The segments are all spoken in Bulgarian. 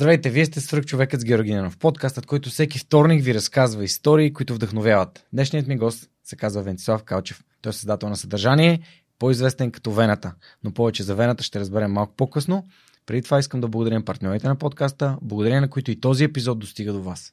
Здравейте, вие сте свръх човекът с Георгинянов, подкастът, който всеки вторник ви разказва истории, които вдъхновяват. Днешният ми гост се казва Вентислав Калчев. Той е създател на съдържание, по-известен като Вената, но повече за Вената ще разберем малко по-късно. Преди това искам да благодаря партньорите на подкаста, благодарение на които и този епизод достига до вас.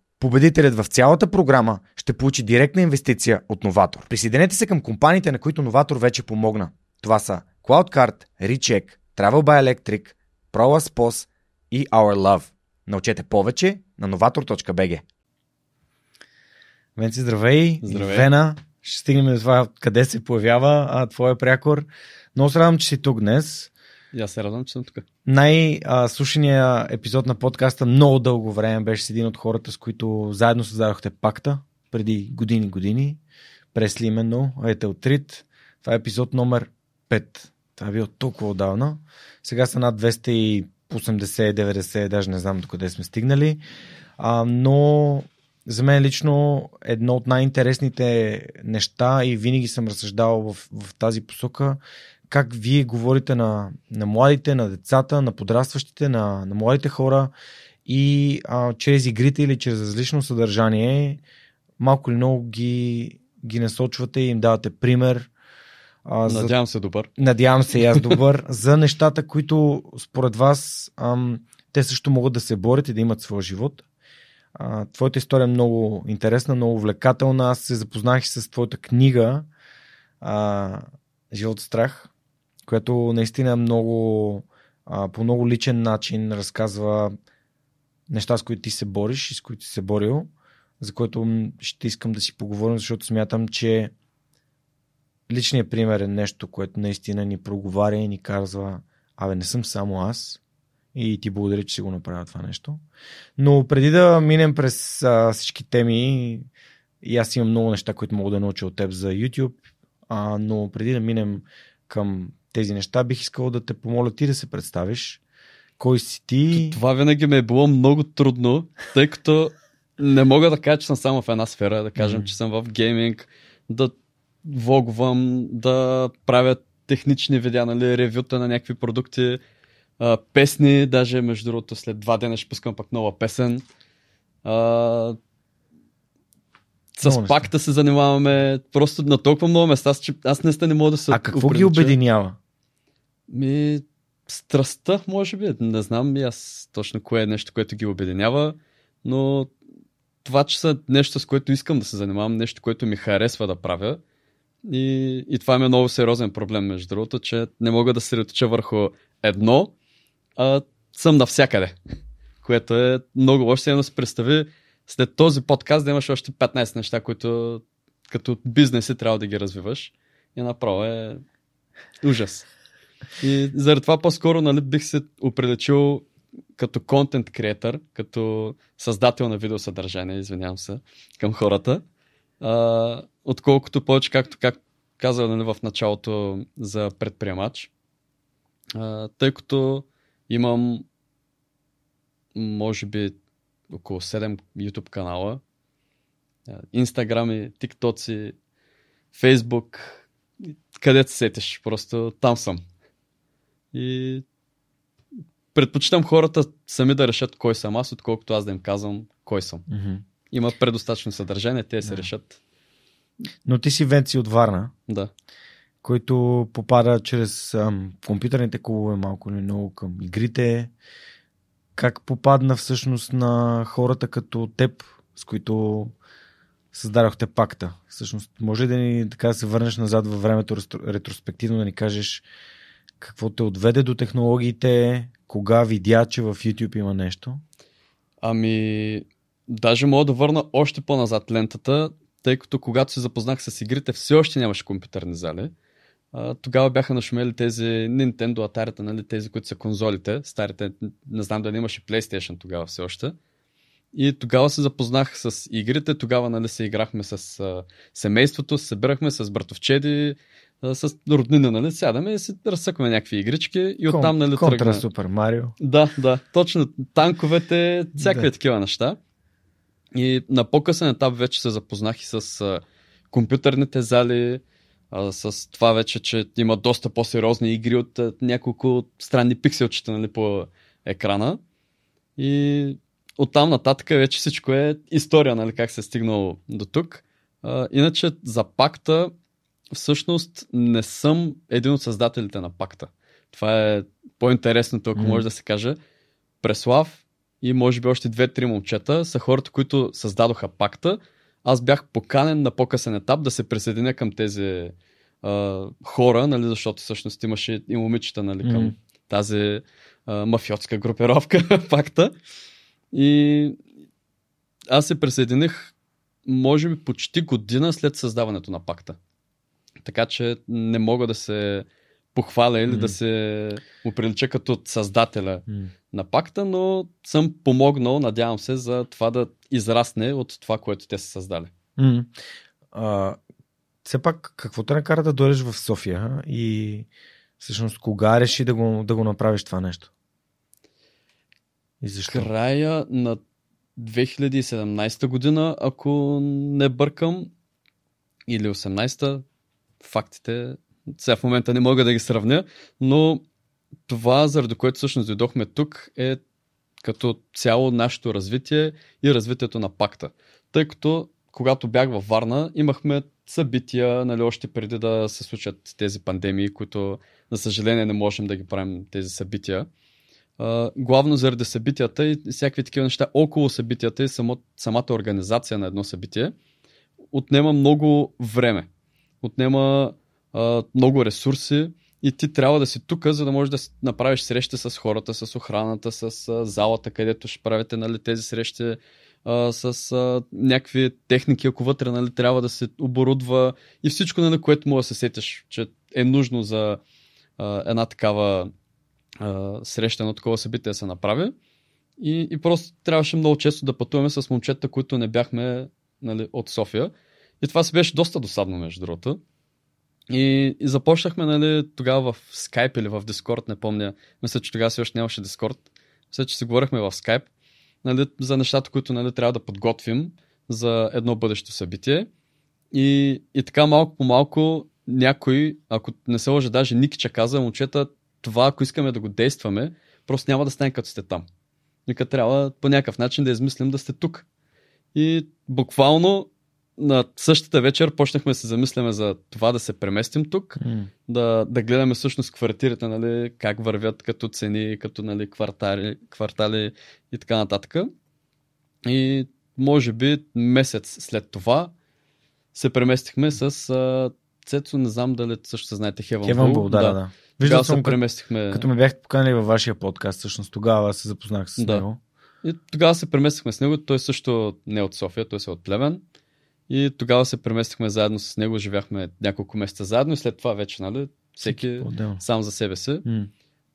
Победителят в цялата програма ще получи директна инвестиция от Новатор. Присъединете се към компаниите, на които Новатор вече помогна. Това са CloudCard, Recheck, Travel by Electric, ProLaspos и Our Love. Научете повече на novator.bg. Венци, здравей! Здравей! Вена, ще стигнем до това къде се появява а, твоя прякор. Много се радвам, че си тук днес. И аз се радвам, че съм тук. Най-слушания епизод на подкаста много дълго време беше с един от хората, с които заедно създадохте пакта преди години години. Пресли именно, Етелтрит. Това е епизод номер 5. Това е било толкова отдавна. Сега са над 280-90, даже не знам до къде сме стигнали. А, но за мен лично едно от най-интересните неща и винаги съм разсъждавал в, в тази посока как вие говорите на, на младите, на децата, на подрастващите, на, на младите хора и а, чрез игрите или чрез различно съдържание малко или много ги, ги насочвате и им давате пример. А, Надявам за, се добър. Надявам се и аз добър. за нещата, които според вас ам, те също могат да се борят и да имат своя живот. А, твоята история е много интересна, много увлекателна. Аз се запознах с твоята книга а, Живот страх, която наистина много, а, по много личен начин разказва неща, с които ти се бориш и с които се борил, за което ще искам да си поговорим, защото смятам, че личният пример е нещо, което наистина ни проговаря и ни казва, абе не съм само аз и ти благодаря, че си го направя това нещо. Но преди да минем през а, всички теми, и аз имам много неща, които мога да науча от теб за YouTube, а, но преди да минем към тези неща, бих искал да те помоля ти да се представиш. Кой си ти? Това винаги ми е било много трудно, тъй като не мога да кажа, че съм само в една сфера, да кажем, mm. че съм в гейминг, да влогвам, да правя технични видеа, нали, ревюта на някакви продукти, а, песни, даже между другото след два дена ще пускам пък нова песен. А, с пакта се занимаваме просто на толкова много места, че аз наистина не мога да се. А какво ги обединява? Ми, страстта, може би. Не знам и аз точно кое е нещо, което ги обединява, но това, че са нещо, с което искам да се занимавам, нещо, което ми харесва да правя. И, и това е много сериозен проблем, между другото, че не мога да се реточа върху едно, а съм навсякъде. Което е много лошо. Едно се представи след този подкаст да имаш още 15 неща, които като бизнеси трябва да ги развиваш. И направо е ужас. И заради това по-скоро нали, бих се определил като контент креатор, като създател на видеосъдържание, извинявам се, към хората, а, отколкото повече, както как казах нали, в началото за предприемач, а, тъй като имам може би около 7 YouTube канала, Инстаграми, TikTok, Facebook, където се сетиш, просто там съм. И предпочитам хората сами да решат кой съм аз, отколкото аз да им казвам кой съм. Mm-hmm. Има предостатъчно съдържание, те се решат. Но ти си Венци от Варна, Да. който попада чрез ам, компютърните клубове малко или много към игрите. Как попадна всъщност на хората като теб, с които създадохте пакта? Всъщност, може ли да ни така да се върнеш назад във времето ретроспективно, да ни кажеш какво те отведе до технологиите, кога видя, че в YouTube има нещо? Ами, даже мога да върна още по-назад лентата, тъй като когато се запознах с игрите, все още нямаше компютърни зали. А, тогава бяха нашумели тези Nintendo, Atari, нали, тези, които са конзолите, старите, не знам дали имаше PlayStation тогава все още. И тогава се запознах с игрите, тогава нали, се играхме с а, семейството, се събирахме с братовчеди, с роднина, нали, сядаме и си разсъкваме някакви игрички и оттам нали, Контра тръгна. Супер Марио. Да, да, точно. Танковете, всякакви Да. такива неща. И на по-късен етап вече се запознах и с а, компютърните зали, а, с това вече, че има доста по-сериозни игри от а, няколко странни пикселчета нали, по екрана. И оттам нататък вече всичко е история, нали, как се е стигнал до тук. А, иначе за пакта всъщност не съм един от създателите на пакта. Това е по-интересното, ако Мгм. може да се каже. Преслав и може би още две-три момчета са хората, които създадоха пакта. Аз бях поканен на по-късен етап да се присъединя към тези а, хора, нали, защото всъщност имаше и момичета нали, към Мгм. тази а, мафиотска групировка пакта. И аз се присъединих, може би, почти година след създаването на пакта. Така че не мога да се похваля или Мгм. да се му прилича като създателя М. на пакта, но съм помогнал, надявам се, за това да израсне от това, което те са създали. М. А, все пак, какво те накара да дойдеш в София и всъщност кога реши да го, да го направиш това нещо? И защо? Края на 2017 година, ако не бъркам, или 18-та, фактите, сега в момента не мога да ги сравня, но това, заради което всъщност дойдохме тук, е като цяло нашето развитие и развитието на пакта. Тъй като когато бях във Варна, имахме събития, нали, още преди да се случат тези пандемии, които, за съжаление, не можем да ги правим тези събития. Главно заради събитията и всякакви такива неща около събитията и само, самата организация на едно събитие отнема много време, отнема uh, много ресурси и ти трябва да си тук, за да можеш да направиш срещи с хората, с охраната, с uh, залата, където ще правите нали, тези срещи, uh, с uh, някакви техники, ако вътре нали, трябва да се оборудва и всичко, нали, което може да се сетиш, че е нужно за uh, една такава а, среща на такова събитие да се направи. И, и просто трябваше много често да пътуваме с момчета, които не бяхме нали, от София. И това си беше доста досадно, между другото. И, и започнахме нали, тогава в Skype или в Discord, не помня. Мисля, че тогава все още нямаше Discord. Мисля, че си говорихме в Skype нали, за нещата, които нали, трябва да подготвим за едно бъдещо събитие. И, и така малко по малко някой, ако не се лъжа, даже Никича каза, момчета, това, ако искаме да го действаме, просто няма да стане като сте там. Нека трябва по някакъв начин да измислим да сте тук. И буквално на същата вечер почнахме да се замисляме за това да се преместим тук, М. да, да гледаме всъщност квартирите, нали, как вървят като цени, като нали, квартали, квартали и така нататък. И може би месец след това се преместихме с а, Цецо, не знам дали също знаете Хеван Хеван Бул, да, да, да. Виждал съм, преместихме. като ме бяхте поканали във вашия подкаст, всъщност тогава се запознах с Да. него. И тогава се преместихме с него. Той също не е от София, той се е от Плевен. И тогава се преместихме заедно с него, живяхме няколко месеца заедно и след това вече, нали, всеки Отделно. сам за себе си. М.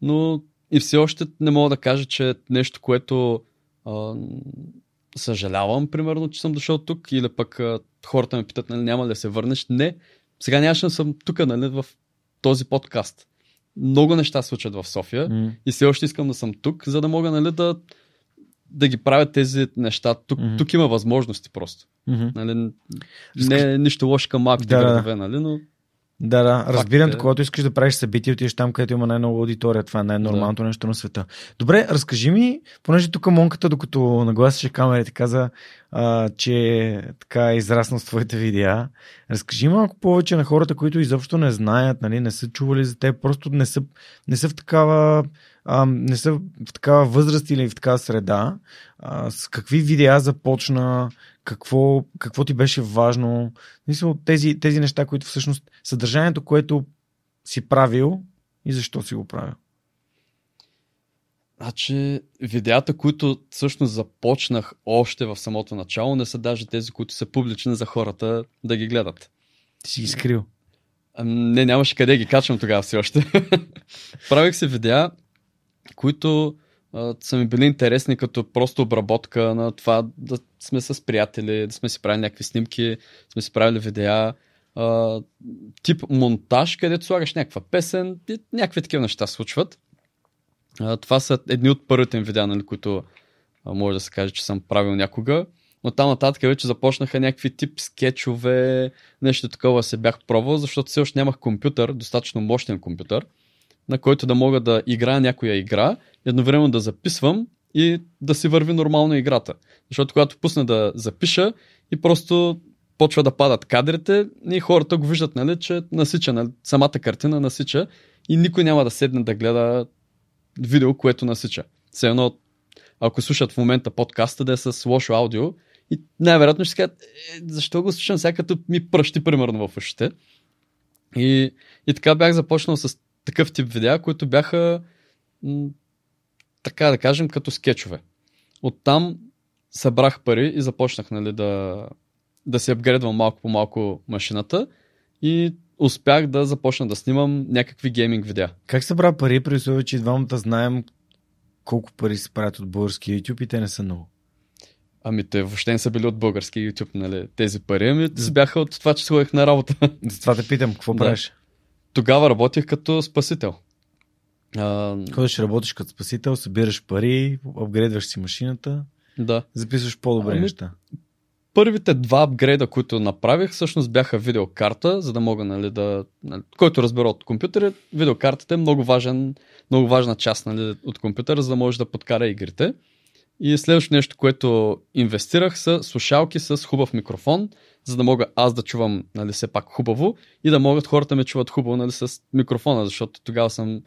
Но и все още не мога да кажа, че нещо, което а, съжалявам, примерно, че съм дошъл тук, или пък а, хората ме питат, нали, няма ли да се върнеш. Не, сега нямаше да съм тук, нали, в този подкаст. Много неща случват в София М. и все още искам да съм тук, за да мога, нали, да, да ги правя тези неща. Тук, Мгм. тук има възможности просто. Мгм. Нали, не е нищо лошо към малките Да, градове, нали, но Да, да, разбирам, е- когато искаш да правиш събитие, отидеш там, където има най-много аудитория. Това е най-нормалното да. нещо на света. Добре, разкажи ми, понеже тук Монката, докато нагласеше камерите, каза, а, че така е израснал с твоите видеа. Разкажи малко повече на хората, които изобщо не знаят, нали, не са чували за теб, просто не са, не са в такава а, не са в такава възраст или в такава среда. А, с какви видеа започна, какво, какво ти беше важно. Мисля, тези, тези неща, които всъщност съдържанието, което си правил и защо си го правил. Значи, видеята, които всъщност започнах още в самото начало, не са даже тези, които са публични за хората да ги гледат. Ти си ги скрил? Не, нямаше къде ги качвам тогава все още. Правих се видеа, които а, са ми били интересни като просто обработка на това да сме с приятели, да сме си правили някакви снимки, сме си правили видеа, а, тип монтаж, където слагаш някаква песен и някакви такива неща случват. А, това са едни от първите им видеа, нали, които а, може да се каже, че съм правил някога. Но там нататък вече започнаха някакви тип скетчове, нещо такова се бях пробвал, защото все още нямах компютър, достатъчно мощен компютър на който да мога да играя някоя игра, едновременно да записвам и да си върви нормално играта. Защото когато пусна да запиша и просто почва да падат кадрите и хората го виждат, нали, че насича, нали, самата картина насича и никой няма да седне да гледа видео, което насича. Все едно, ако слушат в момента подкаста да е с лошо аудио, и най-вероятно ще кажат, е, защо го слушам сега като ми пръщи примерно в ушите. И, и така бях започнал с такъв тип видеа, които бяха м- така да кажем като скетчове. Оттам събрах пари и започнах нали, да, да си апгрейдвам малко по малко машината и успях да започна да снимам някакви гейминг видеа. Как събра пари, при условие, че двамата знаем колко пари се правят от български YouTube и те не са много? Ами те въобще не са били от български YouTube, нали? Тези пари, ами бяха от това, че сложих на работа. За това те питам, какво да. правиш? Тогава работих като спасител. А... Ходиш, работиш като спасител, събираш пари, апгрейдваш си машината, да. записваш по-добре ами, неща. Първите два апгрейда, които направих, всъщност бяха видеокарта, за да мога, нали, да... Нали, който разбера от компютъра, видеокартата е много, важен, много важна част нали, от компютъра, за да можеш да подкара игрите. И следващото нещо, което инвестирах са слушалки с хубав микрофон, за да мога аз да чувам нали, все пак хубаво и да могат хората ме чуват хубаво нали, с микрофона, защото тогава съм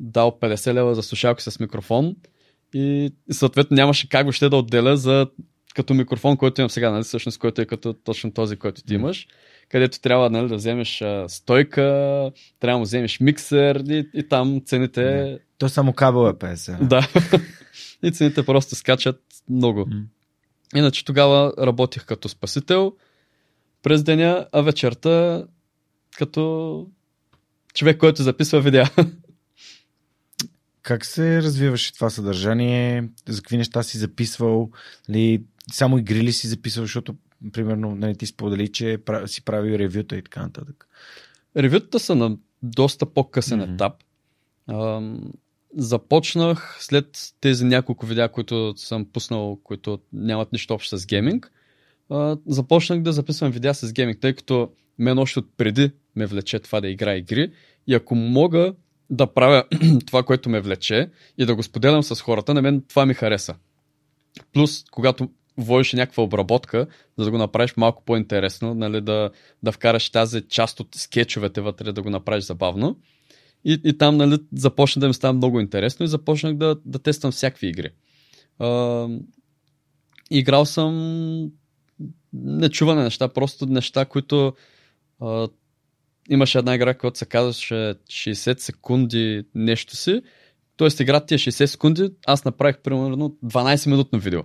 дал 50 лева за слушалки с микрофон и съответно нямаше как въобще да отделя за като микрофон, който имам сега, нали, всъщност, който е като точно този, който ти имаш, където трябва нали, да вземеш а, стойка, трябва да вземеш миксер и, и там цените... То само кабел е 50. Да. и цените просто скачат много. Mm. Иначе тогава работих като спасител през деня, а вечерта като човек, който записва видеа. Как се развиваше това съдържание? За какви неща си записвал? Ли, само игри ли си записвал, защото примерно нали, ти сподели, че си правил ревюта и така нататък. Ревютата са на доста по-късен mm-hmm. етап започнах след тези няколко видеа, които съм пуснал, които нямат нищо общо с гейминг, започнах да записвам видеа с гейминг, тъй като мен още преди ме влече това да игра игри и ако мога да правя това, което ме влече и да го споделям с хората, на мен това ми хареса. Плюс, когато водиш някаква обработка, за да го направиш малко по-интересно, нали, да, да вкараш тази част от скетчовете вътре, да го направиш забавно. И, и там нали, започна да ми става много интересно и започнах да, да тествам всякакви игри. А, играл съм нечуване неща, просто неща, които а, имаше една игра, която се казваше 60 секунди нещо си. Тоест играта ти е 60 секунди, аз направих примерно 12 минутно видео.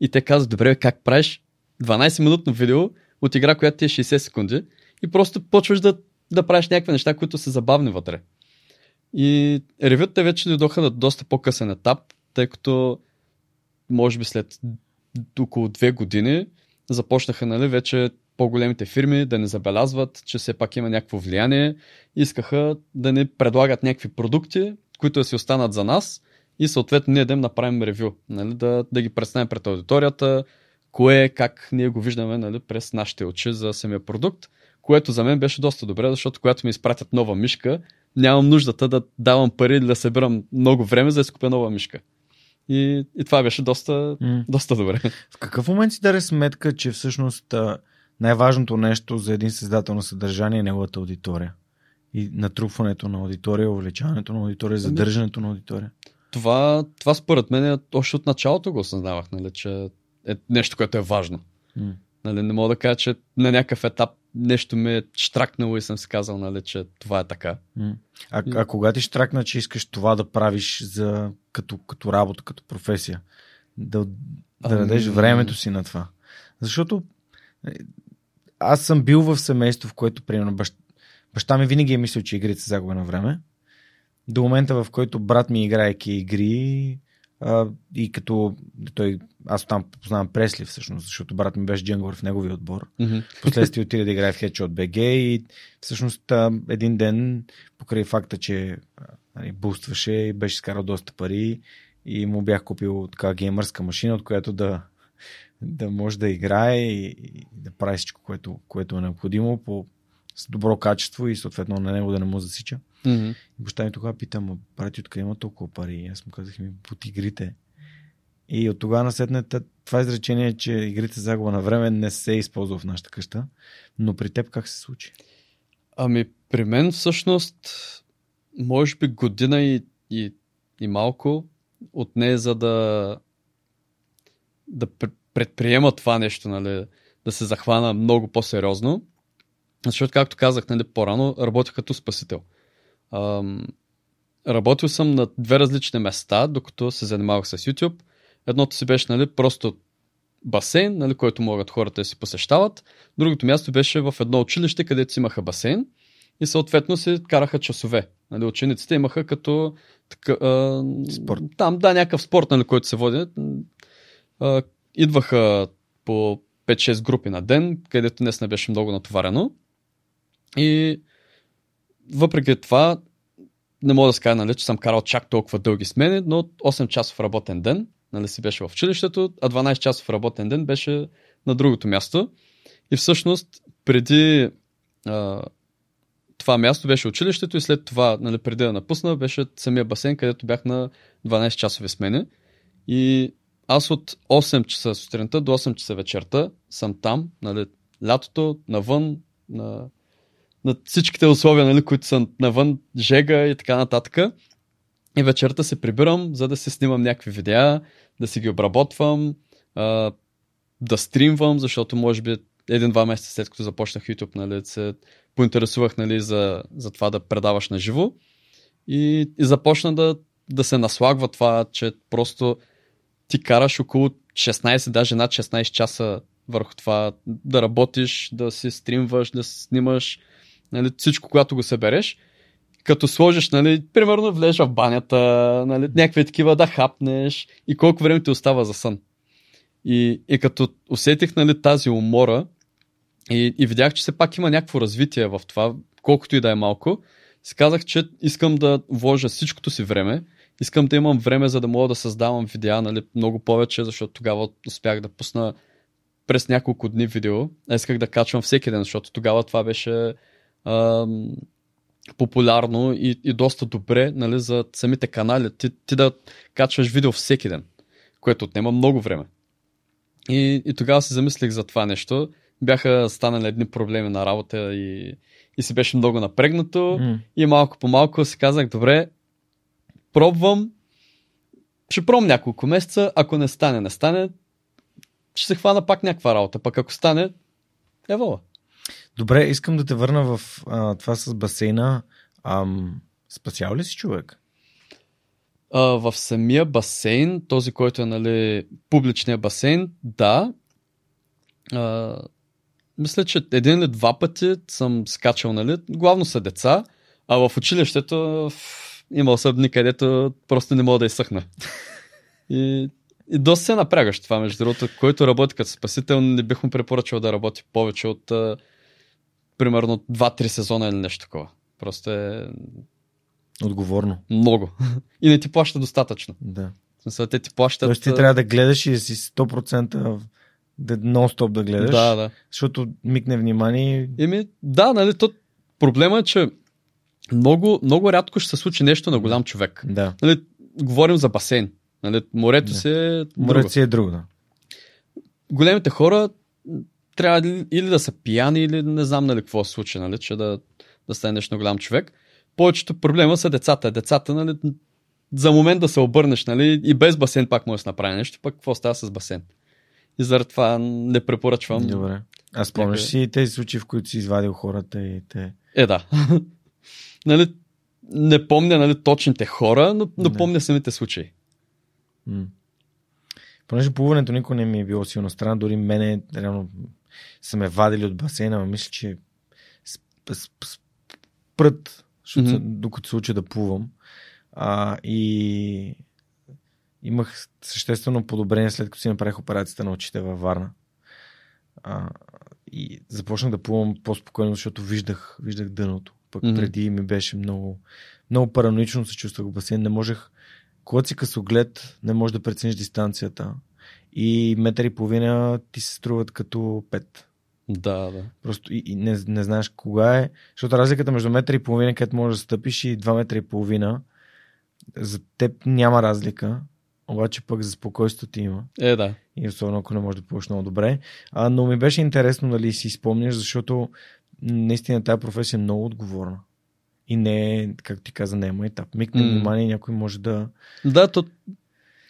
И те казват, добре, как правиш 12 минутно видео от игра, която ти е 60 секунди и просто почваш да да правиш някакви неща, които са забавни вътре. И ревютите вече дойдоха на доста по-късен етап, тъй като може би след около две години започнаха нали, вече по-големите фирми да не забелязват, че все пак има някакво влияние. Искаха да ни предлагат някакви продукти, които да си останат за нас и съответно ние да им направим ревю, нали, да, да ги представим пред аудиторията, кое е, как ние го виждаме нали, през нашите очи за самия продукт, което за мен беше доста добре, защото когато ми изпратят нова мишка, нямам нуждата да давам пари или да събирам много време за да изкупя нова мишка. И, и това беше доста, mm. доста добре. В какъв момент си даде сметка, че всъщност най-важното нещо за един създател на съдържание е неговата аудитория? И натрупването на аудитория, увеличаването на аудитория, задържането на аудитория? Това, това според мен е още от началото го осъзнавах, нали, че е нещо, което е важно. Mm. Нали, не мога да кажа, че на някакъв етап нещо ме е штракнало и съм си казал, нали, че това е така. Mm. А, а кога ти штракна, че искаш това да правиш за, като, като работа, като професия? Да, да дадеш времето си на това? Защото е, аз съм бил в семейство, в което, примерно, баща, баща ми винаги е мислил, че игрите са загуба на време. До момента, в който брат ми играеки игри, а, и като той, аз там познавам Пресли всъщност, защото брат ми беше дженгър в неговия отбор. Mm-hmm. Последствие отиде да играе в Headshot BG и всъщност един ден, покрай факта, че нали, бустваше и беше скарал доста пари и му бях купил така геймърска машина, от която да, да може да играе и, и да прави всичко, което, което е необходимо по с добро качество и съответно на него да не му засича. Mm-hmm. И баща ми тогава пита, ма брати, откъде има толкова пари? И аз му казах ми, под игрите. И от тогава насетне това изречение, че игрите загуба на време не се използва в нашата къща. Но при теб как се случи? Ами при мен всъщност може би година и, и, и малко от нея за да да предприема това нещо, нали, да се захвана много по-сериозно. Защото, както казах нали, по-рано, работя като спасител. Ам, работил съм на две различни места, докато се занимавах с YouTube. Едното си беше нали, просто басейн, нали, който могат хората да си посещават. Другото място беше в едно училище, където си имаха басейн и съответно се караха часове. Нали, учениците имаха като така, а, спорт. Там, да, някакъв спорт, нали, който се води. А, идваха по 5-6 групи на ден, където днес не беше много натоварено. И въпреки това, не мога да скажа, нали, че съм карал чак толкова дълги смени, но 8 часов работен ден нали, си беше в училището, а 12 часов работен ден беше на другото място. И всъщност, преди а, това място беше училището и след това, нали, преди да напусна, беше самия басейн, където бях на 12 часови смени. И аз от 8 часа сутринта до 8 часа вечерта съм там, нали, лятото, навън, на на всичките условия, нали, които са навън, жега и така нататък. И вечерта се прибирам, за да се снимам някакви видеа, да си ги обработвам, а, да стримвам, защото може би един-два месеца след като започнах YouTube, нали, се поинтересувах нали, за, за това да предаваш на живо. И, и започна да, да се наслагва това, че просто ти караш около 16, даже над 16 часа върху това да работиш, да си стримваш, да снимаш, нали, всичко, когато го събереш, като сложиш, нали, примерно влезеш в банята, нали, някакви такива да хапнеш и колко време ти остава за сън. И, и като усетих нали, тази умора и, и видях, че все пак има някакво развитие в това, колкото и да е малко, си казах, че искам да вложа всичкото си време, искам да имам време, за да мога да създавам видеа нали, много повече, защото тогава успях да пусна през няколко дни видео. А исках да качвам всеки ден, защото тогава това беше а, популярно и, и доста добре нали, за самите канали. Ти, ти да качваш видео всеки ден, което отнема много време. И, и тогава се замислих за това нещо. Бяха станали едни проблеми на работа и, и си беше много напрегнато. Mm. И малко по малко си казах, добре, пробвам, ще пробвам няколко месеца, ако не стане, не стане, ще се хвана пак някаква работа, пък ако стане, е вола. Добре, искам да те върна в а, това с басейна. Ам, спасял ли си човек? А, в самия басейн, този, който е нали, публичния басейн, да. А, мисля, че един или два пъти съм скачал, нали? Главно са деца, а в училището имал съм дни, където просто не мога да изсъхна. И, и доста се напрягаш това, между другото. Който работи като спасител, не бих му препоръчал да работи повече от примерно 2-3 сезона или нещо такова. Просто е... Отговорно. Много. И не ти плаща достатъчно. Да. В смисъл, те ти плащат... Тоест ти трябва да гледаш и си 100% да нон-стоп да гледаш, Да, да. защото мигне внимание. Еми, да, нали, то проблема е, че много, много рядко ще се случи нещо на голям човек. Да. Нали, говорим за басейн. Нали, морето Да. си е друго. Морето си е друго, да. големите хора трябва или- да са пияни, или не знам нали какво се случи, нали, че да, да стане нещо на голям човек. Повечето проблема са децата. Децата, нали, за момент да се обърнеш, нали, и без басейн пак може да направи нещо, пък какво става с басейн? И заради това не препоръчвам. Добре. А спомняш си тези случаи, в които си извадил хората и те... Е, да. нали, не помня нали, точните хора, но, но помня самите случаи. М. Понеже плуването никой не ми е било силно страна, дори мене реално са ме вадили от басейна, но мисля, че сп- сп- спрът, защото, mm-hmm. докато се уча да плувам. А, и имах съществено подобрение след като си направих операцията на очите във Варна. А, и започнах да плувам по-спокойно, защото виждах, виждах дъното. Пък mm-hmm. преди ми беше много, много параноично се чувствах в басейн. Не можех, когато си късоглед, не можеш да прецениш дистанцията. И метър и половина ти се струват като пет. Да, да. Просто и, и не, не знаеш кога е. Защото разликата между метър и половина, където можеш да стъпиш и 2 метра и половина, за теб няма разлика. Обаче пък за спокойствието ти има. Е, да. И особено ако не можеш да плуваш много добре. А, но ми беше интересно дали си спомняш, защото наистина тази професия е много отговорна. И не е, както ти каза, не е етап. Микне М. внимание някой може да... Да, то...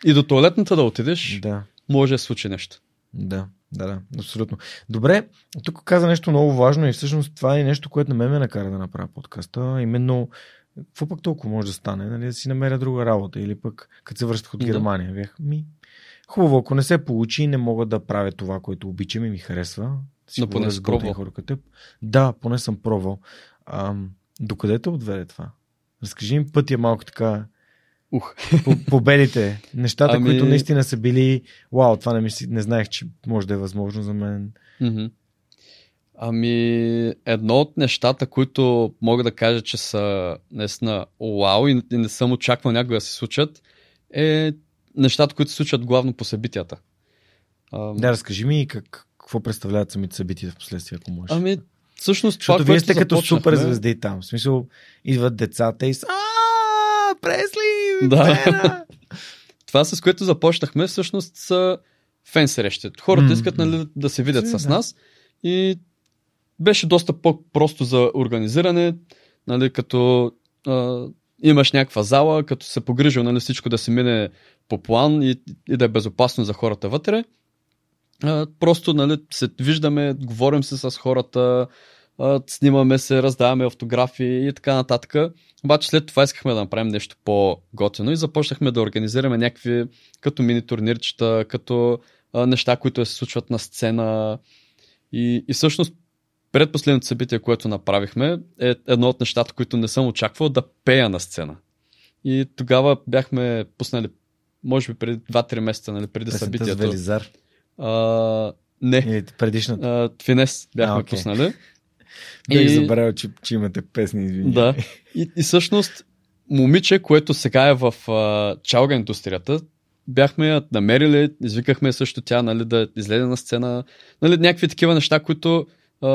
и до туалетната да отидеш, Да, може да случи нещо. да, да, да, абсолютно. Добре, тук каза нещо много важно и всъщност това е нещо, което на мен ме накара да направя подкаста. Именно, какво пък толкова може да стане? Нали, да си намеря друга работа или пък като се връщах от Да. Германия. Бях, ми, хубаво, ако не се получи, не мога да правя това, което обичам и ми харесва. Да си Но поне си пробвал. хора. Да, поне съм пробвал. Ам, докъде те отведе това? Разкажи ми пътя малко така Ух. по, победите, нещата, Ами- които наистина са били, вау, това не, мисли, не знаех, че може да е възможно за мен. Ами, едно от нещата, които мога да кажа, че са наистина вау и не съм очаквал някога да се случат, е нещата, които се случват главно по събитията. Ам, Да, разкажи ми как, какво представляват самите събития в последствие, ако можеш. Ами, всъщност това, Защото вие което сте като супер звезди там. В смисъл, идват децата и са Пресли! Да. Пена!» Това, с което започнахме, всъщност са фен срещи. Хората искат нали, да се видят Си, с да. нас и беше доста по-просто за организиране, нали, като а, имаш някаква зала, като се погрижил нали, всичко да се мине по план и, и да е безопасно за хората вътре. А, просто нали, се виждаме, говорим се с хората, снимаме се, раздаваме автографи и така нататък. Обаче след това искахме да направим нещо по-готино и започнахме да организираме някакви като мини турнирчета, като а, неща, които се случват на сцена. И, и всъщност предпоследното събитие, което направихме, е едно от нещата, които не съм очаквал да пея на сцена. И тогава бяхме пуснали, може би преди 2-3 месеца, нали, преди Песента с събитието. Велизар. А, не, Или предишната. а, Финес бяхме А, окей. пуснали. Бях и- забравил, че, че имате песни, извини. Да. И, и всъщност, момиче, което сега е в а, чалга индустрията, бяхме намерили, извикахме също тя нали, да излезе на сцена. Нали, някакви такива неща, които а,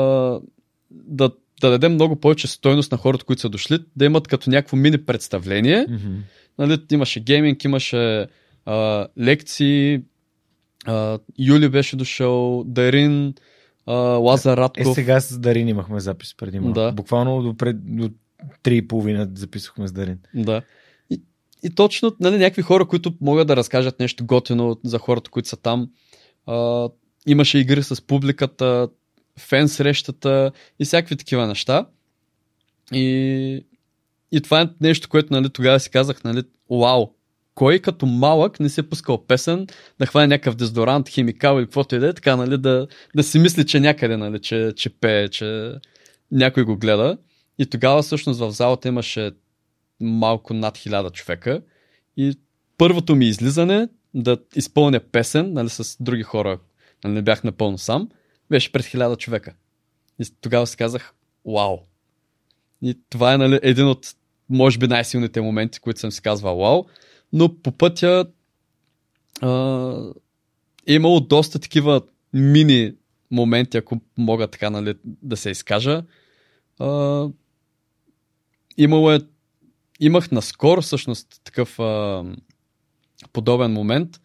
да, да дадем много повече стойност на хората, които са дошли, да имат като някакво мини представление. Мгм. Нали, имаше гейминг, имаше а, лекции, а, Юли беше дошъл, Дарин, а, Лазар Е, Радков. сега с Дарин имахме запис преди малко. Да. Буквално до, пред, до 3,5 записахме с Дарин. Да. И, и точно нали, някакви хора, които могат да разкажат нещо готино за хората, които са там. А, имаше игри с публиката, фен срещата и всякакви такива неща. И, и това е нещо, което нали, тогава си казах, нали, вау, кой като малък не си е пускал песен, да хване някакъв дезодорант, химикал или каквото и да е, така, нали, да, да си мисли, че някъде, нали, че, че пее, че някой го гледа. И тогава всъщност в залата имаше малко над хиляда човека. И първото ми излизане да изпълня песен, нали, с други хора, нали, не бях напълно сам, беше пред хиляда човека. И тогава си казах, вау. И това е нали, един от, може би, най-силните моменти, които съм си казвал, вау. Но по пътя а, е имало доста такива мини моменти, ако мога така нали, да се изкажа. А, имало е, имах наскоро всъщност такъв а, подобен момент,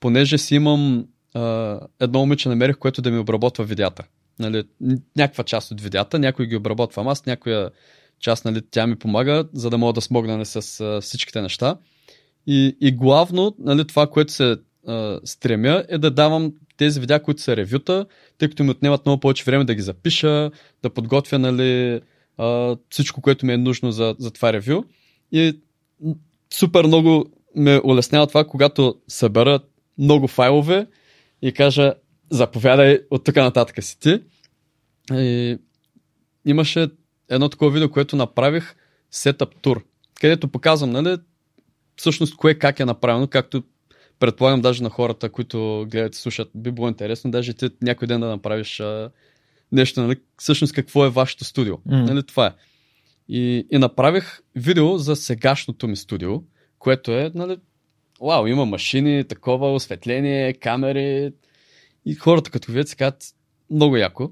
понеже си имам а, едно момиче намерих, което да ми обработва видеята. Нали, някаква част от видеята, някой ги обработвам аз, някоя част нали, тя ми помага, за да мога да смогна нали, с а, всичките неща. И, и главно нали, това, което се а, стремя е да давам тези видеа, които са ревюта, тъй като ми отнемат много повече време да ги запиша, да подготвя нали, а, всичко, което ми е нужно за, за това ревю. И супер много ме улеснява това, когато събера много файлове и кажа заповядай от тук нататък си ти. И имаше едно такова видео, което направих Setup Tour, където показвам, нали, всъщност кое как е направено, както предполагам даже на хората, които гледат и слушат, би било интересно, даже ти някой ден да направиш а, нещо, нали, всъщност какво е вашето студио. Mm. Нали, това е. И, и направих видео за сегашното ми студио, което е, нали, вау, има машини, такова, осветление, камери. И хората като видят се казват, много яко.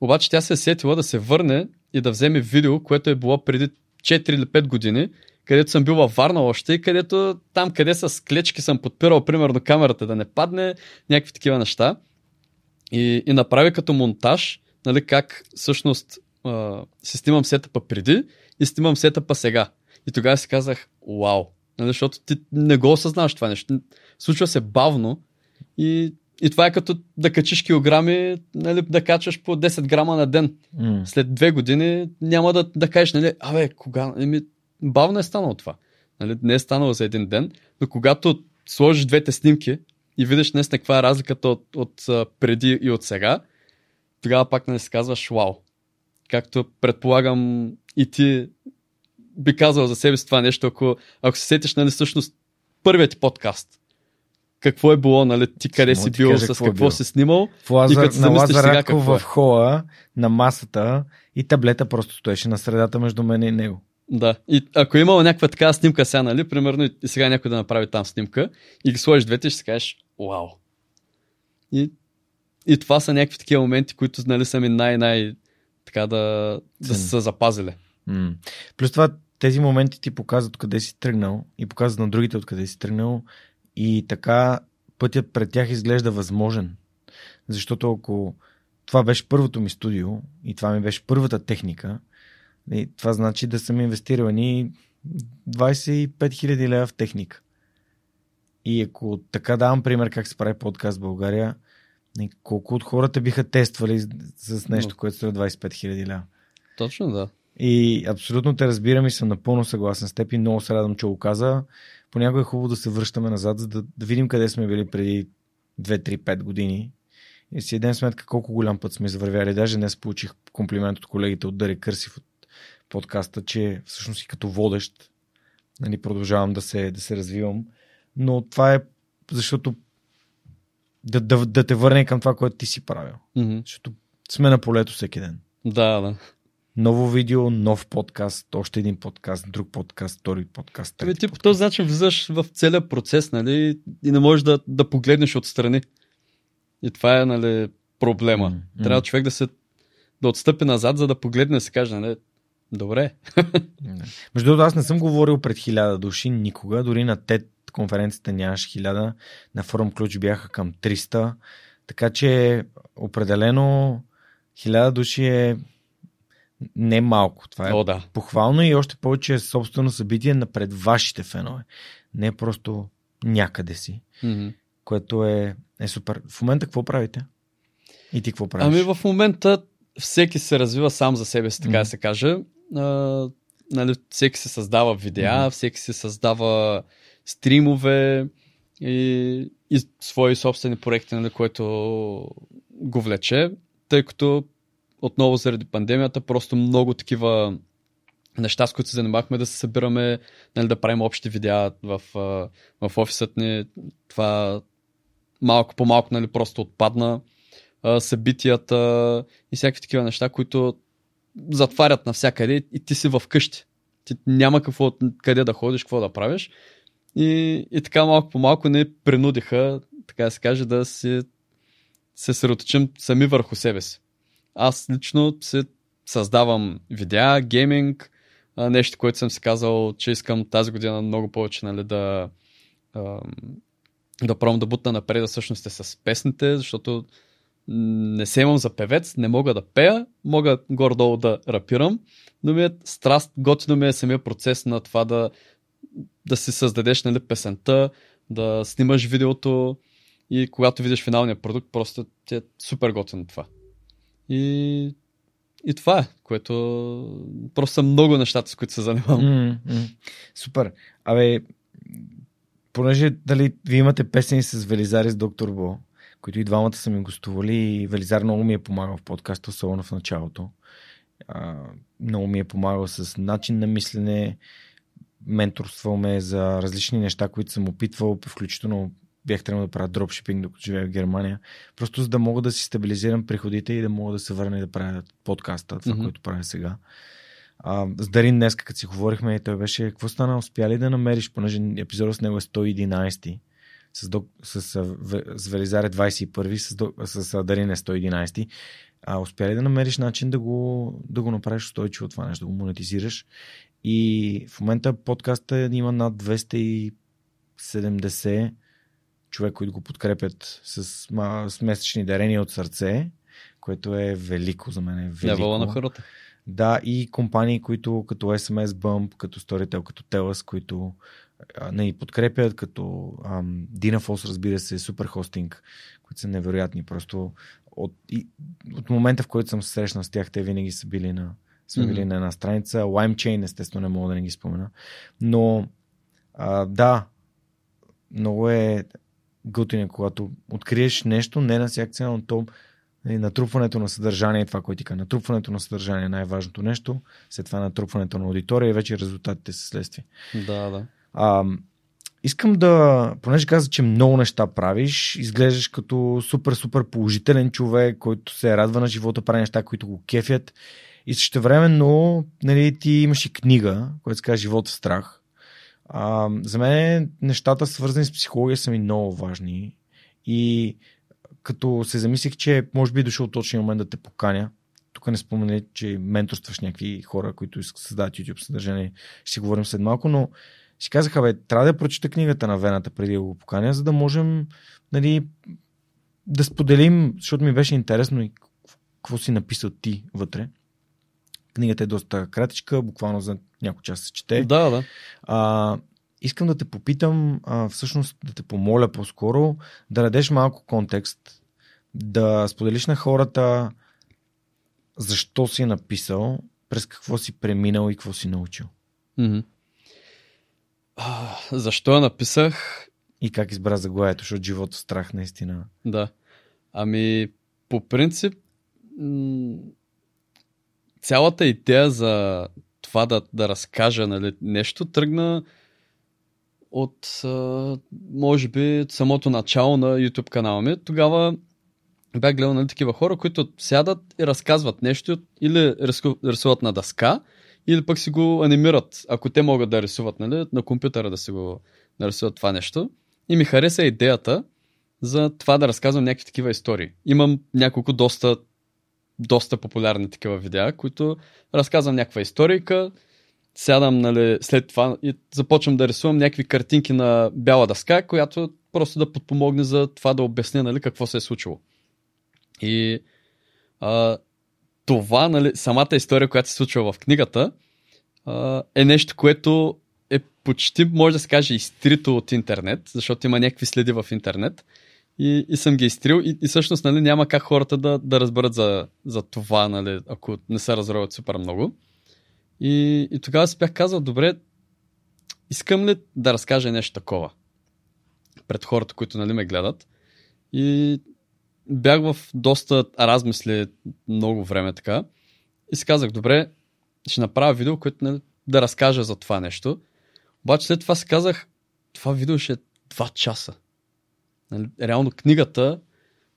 Обаче тя се е сетила да се върне и да вземе видео, което е било преди 4 или 5 години, където съм бил във Варна още и където там, къде с клечки съм подпирал, примерно, камерата да не падне, някакви такива неща. И, и направи като монтаж, нали, как всъщност а, си снимам сетъпа преди и снимам сетъпа сега. И тогава си казах, вау, нали, защото ти не го осъзнаваш това нещо. Случва се бавно и, и това е като да качиш килограми, нали, да качваш по 10 грама на ден. Mm. След две години няма да, да кажеш, нали, абе, кога, еми, бавно е станало това. Нали, не е станало за един ден, но когато сложиш двете снимки и видиш днес каква е разликата от, от, от преди и от сега, тогава пак не нали, си казваш вау. Както предполагам и ти би казал за себе си това нещо, ако, ако се сетиш, нали, всъщност първият ти подкаст. Какво е било, нали, ти къде Само си бил, кажа, с какво, какво си снимал. В Лазар, и като на Лазар сега, какво в е. хола, на масата и таблета просто стоеше на средата между мен и него. Да. И ако е имала някаква такава снимка сега, нали, примерно и сега някой да направи там снимка и ги сложиш двете, ще си кажеш, вау. И, и това са някакви такива моменти, които нали, са ми най-най така да, да са запазили. М. Плюс това тези моменти ти показват къде си тръгнал и показват на другите откъде си тръгнал и така пътят пред тях изглежда възможен. Защото ако това беше първото ми студио и това ми беше първата техника, и това значи да съм инвестирал ни 25 000 лева в техника. И ако така давам пример как се прави подкаст в България, колко от хората биха тествали с нещо, което струва 25 000 лева? Точно да. И абсолютно те разбирам и съм напълно съгласен с теб и много се радвам, че го каза. Понякога е хубаво да се връщаме назад, за да, да видим къде сме били преди 2-3-5 години. И си дадем сметка колко голям път сме завървяли. Даже днес получих комплимент от колегите от Дари Кърсив от подкаста, че всъщност и като водещ нали, продължавам да се, да се развивам. Но това е защото да, да, да те върне към това, което ти си правил. Mm-hmm. Защото сме на полето всеки ден. Да, да. Ново видео, нов подкаст, още един подкаст, друг подкаст, втори подкаст. Ами ти по този начин влизаш в целия процес, нали? И не можеш да, да погледнеш отстрани. И това е, нали, проблема. Mm-hmm. Трябва човек да се да отстъпи назад, за да погледне и се каже, нали, добре. Между другото, аз не съм говорил пред хиляда души никога, дори на TED конференцията нямаше хиляда, на форум ключ бяха към 300, така че определено хиляда души е не малко. Това е О, да. похвално и още повече е собствено събитие на пред вашите фенове. Не просто някъде си, mm-hmm. което е, е супер. В момента какво правите? И ти какво правиш? Ами в момента всеки се развива сам за себе си, така mm-hmm. да се каже. А, нали, всеки се създава видеа, mm-hmm. всеки се създава стримове и, и свои собствени проекти, нали, което го влече, тъй като отново заради пандемията просто много такива неща, с които се занимахме да се събираме, нали, да правим общи видеа в, в офисът ни. Това малко по малко нали, просто отпадна. Събитията и всякакви такива неща, които затварят навсякъде и ти си в къщи. Ти няма какво, къде да ходиш, какво да правиш. И, и така малко по малко не принудиха, така да се каже, да си се съсредоточим сами върху себе си. Аз лично се създавам видеа, гейминг, нещо, което съм си казал, че искам тази година много повече нали, да, да пробвам да бутна напред, всъщност е с песните, защото не се имам за певец, не мога да пея, мога горе-долу да рапирам, но ми е страст, готино ми е самия процес на това да, да си създадеш нали, песента, да снимаш видеото и когато видиш финалния продукт, просто ти е супер готино това. И, и това е, което просто са много нещата, с които се занимавам. Mm-hmm. Супер. Абе, понеже дали ви имате песени с Велизари с доктор Бо, които и двамата са ми гостували и Велизар много ми е помагал в подкаста, особено в началото. А, много ми е помагал с начин на мислене, менторствал ме за различни неща, които съм опитвал, включително бях трябвало да правя дропшипинг, докато живея в Германия. Просто за да мога да си стабилизирам приходите и да мога да се върна и да правя подкаста, това, mm-hmm. което правя сега. А, с Дарин днес, като си говорихме, той беше, какво стана, успя ли да намериш, понеже епизодът с него е 111 с, док, с, с, с Велизаре 21, с, с Дарин е 111 а успя ли да намериш начин да го, да го направиш устойчиво това нещо, да го монетизираш? И в момента подкаста има над 270 човек, които го подкрепят с, с месечни дарения от сърце, което е велико за мен. Е велико. на хората. Да, и компании, които като SMS Bump, като Storytel, като Telas, които не ни подкрепят, като ам, Dynafos, разбира се, супер хостинг, които са невероятни. Просто от, и, от момента, в който съм се срещнал с тях, те винаги са били на, сме били mm-hmm. на една страница. LimeChain, естествено, не мога да не ги спомена. Но, а, да, много е готино, когато откриеш нещо, не на всяка цена, но то и натрупването на съдържание, това, което ти. Натрупването на съдържание е най-важното нещо, след това натрупването на аудитория и вече резултатите са следствие. Да, да. А, искам да, понеже каза, че много неща правиш, изглеждаш като супер, супер положителен човек, който се радва на живота, прави неща, които го кефят. И също времено, нали, ти имаш и книга, която се казва Живот в страх. А, за мен нещата, свързани с психология, са ми много важни. И като се замислих, че може би е дошъл точния момент да те поканя, тук не спомене, че менторстваш някакви хора, които създават YouTube съдържание, ще си говорим след малко, но си казаха, бе, трябва да прочета книгата на Вената преди да го поканя, за да можем нали, да споделим, защото ми беше интересно и какво си написал ти вътре. Книгата е доста кратичка, буквално за няколко часа се чете. Да, да. А, искам да те попитам, а, всъщност да те помоля по-скоро, да дадеш малко контекст, да споделиш на хората защо си написал, през какво си преминал и какво си научил. Mm-hmm. А, защо я написах? И как избра заглавието, защото живота страх наистина. Да. Ами, по принцип, цялата идея за това да, да разкажа нали, нещо тръгна от, може би, самото начало на YouTube канала ми. Тогава бях гледал нали, такива хора, които сядат и разказват нещо или рисуват на дъска, или пък си го анимират, ако те могат да рисуват нали, на компютъра да си го нарисуват това нещо. И ми хареса идеята за това да разказвам някакви такива истории. Имам няколко доста, доста популярни такива видеа, които разказвам някаква историка, сядам нали, след това и започвам да рисувам някакви картинки на бяла дъска, която просто да подпомогне за това да обясня нали, какво се е случило. И а, това, нали, самата история, която се случва в книгата, е нещо, което е почти, може да се каже, изтрито от интернет, защото има някакви следи в интернет. И, и съм ги изтрил и, и всъщност нали, няма как хората да, да разберат за, за това, нали, ако не се разровят супер много. И, и тогава си бях казал, добре, искам ли да разкажа нещо такова пред хората, които нали, ме гледат. И бях в доста размисли много време така. И си казах, добре, ще направя видео, което нали, да разкажа за това нещо. Обаче след това си казах, това видео ще е 2 часа. Нали, реално книгата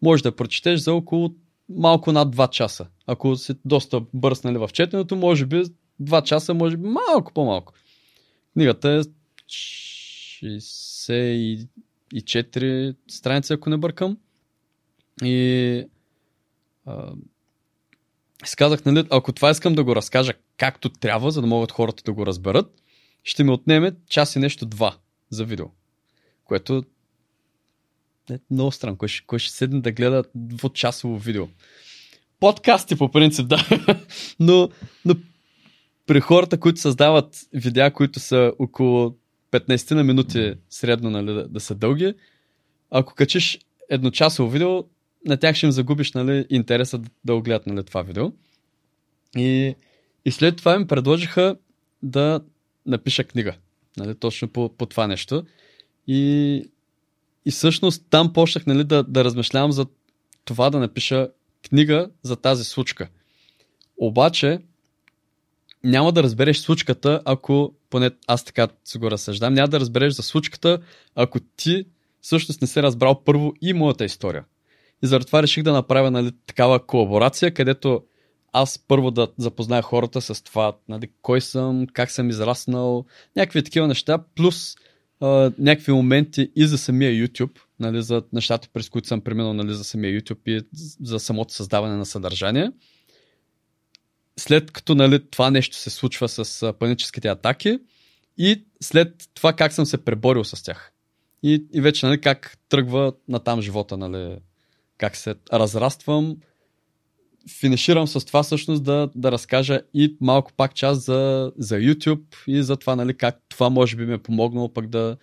може да прочетеш за около малко над 2 часа. Ако си доста бърз нали, в четенето, може би 2 часа, може би малко по-малко. Книгата е 64 страници, ако не бъркам. И а, си казах, нали, ако това искам да го разкажа както трябва, за да могат хората да го разберат, ще ми отнеме час и нещо два за видео. Което е много странно. Кой ще, кой ще седне да гледа двучасово видео? Подкасти по принцип, да. но, но при хората, които създават видеа, които са около 15 на минути средно нали, да, да са дълги, ако качиш едночасово видео, на тях ще им загубиш нали, интереса да, да огледат нали, това видео. И, и след това ми предложиха да напиша книга. Нали, точно по, по това нещо. И, и всъщност там почнах нали, да, да размишлявам за това да напиша книга за тази случка. Обаче, няма да разбереш случката, ако, поне аз така си го разсъждам, няма да разбереш за случката, ако ти всъщност не се разбрал първо и моята история. И заради реших да направя нали, такава колаборация, където аз първо да запозная хората с това, нали, кой съм, как съм израснал, някакви такива неща, плюс а, някакви моменти и за самия YouTube, нали, за нещата, през които съм преминал нали, за самия YouTube и за самото създаване на съдържание. След като нали, това нещо се случва с паническите атаки и след това как съм се преборил с тях. И, и вече нали, как тръгва на там живота, нали, как се разраствам. Финиширам с това всъщност да, да разкажа и малко пак част за, за YouTube и за това нали, как това може би ми е помогнало пък да,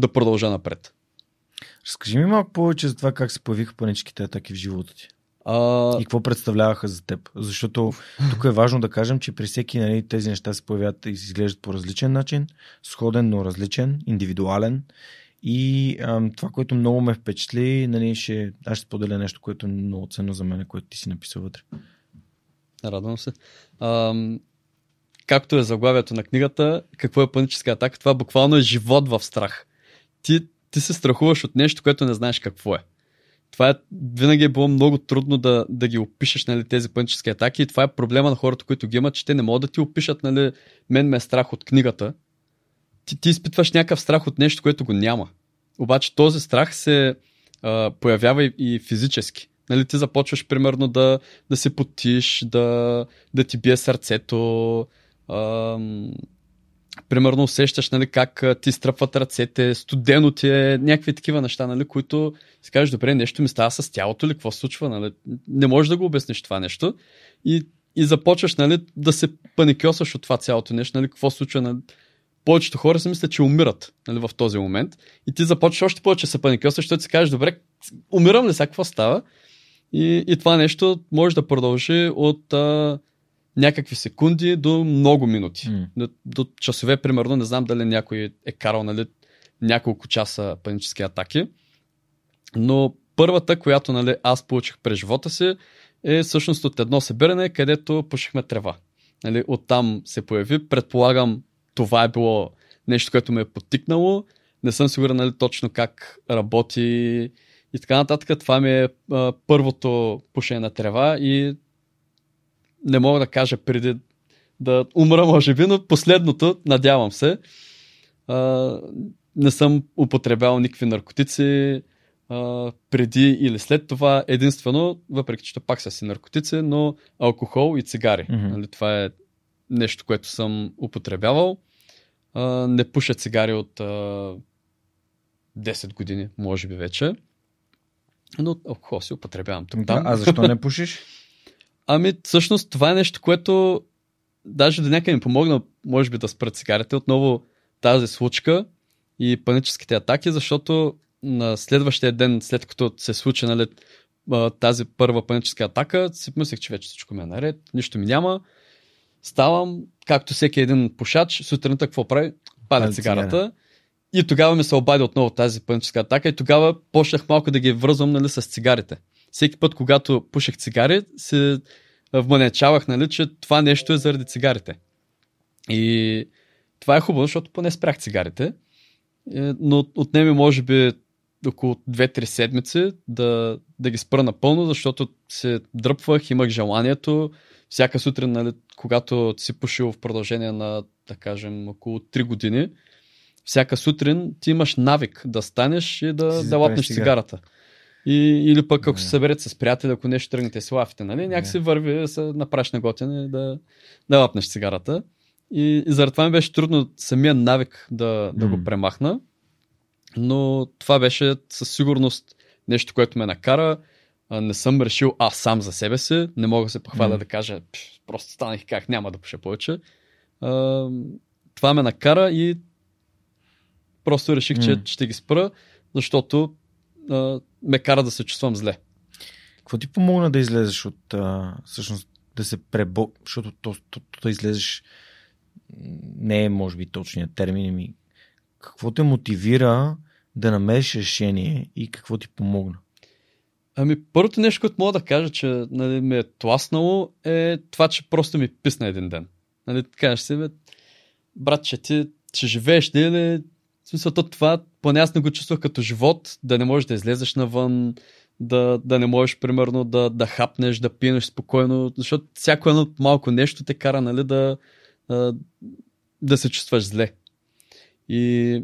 да продължа напред. Разкажи ми малко повече за това как се появиха паническите атаки в живота ти. А... И какво представляваха за теб? Защото тук е важно да кажем, че при всеки нали, тези неща се появяват и изглеждат по различен начин, сходен, но различен, индивидуален. И ам, това, което много ме впечатли, нали, ще, аз ще споделя нещо, което е много ценно за мен, което ти си написал вътре. Радвам се. Ам, както е заглавието на книгата, какво е паническа атака, това буквално е живот в страх. Ти, ти се страхуваш от нещо, което не знаеш какво е. Това е, винаги е било много трудно да, да ги опишеш нали, тези панически атаки и това е проблема на хората, които ги имат, че те не могат да ти опишат, нали, мен ме е страх от книгата, ти, ти изпитваш някакъв страх от нещо, което го няма. Обаче този страх се а, появява и, и физически. Нали, ти започваш примерно да, да се потиш, да, да ти бие сърцето, а, примерно усещаш нали, как ти стръпват ръцете, студено ти е, някакви такива неща, нали, които си кажеш, добре, нещо ми става с тялото или какво случва, нали? не можеш да го обясниш това нещо и, и започваш нали, да се паникьосваш от това цялото нещо, нали, какво случва, нали, повечето хора си мислят, че умират нали, в този момент. И ти започваш още повече се паникосваш, защото си кажеш, добре, умирам ли сега, какво става? И, и това нещо може да продължи от а, някакви секунди до много минути. Mm. До, до часове, примерно, не знам дали някой е карал нали, няколко часа панически атаки. Но първата, която нали, аз получих през живота си, е всъщност от едно събиране, където пушихме трева. Нали, оттам се появи. Предполагам, това е било нещо, което ме е потикнало. Не съм сигурен нали, точно как работи и така нататък. Това ми е а, първото пушене на трева и не мога да кажа преди да умра, може би, но последното, надявам се, а, не съм употребявал никакви наркотици а, преди или след това. Единствено, въпреки че пак са си наркотици, но алкохол и цигари. Mm-hmm. Нали, това е нещо, което съм употребявал а, не пуша цигари от а, 10 години, може би вече. Но алкохол си употребявам тук там. А защо не пушиш? ами, всъщност това е нещо, което даже до някъде ми помогна, може би да спра цигарите. Отново тази случка и паническите атаки, защото на следващия ден, след като се случи нали, тази първа паническа атака, си помислих, че вече всичко ми е наред, нищо ми няма. Ставам, както всеки един пушач, сутринта какво прави? Пада цигарата. Цигара. И тогава ми се обади отново тази паническа атака и тогава почнах малко да ги връзвам нали, с цигарите. Всеки път, когато пушех цигари, се вманечавах, нали, че това нещо е заради цигарите. И това е хубаво, защото поне спрях цигарите. Е, но отнеми, може би, около 2-3 седмици да, да ги спра напълно, защото се дръпвах, имах желанието. Всяка сутрин, нали, когато си пушил в продължение на, да кажем, около 3 години, всяка сутрин ти имаш навик да станеш и да, да лапнеш цигарата. И, или пък ако се съберете с приятели, ако нещо тръгнете с лафите, нали? Някакси върви, се направиш на готене да, да лапнеш цигарата. И, и заради това ми беше трудно самия навик да, да го премахна. Но това беше със сигурност нещо, което ме накара. Не съм решил аз сам за себе си. Не мога да се похваля mm. да кажа, просто станах как няма да пуша повече. А, това ме накара и просто реших, mm. че ще ги спра, защото а, ме кара да се чувствам зле. Какво ти помогна да излезеш от, а, всъщност, да се пребо... Защото то, то, то, да излезеш не е, може би, точният термин ми. Какво те мотивира да намериш решение и какво ти помогна? Ами, първото нещо, което мога да кажа, че нали, ми е тласнало, е това, че просто ми писна един ден. Нали, кажеш си, бе, брат, че ти ще живееш, ли? В смисъл, то това, поне аз не го чувствах като живот, да не можеш да излезеш навън, да, да не можеш, примерно, да, да хапнеш, да пинеш спокойно, защото всяко едно малко нещо те кара, нали, да, да се чувстваш зле. И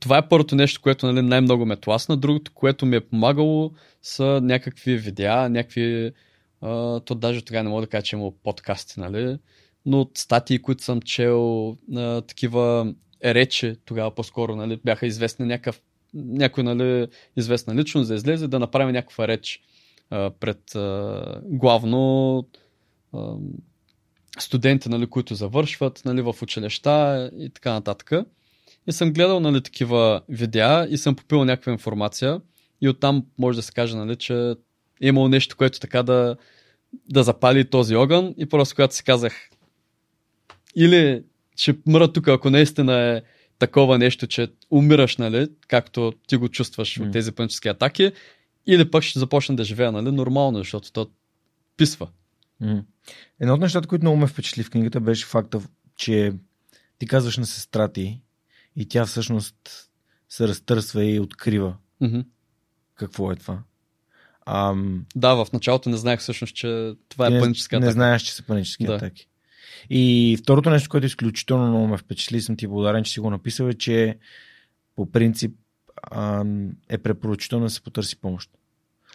това е първото нещо, което нали, най-много ме тласна. Другото, което ми е помагало, са някакви видеа, някакви. А, то даже тогава не мога да кажа, че има подкасти, нали? Но от статии, които съм чел, а, такива речи, тогава по-скоро нали, бяха известни някакъв, някой нали, известна личност да излезе да направи някаква реч а, пред а, главно а, студенти, нали, които завършват нали, в училища и така нататък. И съм гледал нали, такива видеа и съм попил някаква информация и оттам може да се каже, нали, че е имало нещо, което така да, да запали този огън и просто когато си казах или ще мра тук, ако наистина е такова нещо, че умираш, нали, както ти го чувстваш mm. от тези панически атаки, или пък ще започна да живея, нали, нормално, защото то писва. Mm. Едно от нещата, които много ме впечатли в книгата, беше факта, че ти казваш на сестра ти и тя всъщност се разтърсва и открива. Mm-hmm. Какво е това? Ам... Да, в началото не знаех всъщност, че това е паническа атака. Не знаеш, че са панически да. атаки. И второто нещо, което изключително много ме впечатли, съм ти благодарен, че си го написал, е, че по принцип ам, е препоръчително да се потърси помощ.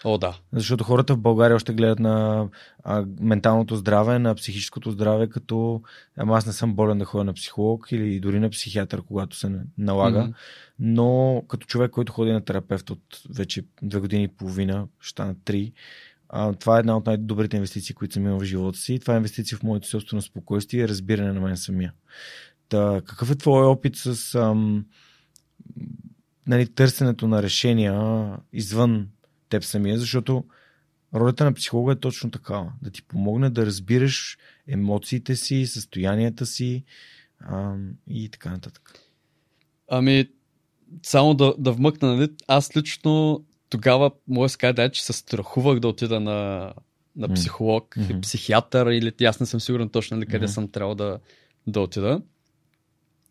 О, да. Защото хората в България още гледат на а, менталното здраве, на психическото здраве, като ама аз не съм болен да ходя на психолог или дори на психиатър, когато се налага. Mm-hmm. Но като човек, който ходи на терапевт от вече две години и половина, ще стана три, а, това е една от най-добрите инвестиции, които съм имал в живота си. Това е инвестиция в моето собствено спокойствие и разбиране на мен самия. Та, какъв е твой опит с ам, нали, търсенето на решения извън теб самия, защото ролята на психолога е точно такава. Да ти помогне да разбираш емоциите си, състоянията си а, и така нататък. Ами, само да, да вмъкна, нали? Аз лично тогава, мога да да, че се страхувах да отида на, на психолог, mm-hmm. психиатър или аз не съм сигурен точно нали, къде mm-hmm. съм трябвал да, да отида.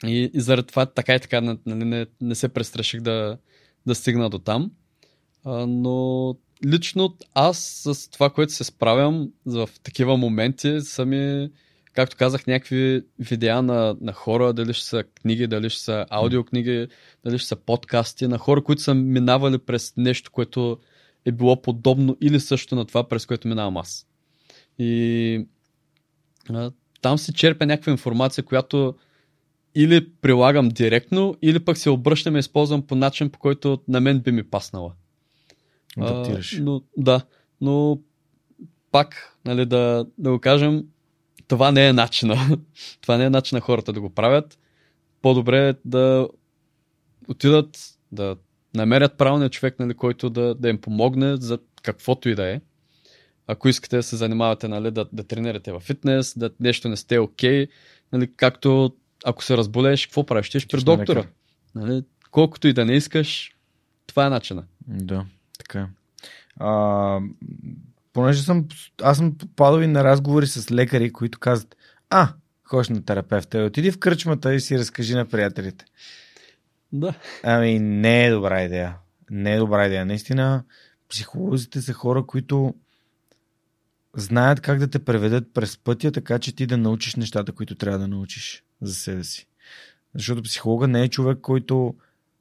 И, и заради това така и така нали, не, не се престраших да, да стигна до там. Но лично аз с това, което се справям в такива моменти, са ми, както казах, някакви видеа на, на хора, дали ще са книги, дали ще са аудиокниги, дали ще са подкасти, на хора, които са минавали през нещо, което е било подобно или също на това, през което минавам аз. И а, там си черпя някаква информация, която или прилагам директно, или пък се обръщам и използвам по начин, по който на мен би ми паснала. Адаптираш. А, но, да, но пак, нали, да, да го кажем, това не е начина. това не е начин на хората да го правят. По-добре е да отидат да намерят правилния човек, нали, който да, да им помогне за каквото и да е. Ако искате да се занимавате, нали, да, да тренирате във фитнес, да нещо не сте окей, okay, нали, както ако се разболееш, какво правиш? Ти при доктора. Нали, колкото и да не искаш, това е начина. Да. Така. А, понеже съм, аз съм попадал и на разговори с лекари, които казват, а, ходиш на терапевта, отиди в кръчмата и си разкажи на приятелите. Да. Ами, не е добра идея. Не е добра идея. Наистина, психолозите са хора, които знаят как да те преведат през пътя, така че ти да научиш нещата, които трябва да научиш за себе си. Защото психолога не е човек, който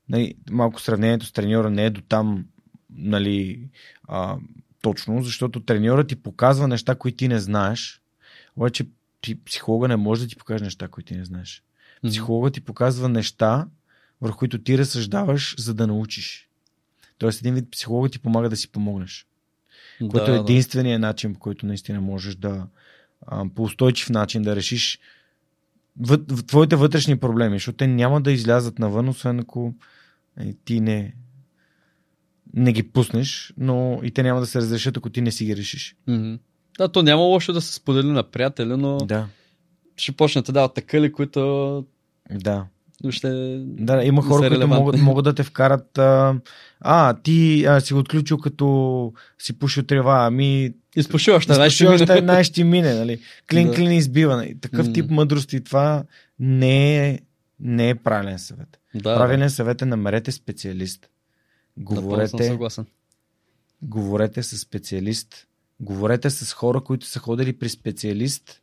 нали, малко сравнението с треньора не е до там нали, а, точно, защото треньорът ти показва неща, които ти не знаеш, обаче ти, психолога не може да ти покаже неща, които ти не знаеш. Психолога ти показва неща, върху които ти разсъждаваш, за да научиш. Тоест, един вид психолога ти помага да си помогнеш. Да, Което е да. единственият начин, по който наистина можеш да а, по устойчив начин да решиш в- твоите вътрешни проблеми, защото те няма да излязат навън, освен ако е, ти не, не ги пуснеш, но и те няма да се разрешат, ако ти не си ги решиш. Мгм. Да, то няма лошо да се сподели на приятели, но Да, ще почнат да дават такъли, които да. ще... Да, има хора, които релевантни. могат, могат да те вкарат. А, а ти а, си го отключил като си пушил трева, ами Изпуши още, знаеш, ще мине. една ще мине, нали? Клин, Да. клин избива. Нали? Такъв тип мъдрост и това не е, не е правилен съвет. Да, Правилен съвет е намерете специалист. Напълно съм Говорете, съгласен. говорете с специалист. Говорете с хора, които са ходили при специалист.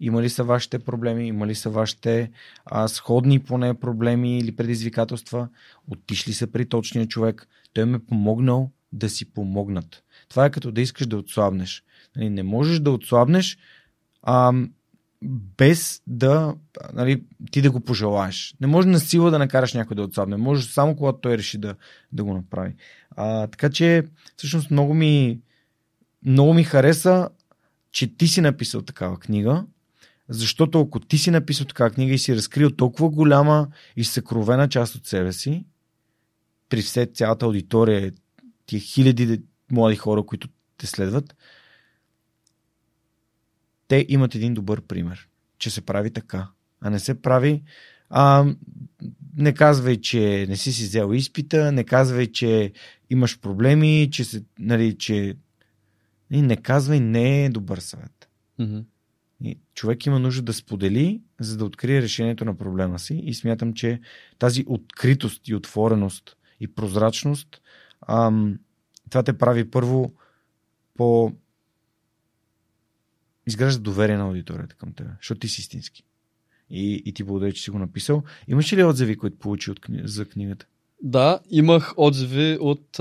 Има ли са вашите проблеми? Има ли са вашите а, сходни поне проблеми или предизвикателства? Отишли са при точния човек. Той ме е помогнал да си помогнат. Това е като да искаш да отслабнеш. Нали, не можеш да отслабнеш а, без да нали, ти да го пожелаеш. Не може на сила да накараш някой да отслабне. Може само когато той реши да, да го направи. А, така че, всъщност, много ми, много ми хареса, че ти си написал такава книга, защото ако ти си написал такава книга и си разкрил толкова голяма и съкровена част от себе си, при все цялата аудитория, тия хиляди млади хора, които те следват, те имат един добър пример, че се прави така, а не се прави. А, не казвай, че не си си взел изпита, не казвай, че имаш проблеми, че се, нали, че... Не, не казвай, не е добър съвет. Мгм. И човек има нужда да сподели, за да открие решението на проблема си. И смятам, че тази откритост и отвореност и прозрачност, ам, това те прави първо по изгражда доверие на аудиторията към теб, защото ти си истински. И, и ти благодаря, че си го написал. Имаш ли отзиви, които получи от, за книгата? Да, имах отзиви от,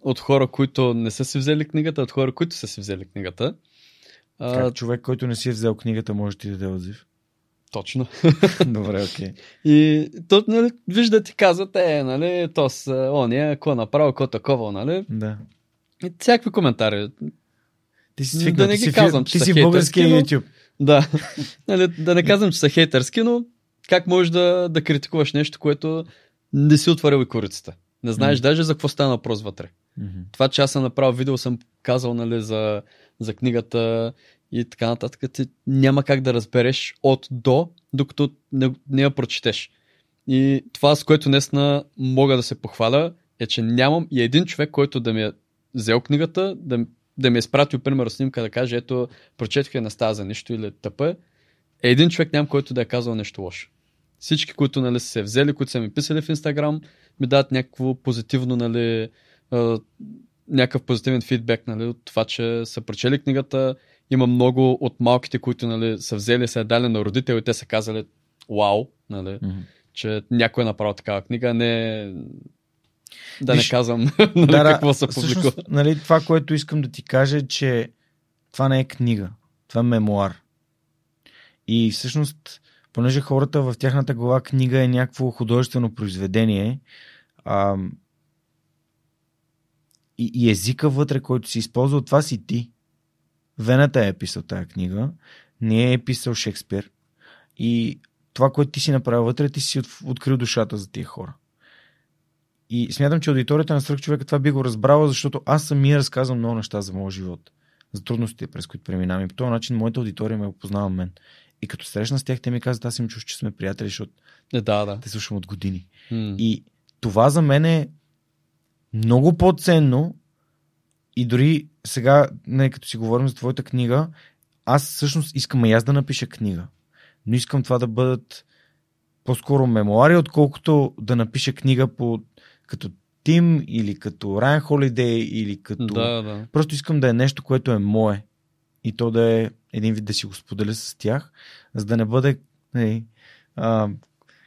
от хора, които не са си взели книгата, от хора, които са си взели книгата. Как човек, който не си е взел книгата, може да ти даде отзив? точно. Добре, окей. И то, нали, вижда ти казват, е, нали, то с ония, какво направил, какво такова, нали. Да. И всякакви коментари. Ти си Да свикнал, не ти ги си, казвам, ти че си са българския хейтърски, YouTube. Да. нали, да не казвам, че са хейтърски, но как можеш да, да критикуваш нещо, което не си отворил и корицата. Не знаеш М. даже за какво стана въпрос вътре. Мгм. Това, че аз съм направил видео, съм казал нали, за, за книгата и така нататък. Ти няма как да разбереш от до, докато не, не я прочетеш. И това, с което днесна мога да се похваля, е, че нямам и един човек, който да ми е взел книгата, да, да ми е изпратил, примерно, снимка, да каже, ето, прочетох я не става за нищо или тъпа. Е, един човек нямам, който да е казал нещо лошо. Всички, които нали, са се взели, които са ми писали в Инстаграм, ми дават някакво позитивно, нали, някакъв позитивен фидбек нали, от това, че са прочели книгата. Има много от малките, които нали, са взели, са я дали на родител и те са казали вау, нали, Мгм. че някой е направил такава книга, не да Виж, не казвам нали, Да, какво се публикува. всъщност, нали, това, което искам да ти кажа е, че това не е книга, това е мемуар. И всъщност, понеже хората в тяхната глава книга е някакво художествено произведение, а, и, и езика вътре, който си използвал, това си ти. Вената е писал тази книга, не е писал Шекспир. И това, което ти си направил вътре, ти си от- открил душата за тия хора. И смятам, че аудиторията на Сръх човека това би го разбрала, защото аз самия разказвам много неща за моя живот. За трудностите, през които преминавам. И по този начин моята аудитория ме опознава мен. И като срещна с тях, те ми казват, аз им чуш, че сме приятели, защото Е, да, да. те слушам от години. М. И това за мен е много по-ценно и дори сега, не, като си говорим за твоята книга, аз всъщност искам и аз да напиша книга. Но искам това да бъдат по-скоро мемуари, отколкото да напиша книга по, като Тим или като Ryan Holiday или като... Да, да. Просто искам да е нещо, което е мое. И то да е един вид да си го споделя с тях, за да не бъде, не, а,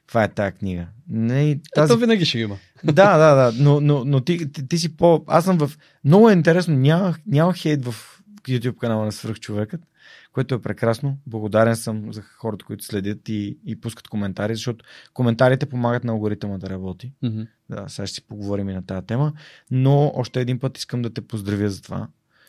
това е тая книга. Не, тази... Ето винаги ще има. Да, да, да, но, но, но ти, ти, ти, си по... Аз съм в... Много е интересно, няма, няма хейт в YouTube канала на свръхчовекът, което е прекрасно. Благодарен съм за хората, които следят и, и пускат коментари, защото коментарите помагат на алгоритъма да работи. Mm-hmm. Да, сега ще си поговорим и на тази тема. Но още един път искам да те поздравя за това.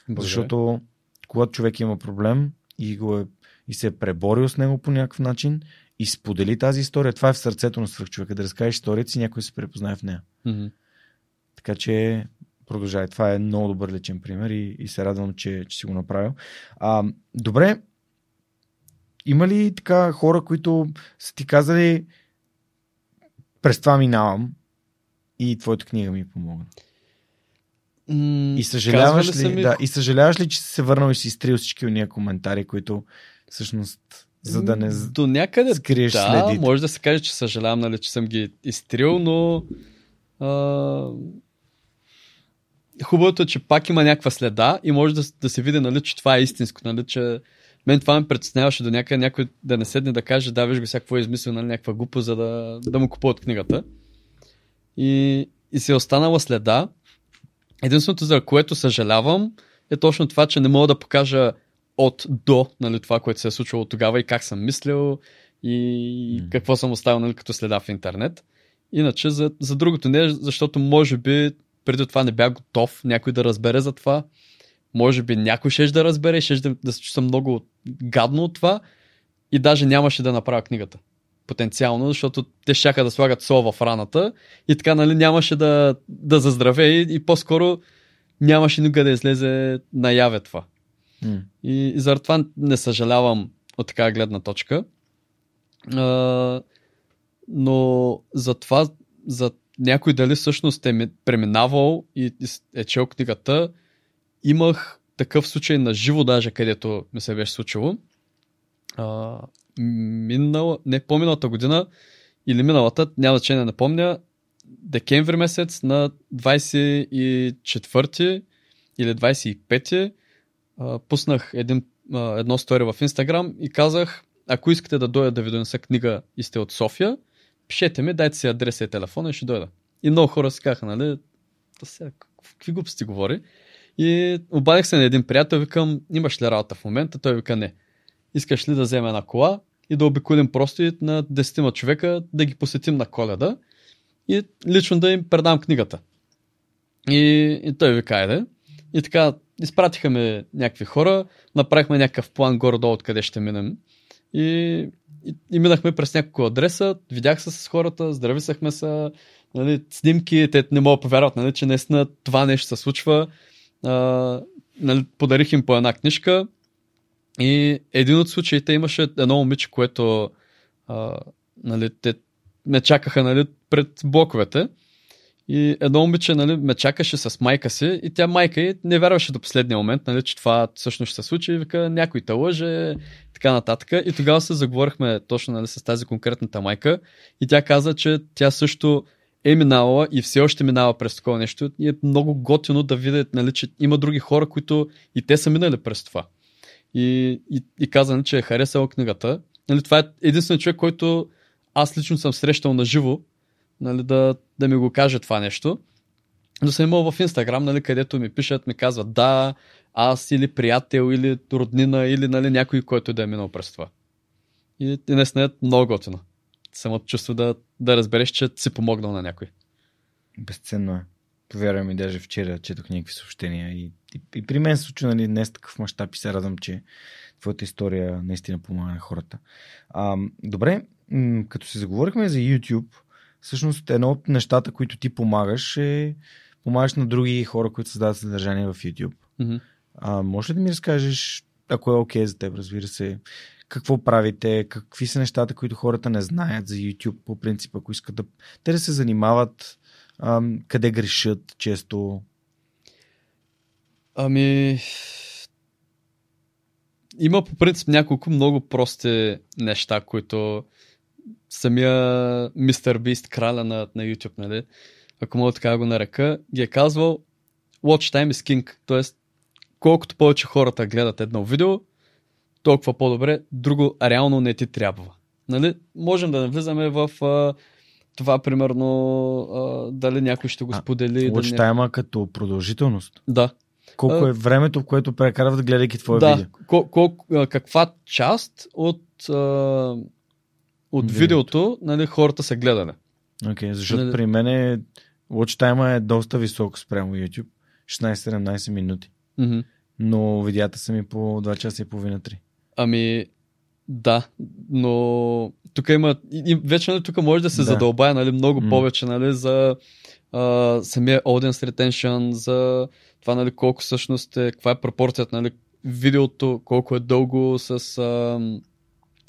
Благодаря. Защото когато човек има проблем и, го е, и се е преборил с него по някакъв начин и сподели тази история, това е в сърцето на свръхчовека, да разкажеш историята си някой се препознае в нея. Mm-hmm. Така че продължай. Това е много добър личен пример и, и се радвам, че, че си го направил. А, добре, има ли така хора, които са ти казали през това минавам и твоята книга ми помогна? И съжаляваш ли, ми... да, и съжаляваш ли, че си се върнал и си изтрил всички от ния коментари, които всъщност за да не До някъде, скриеш да, следите. може да се каже, че съжалявам, нали, че съм ги изтрил, но а, хубавото е, че пак има някаква следа и може да, да се види, нали, че това е истинско, нали, че мен това ме притесняваше до някъде някой да не седне да каже, да, виж го всякакво е измислил, нали, някаква глупост, за да, да му купуват книгата. И, и се е останала следа. Единственото, за което съжалявам, е точно това, че не мога да покажа от до нали, това, което се е случвало тогава и как съм мислил и mm. какво съм оставил нали, като следа в интернет. Иначе за, за другото не, защото може би преди това не бях готов някой да разбере за това. Може би някой ще да разбере, ще да, да се чувствам много гадно от това и даже нямаше да направя книгата. Потенциално, защото те щяха да слагат сол в раната и така нали, нямаше да, да заздраве и, и по-скоро нямаше никога да излезе наяве това. Mm. И, и заради това не съжалявам от така гледна точка. А, но за това, за някой дали всъщност е преминавал и е чел книгата, имах такъв случай на живо даже, където ми се беше случило. А, минала, не по-миналата година или миналата, няма значение, не помня, декември месец на 24 или 25 а, пуснах един, а, едно стори в Инстаграм и казах, ако искате да дойда да ви донеса книга и сте от София, пишете ми, дайте си адреса и телефона и ще дойда. И много хора си казаха, нали, да сега, какви глупости говори. И обадих се на един приятел, викам, имаш ли работа в момента? Той вика, не. Искаш ли да вземе една кола и да обиколим просто и на 10 човека, да ги посетим на коледа и лично да им предам книгата. И, и той вика, айде. И така, изпратиха някакви хора, направихме някакъв план горе-долу откъде ще минем. И, и, и минахме през няколко адреса, видях се с хората, здрависахме се, нали, снимки, те не могат да повярват, нали, че наистина това нещо се случва. А, нали, подарих им по една книжка и един от случаите имаше едно момиче, което а, нали, те ме чакаха нали, пред блоковете и едно момиче нали, ме чакаше с майка си и тя майка и не вярваше до последния момент, нали, че това всъщност ще се случи и вика някой те лъже, така нататък. И тогава се заговорихме точно нали, с тази конкретната майка и тя каза, че тя също е минала и все още минава през такова нещо и е много готино да видят, нали, че има други хора, които и те са минали през това. И, и, и каза, нали, че е харесала книгата. Нали, това е единственият човек, който аз лично съм срещал на живо, нали, да, да ми го каже това нещо. Но съм имал в Инстаграм, нали, където ми пишат, ми казват да, аз или приятел, или роднина, или нали, някой, който да е минал през това. И, и наистина е много готино самото чувство да, да разбереш, че си помогнал на някой. Безценно е. Повярвай ми, даже вчера четох някакви съобщения и, и, и при мен се случи нали, днес такъв мащаб и се радвам, че твоята история наистина помага на хората. А, добре, м- като се заговорихме за YouTube, всъщност едно от нещата, които ти помагаш е помагаш на други хора, които създават съдържание в YouTube. Mm-hmm. А, може ли да ми разкажеш, ако е окей okay за теб, разбира се, какво правите, какви са нещата, които хората не знаят за YouTube по принцип, ако искат да, те да се занимават, ам, къде грешат често? Ами, има по принцип няколко много прости неща, които самия мистер Бист, краля на, на YouTube, нали, ако мога така да го нарека, ги е казвал Watch time is king, т.е. колкото повече хората гледат едно видео, толкова по-добре, друго реално не ти трябва. Нали? Можем да навлизаме в а, това, примерно, а, дали някой ще го А, сподели. Watch дали... time като продължителност. Да. Колко А, е времето, в което прекарват гледайки твое да. видео? Кол, кол, а, каква част от, а, от Видеото. видеото нали, хората са гледали? Okay, защото Нали- при мен е, watch time е доста висок спрямо YouTube. 16-17 минути. Мгм. Но видеята са ми по 2 часа и половина 3. Ами, да, но тук има, и, вече нали, тук може да се Да. задълбая нали, много М. повече нали, за а, самия audience retention, за това нали, колко всъщност е, каква е пропорцията, нали, видеото, колко е дълго с а,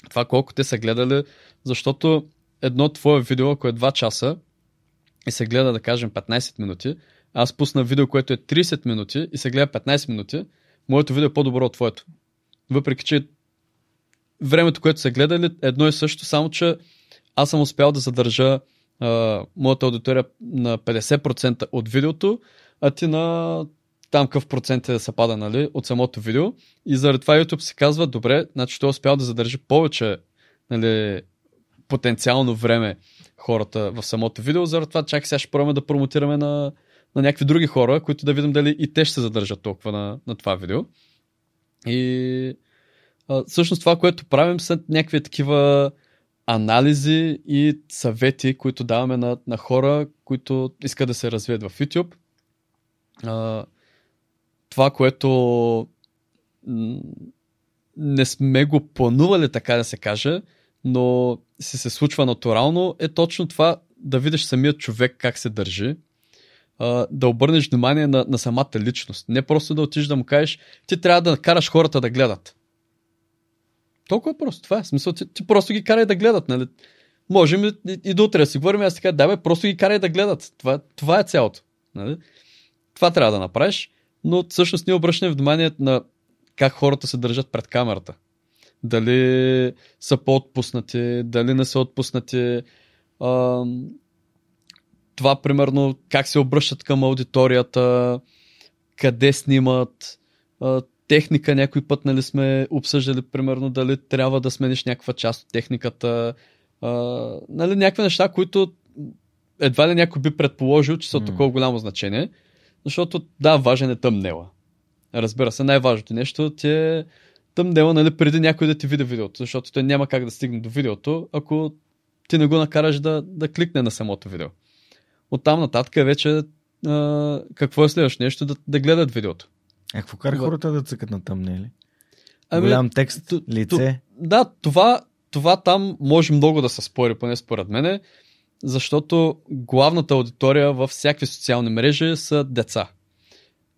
това колко те са гледали, защото едно твое видео, ако е 2 часа и се гледа, да кажем, 15 минути, аз пусна видео, което е 30 минути и се гледа 15 минути, моето видео е по-добро от твоето. Въпреки, че времето, което са гледали, едно и също, само че аз съм успял да задържа а, моята аудитория на 50% от видеото, а ти на там какъв процент е да се пада нали, от самото видео. И заради това YouTube си казва, добре, значи той е успял да задържи повече нали, потенциално време хората в самото видео, заради това чакай сега ще пробваме да промотираме на, на някакви други хора, които да видим дали и те ще се задържат толкова на, на това видео. И а, всъщност това, което правим са някакви такива анализи и съвети, които даваме на, на хора, които искат да се развият в YouTube. А, това, което не сме го планували, така да се каже, но си се случва натурално, е точно това да видиш самия човек как се държи, да обърнеш внимание на, на самата личност. Не просто да отидеш да му кажеш, ти трябва да караш хората да гледат. Толкова просто. Това е. Смисъл, ти, ти просто ги карай да гледат. Нали? Можем и, и до утре да си говорим, аз така, да бе, просто ги карай да гледат. Това, това е цялото. Нали? Това трябва да направиш, но всъщност ние обръщаме внимание на как хората се държат пред камерата. Дали са по-отпуснати, дали не са отпуснати. А, това, примерно, как се обръщат към аудиторията, къде снимат, а, техника някой път нали сме обсъждали, примерно, дали трябва да смениш някаква част от техниката, а, нали, някакви неща, които едва ли някой би предположил, че са от такова голямо значение, защото да, важен е тъмнела. Разбира се, най-важното нещо ти е тъмнела, нали, преди някой да ти види видеото, защото той няма как да стигне до видеото, ако ти не го накараш да, да кликне на самото видео. Оттам нататък е вече а, какво е следващото нещо, да, да гледат видеото. Е, какво кара Това- хората да цъкат на тъмнели? Ами, Голям текст, ту- лице. Да, това, това там може много да се спори, поне според мене, защото главната аудитория във всякакви социални мрежи са деца.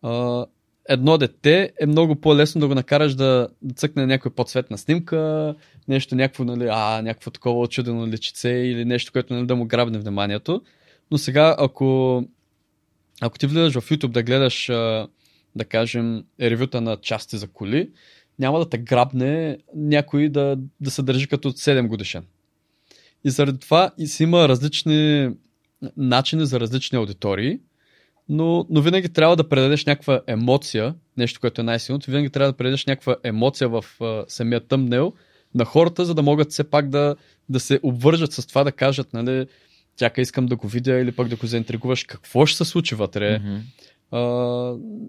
А, едно дете е много по-лесно да го накараш да, да цъкне някоя подсветна снимка, нещо някакво, нали, а, някакво такова очудено личице или нещо, което нали, да му грабне вниманието. Но сега, ако, ако ти влизаш в YouTube да гледаш, да кажем, ревюта на части за коли, няма да те грабне някой да, да се държи като 7 годишен. И заради това и си има различни начини за различни аудитории, но, но винаги трябва да предадеш някаква емоция, нещо, което е най-силното, винаги трябва да предадеш някаква емоция в а, самия тъмнел на хората, за да могат все пак да, да се обвържат с това, да кажат, нали, чакай, искам да го видя или пък да го заинтригуваш какво ще се случи вътре. Мгм. А,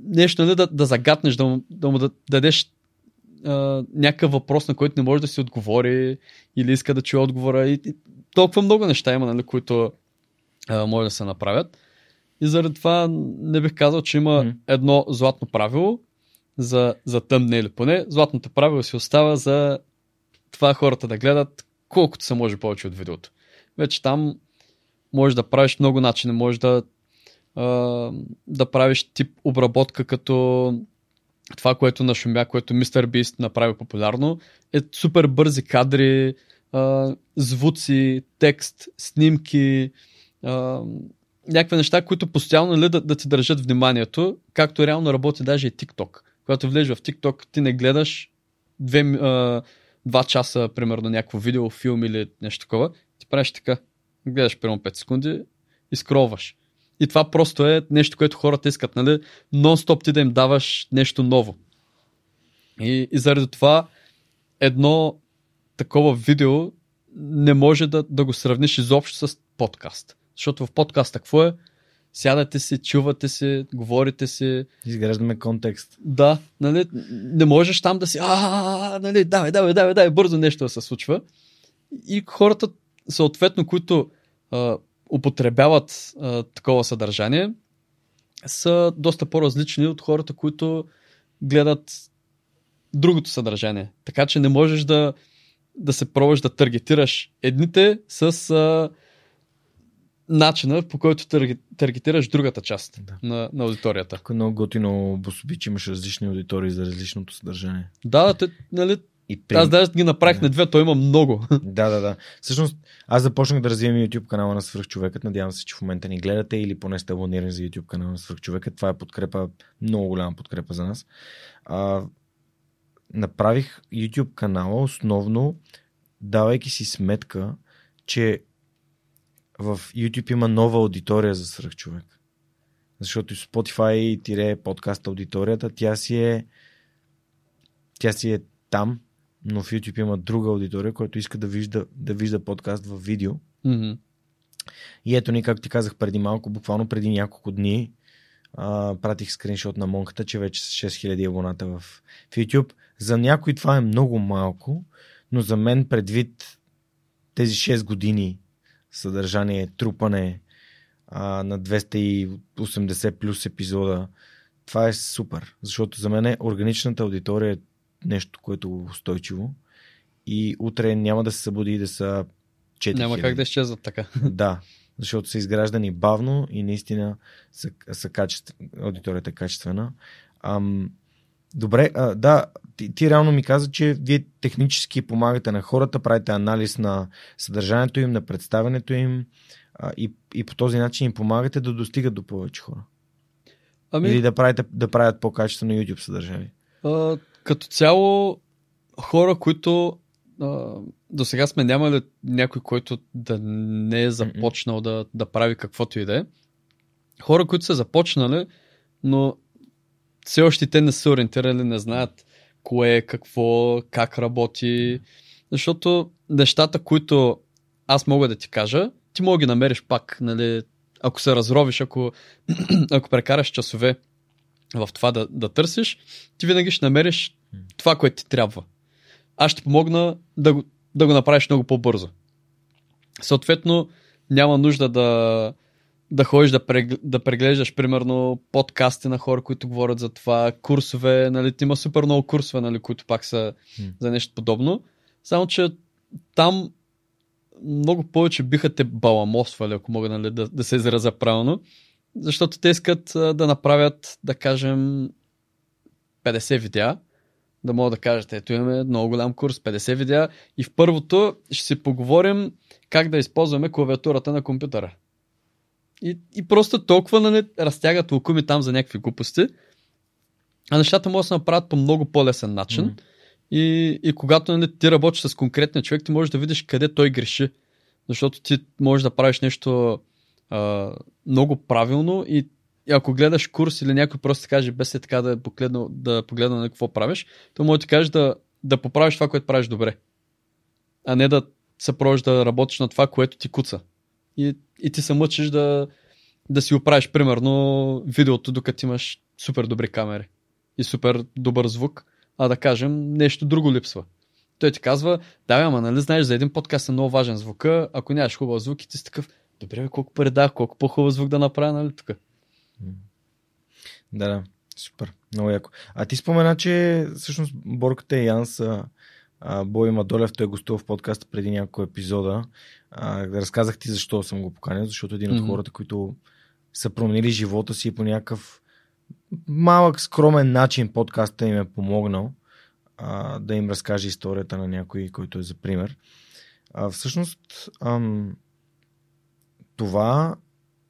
нещо, нали, да, да загатнеш, да му, да му да, дадеш а, някакъв въпрос, на който не може да си отговори или иска да чуе отговора. И, и толкова много неща има, нали, които а, може да се направят. И заради това не бих казал, че има Мгм. едно златно правило за, за тъмнели. Поне златното правило си остава за това хората да гледат колкото се може повече от видеото. Вече там можеш да правиш много начини. Можеш да, а, да правиш тип обработка като това, което нашумя, което Mr. Beast направи популярно, е супер бързи кадри, а, звуци, текст, снимки, а, някакви неща, които постоянно нали, да, да ти държат вниманието, както реално работи даже и TikTok. Когато влезеш в TikTok, ти не гледаш две, а, два часа, примерно, някакво видео, филм или нещо такова, ти правиш така. Гледаш примерно 5 секунди и скролваш. И това просто е нещо, което хората искат, нали? Нон-стоп ти да им даваш нещо ново. И, и заради това едно такова видео не може да, да го сравниш изобщо с подкаст. Защото в подкаста какво е? Сядате си, чувате си, говорите си. Изграждаме контекст. Да, нали, не можеш там да си, а, нали, давай, давай, давай, давай, бързо нещо да се случва. И хората, съответно, които а, употребяват а, такова съдържание, са доста по-различни от хората, които гледат другото съдържание. Така че не можеш да, да се пробваш да таргетираш едните с а, начина, по който таргетираш другата част да. на, на аудиторията. Тук е много готино Бособи, че имаш различни аудитории за различното съдържание. Да, те, нали, и при... Аз даже ги направих да. на две, той има много. Да, да, да. Всъщност, аз започнах да развивам YouTube канала на Свърхчовекът. Надявам се, че в момента ни гледате или поне сте абонирани за YouTube канала на Свърхчовекът. Това е подкрепа, много голяма подкрепа за нас. А, направих YouTube канала основно, давайки си сметка, че в YouTube има нова аудитория за свръхчовек. Защото Spotify подкаст аудиторията, тя си е тя си е там, но в YouTube има друга аудитория, която иска да вижда, да вижда подкаст в видео. Mm-hmm. И ето ни, както ти казах преди малко, буквално преди няколко дни, а, пратих скриншот на монката, че вече са 6000 абоната в, в YouTube. За някой това е много малко, но за мен предвид тези 6 години съдържание, трупане а, на 280 плюс епизода, това е супер, защото за мен органичната аудитория е нещо, което е устойчиво и утре няма да се събуди и да са 4 Няма как да изчезват така. Да, защото са изграждани бавно и наистина са, са качеств... аудиторията е качествена. Ам, добре, а, да, ти, ти реално ми каза, че вие технически помагате на хората, правите анализ на съдържанието им, на представянето им а, и, и по този начин им помагате да достигат до повече хора. Ами... Или да, правите, да правят по-качествено YouTube съдържание. А, като цяло, хора, които до сега сме нямали някой, който да не е започнал mm-hmm. да, да прави каквото и да е. Хора, които са започнали, но все още те не са ориентирали, не знаят кое, какво, как работи. Защото нещата, които аз мога да ти кажа, ти мога да ги намериш пак, нали, ако се разровиш, ако, ако прекараш часове в това да, да търсиш, ти винаги ще намериш това, което ти трябва. Аз ще помогна да да го направиш много по-бързо. Съответно, няма нужда да, да ходиш да, прег... да преглеждаш, примерно, подкасти на хора, които говорят за това, курсове, нали, има супер много курсове, нали, които пак са за нещо подобно. Само, че там много повече биха те баламосвали, ако мога нали, да, да се изразя правилно, защото те искат а, да направят, да кажем, 50 видеа, да мога да кажете, ето имаме много голям курс, 50 видеа и в първото ще си поговорим как да използваме клавиатурата на компютъра. И, и просто толкова нали, разтягат лукуми там за някакви глупости. А нещата могат да се направят по много по-лесен начин. Mm-hmm. И, и когато нали, ти работиш с конкретния човек, ти можеш да видиш къде той греши. Защото ти можеш да правиш нещо а, много правилно и, и ако гледаш курс или някой просто каже без е така да погледна, да погледна на какво правиш, то може да ти каже да, да поправиш това, което правиш добре. А не да се пробваш да работиш на това, което ти куца и, и ти се мъчиш да, да си оправиш, примерно, видеото, докато имаш супер добри камери и супер добър звук, а да кажем, нещо друго липсва. Той ти казва, да, ама нали знаеш, за един подкаст е много важен звука, ако нямаш хубав звук и ти си такъв, добре, бе, колко пари колко по-хубав звук да направя, нали тук. Да, да, супер, много яко. А ти спомена, че всъщност Борката и Ян са Бой Мадолев, той е гостувал в подкаста преди няколко епизода. А, разказах ти защо съм го поканил, защото един mm-hmm. от хората, които са променили живота си по някакъв малък, скромен начин подкаста им е помогнал а, да им разкаже историята на някой, който е за пример. А, всъщност, ам, това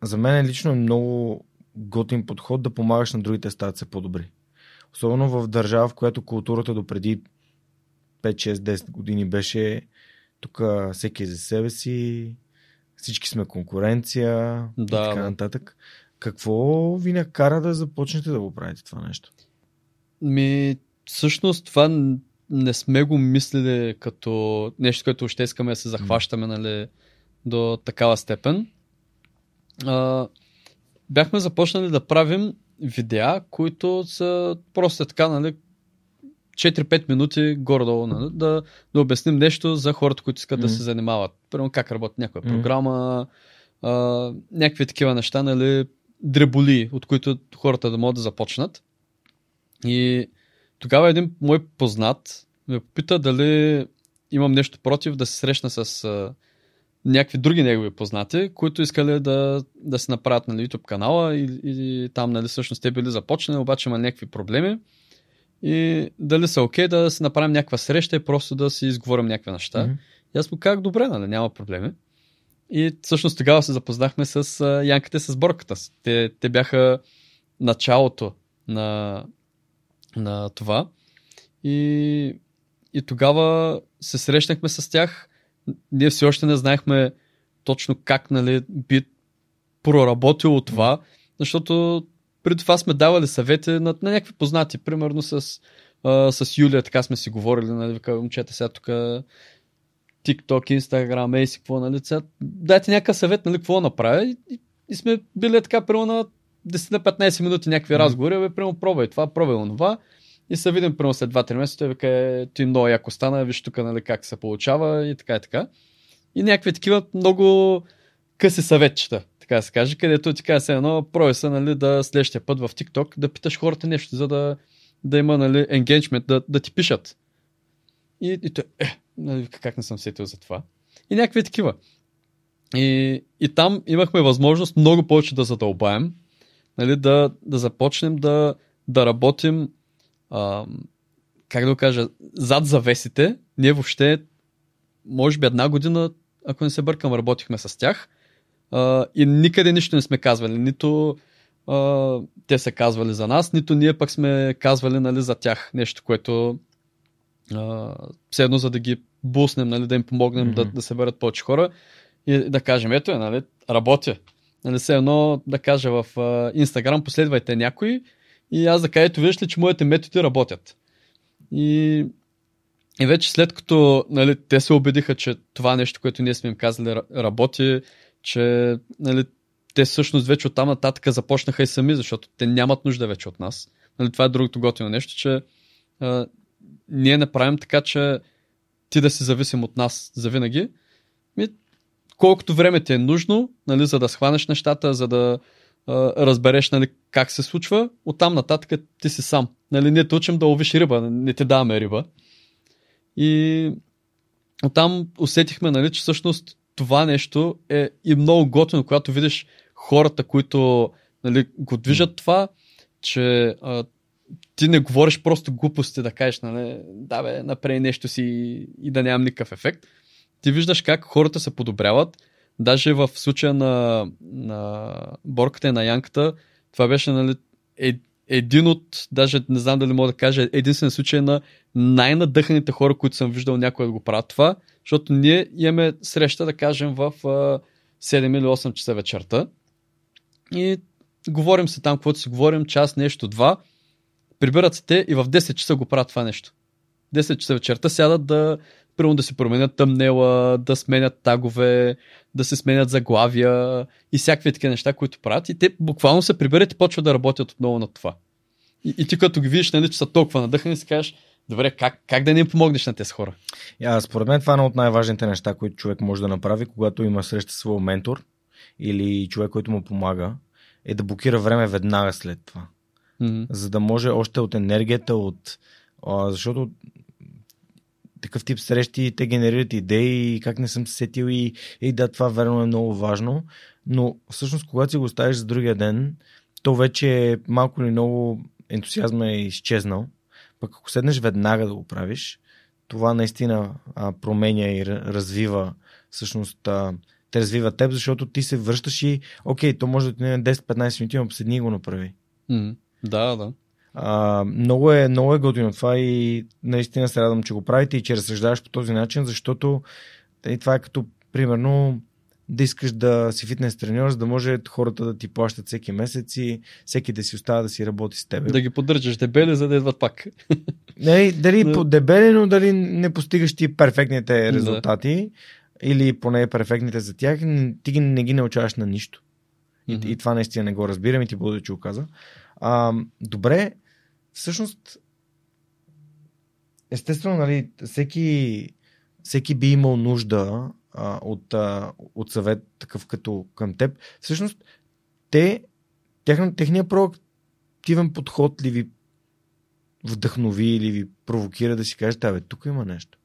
за мен лично е много готин подход да помагаш на другите стават се по-добри. Особено в държава, в която културата допреди 5-6-10 години беше тук всеки е за себе си, всички сме конкуренция да, и така нататък. Какво ви накара да започнете да го правите това нещо? Ми, всъщност това не сме го мислили като нещо, което още искаме да се захващаме нали, до такава степен. А, бяхме започнали да правим видеа, които са просто така, нали, 4-5 минути горе-долу, нали, да, да обясним нещо за хората, които искат mm-hmm. да се занимават. Примерно как работи някоя mm-hmm. програма, а, някакви такива неща, нали, дреболи, от които хората да могат да започнат. И тогава един мой познат ме попита дали имам нещо против да се срещна с а, някакви други негови познати, които искали да, да се направят на нали, YouTube канала и, и там нали, всъщност те били започнали, обаче има някакви проблеми и дали са окей okay да се направим някаква среща и просто да си изговорим някакви неща. Mm-hmm. И аз му как добре, нали, няма проблеми. И всъщност тогава се запознахме с а, янките с борката. Те, те бяха началото на, на това. И, и тогава се срещнахме с тях. Ние все още не знаехме точно как нали, би проработило това, защото преди това сме давали съвети на, на някакви познати. Примерно с, а, с Юлия, така сме си говорили, нали, вика, момчета, сега тук TikTok, Instagram, ей си, какво, нали, сега, дайте някакъв съвет, нали, какво направя и, и, и сме били така, примерно на 10-15 минути някакви mm. разговори, бе, примерно пробвай това, пробвай онова и се видим примерно след 2-3 месеца, той вика, е, ти много яко стана, виж тук, нали, как се получава и така и така. И някакви такива много къси съветчета така се каже, където ти казва едно, прояви се нали, да следващия път в TikTok да питаш хората нещо, за да, да има нали, engagement, да, да ти пишат. И, и той, е, нали, как не съм сетил за това. И някакви такива. И, и там имахме възможност много повече да задълбаем, нали, да, да започнем да, да работим, а, как да кажа, зад завесите. Ние въобще, може би една година, ако не се бъркам, работихме с тях – а, и никъде нищо не сме казвали. Нито а, те са казвали за нас, нито ние пък сме казвали нали, за тях нещо, което а, все едно за да ги буснем, нали, да им помогнем mm-hmm. да, да се бъдат повече хора и да кажем, ето е, нали, работя. Нали, все едно да кажа в Инстаграм, последвайте някой и аз да кажа, ето виждаш ли, че моите методи работят. И, и вече след като нали, те се убедиха, че това нещо, което ние сме им казали, работи, че нали, те всъщност вече оттам нататък започнаха и сами, защото те нямат нужда вече от нас. Нали, това е другото готино нещо, че а, ние не правим така, че ти да си зависим от нас завинаги. Ми, колкото време ти е нужно, нали, за да схванеш нещата, за да а, разбереш нали, как се случва, оттам нататък ти си сам. Нали, ние те учим да ловиш риба, не ти даваме риба. И оттам усетихме, нали, че всъщност това нещо е и много готино, когато видиш хората, които нали, го движат това, че а, ти не говориш просто глупости да кажеш, нали, да бе, направи нещо си и да нямам никакъв ефект. Ти виждаш как хората се подобряват. Даже в случая на, на борката и на янката, това беше нали, е, един от, даже не знам дали мога да кажа, единствен случай на най-надъханите хора, които съм виждал някой да го правят това, защото ние имаме среща, да кажем, в 7 или 8 часа вечерта и говорим се там, каквото си говорим, час, нещо, два, прибират се те и в 10 часа го правят това нещо. 10 часа вечерта сядат да, примерно да си променят тъмнела, да сменят тагове, да се сменят заглавия и всякакви такива неща, които правят. И те буквално се приберат и почват да работят отново на това. И, и ти като ги видиш, нали, че са толкова надъхани, си кажеш, добре, как, как да не помогнеш на тези хора? Я, според мен това е едно от най-важните неща, които човек може да направи, когато има среща своя ментор или човек, който му помага, е да блокира време веднага след това. Mm-hmm. За да може още от енергията, от... А, защото такъв тип срещи, те генерират идеи, как не съм се сетил и, и да, това верно е много важно, но всъщност когато си го оставиш за другия ден, то вече е малко или много ентусиазма е изчезнал. Пък ако седнеш веднага да го правиш, това наистина а, променя и развива всъщност а, те развива теб, защото ти се връщаш и окей, то може да ти 10-15 минути, но седни и го направи. Mm, да, да. А, много е, много е готино това и наистина се радвам, че го правите и че разсъждаваш по този начин, защото и това е като примерно да искаш да си фитнес треньор, за да може хората да ти плащат всеки месец и всеки да си остава да си работи с теб. Да ги поддържаш дебели, за да идват пак. Не, дали да. по дебели, но дали не постигаш ти перфектните резултати да. или поне перфектните за тях, ти ги, не ги научаваш на нищо. Mm-hmm. И, и това наистина не го разбирам и ти благодаря, че го каза. А, добре, всъщност, естествено, нали, всеки, всеки би имал нужда а, от, а, от съвет такъв като към теб. Всъщност, те, техния, техния проактивен подход ли ви вдъхнови или ви провокира да си кажете, абе, тук има нещо?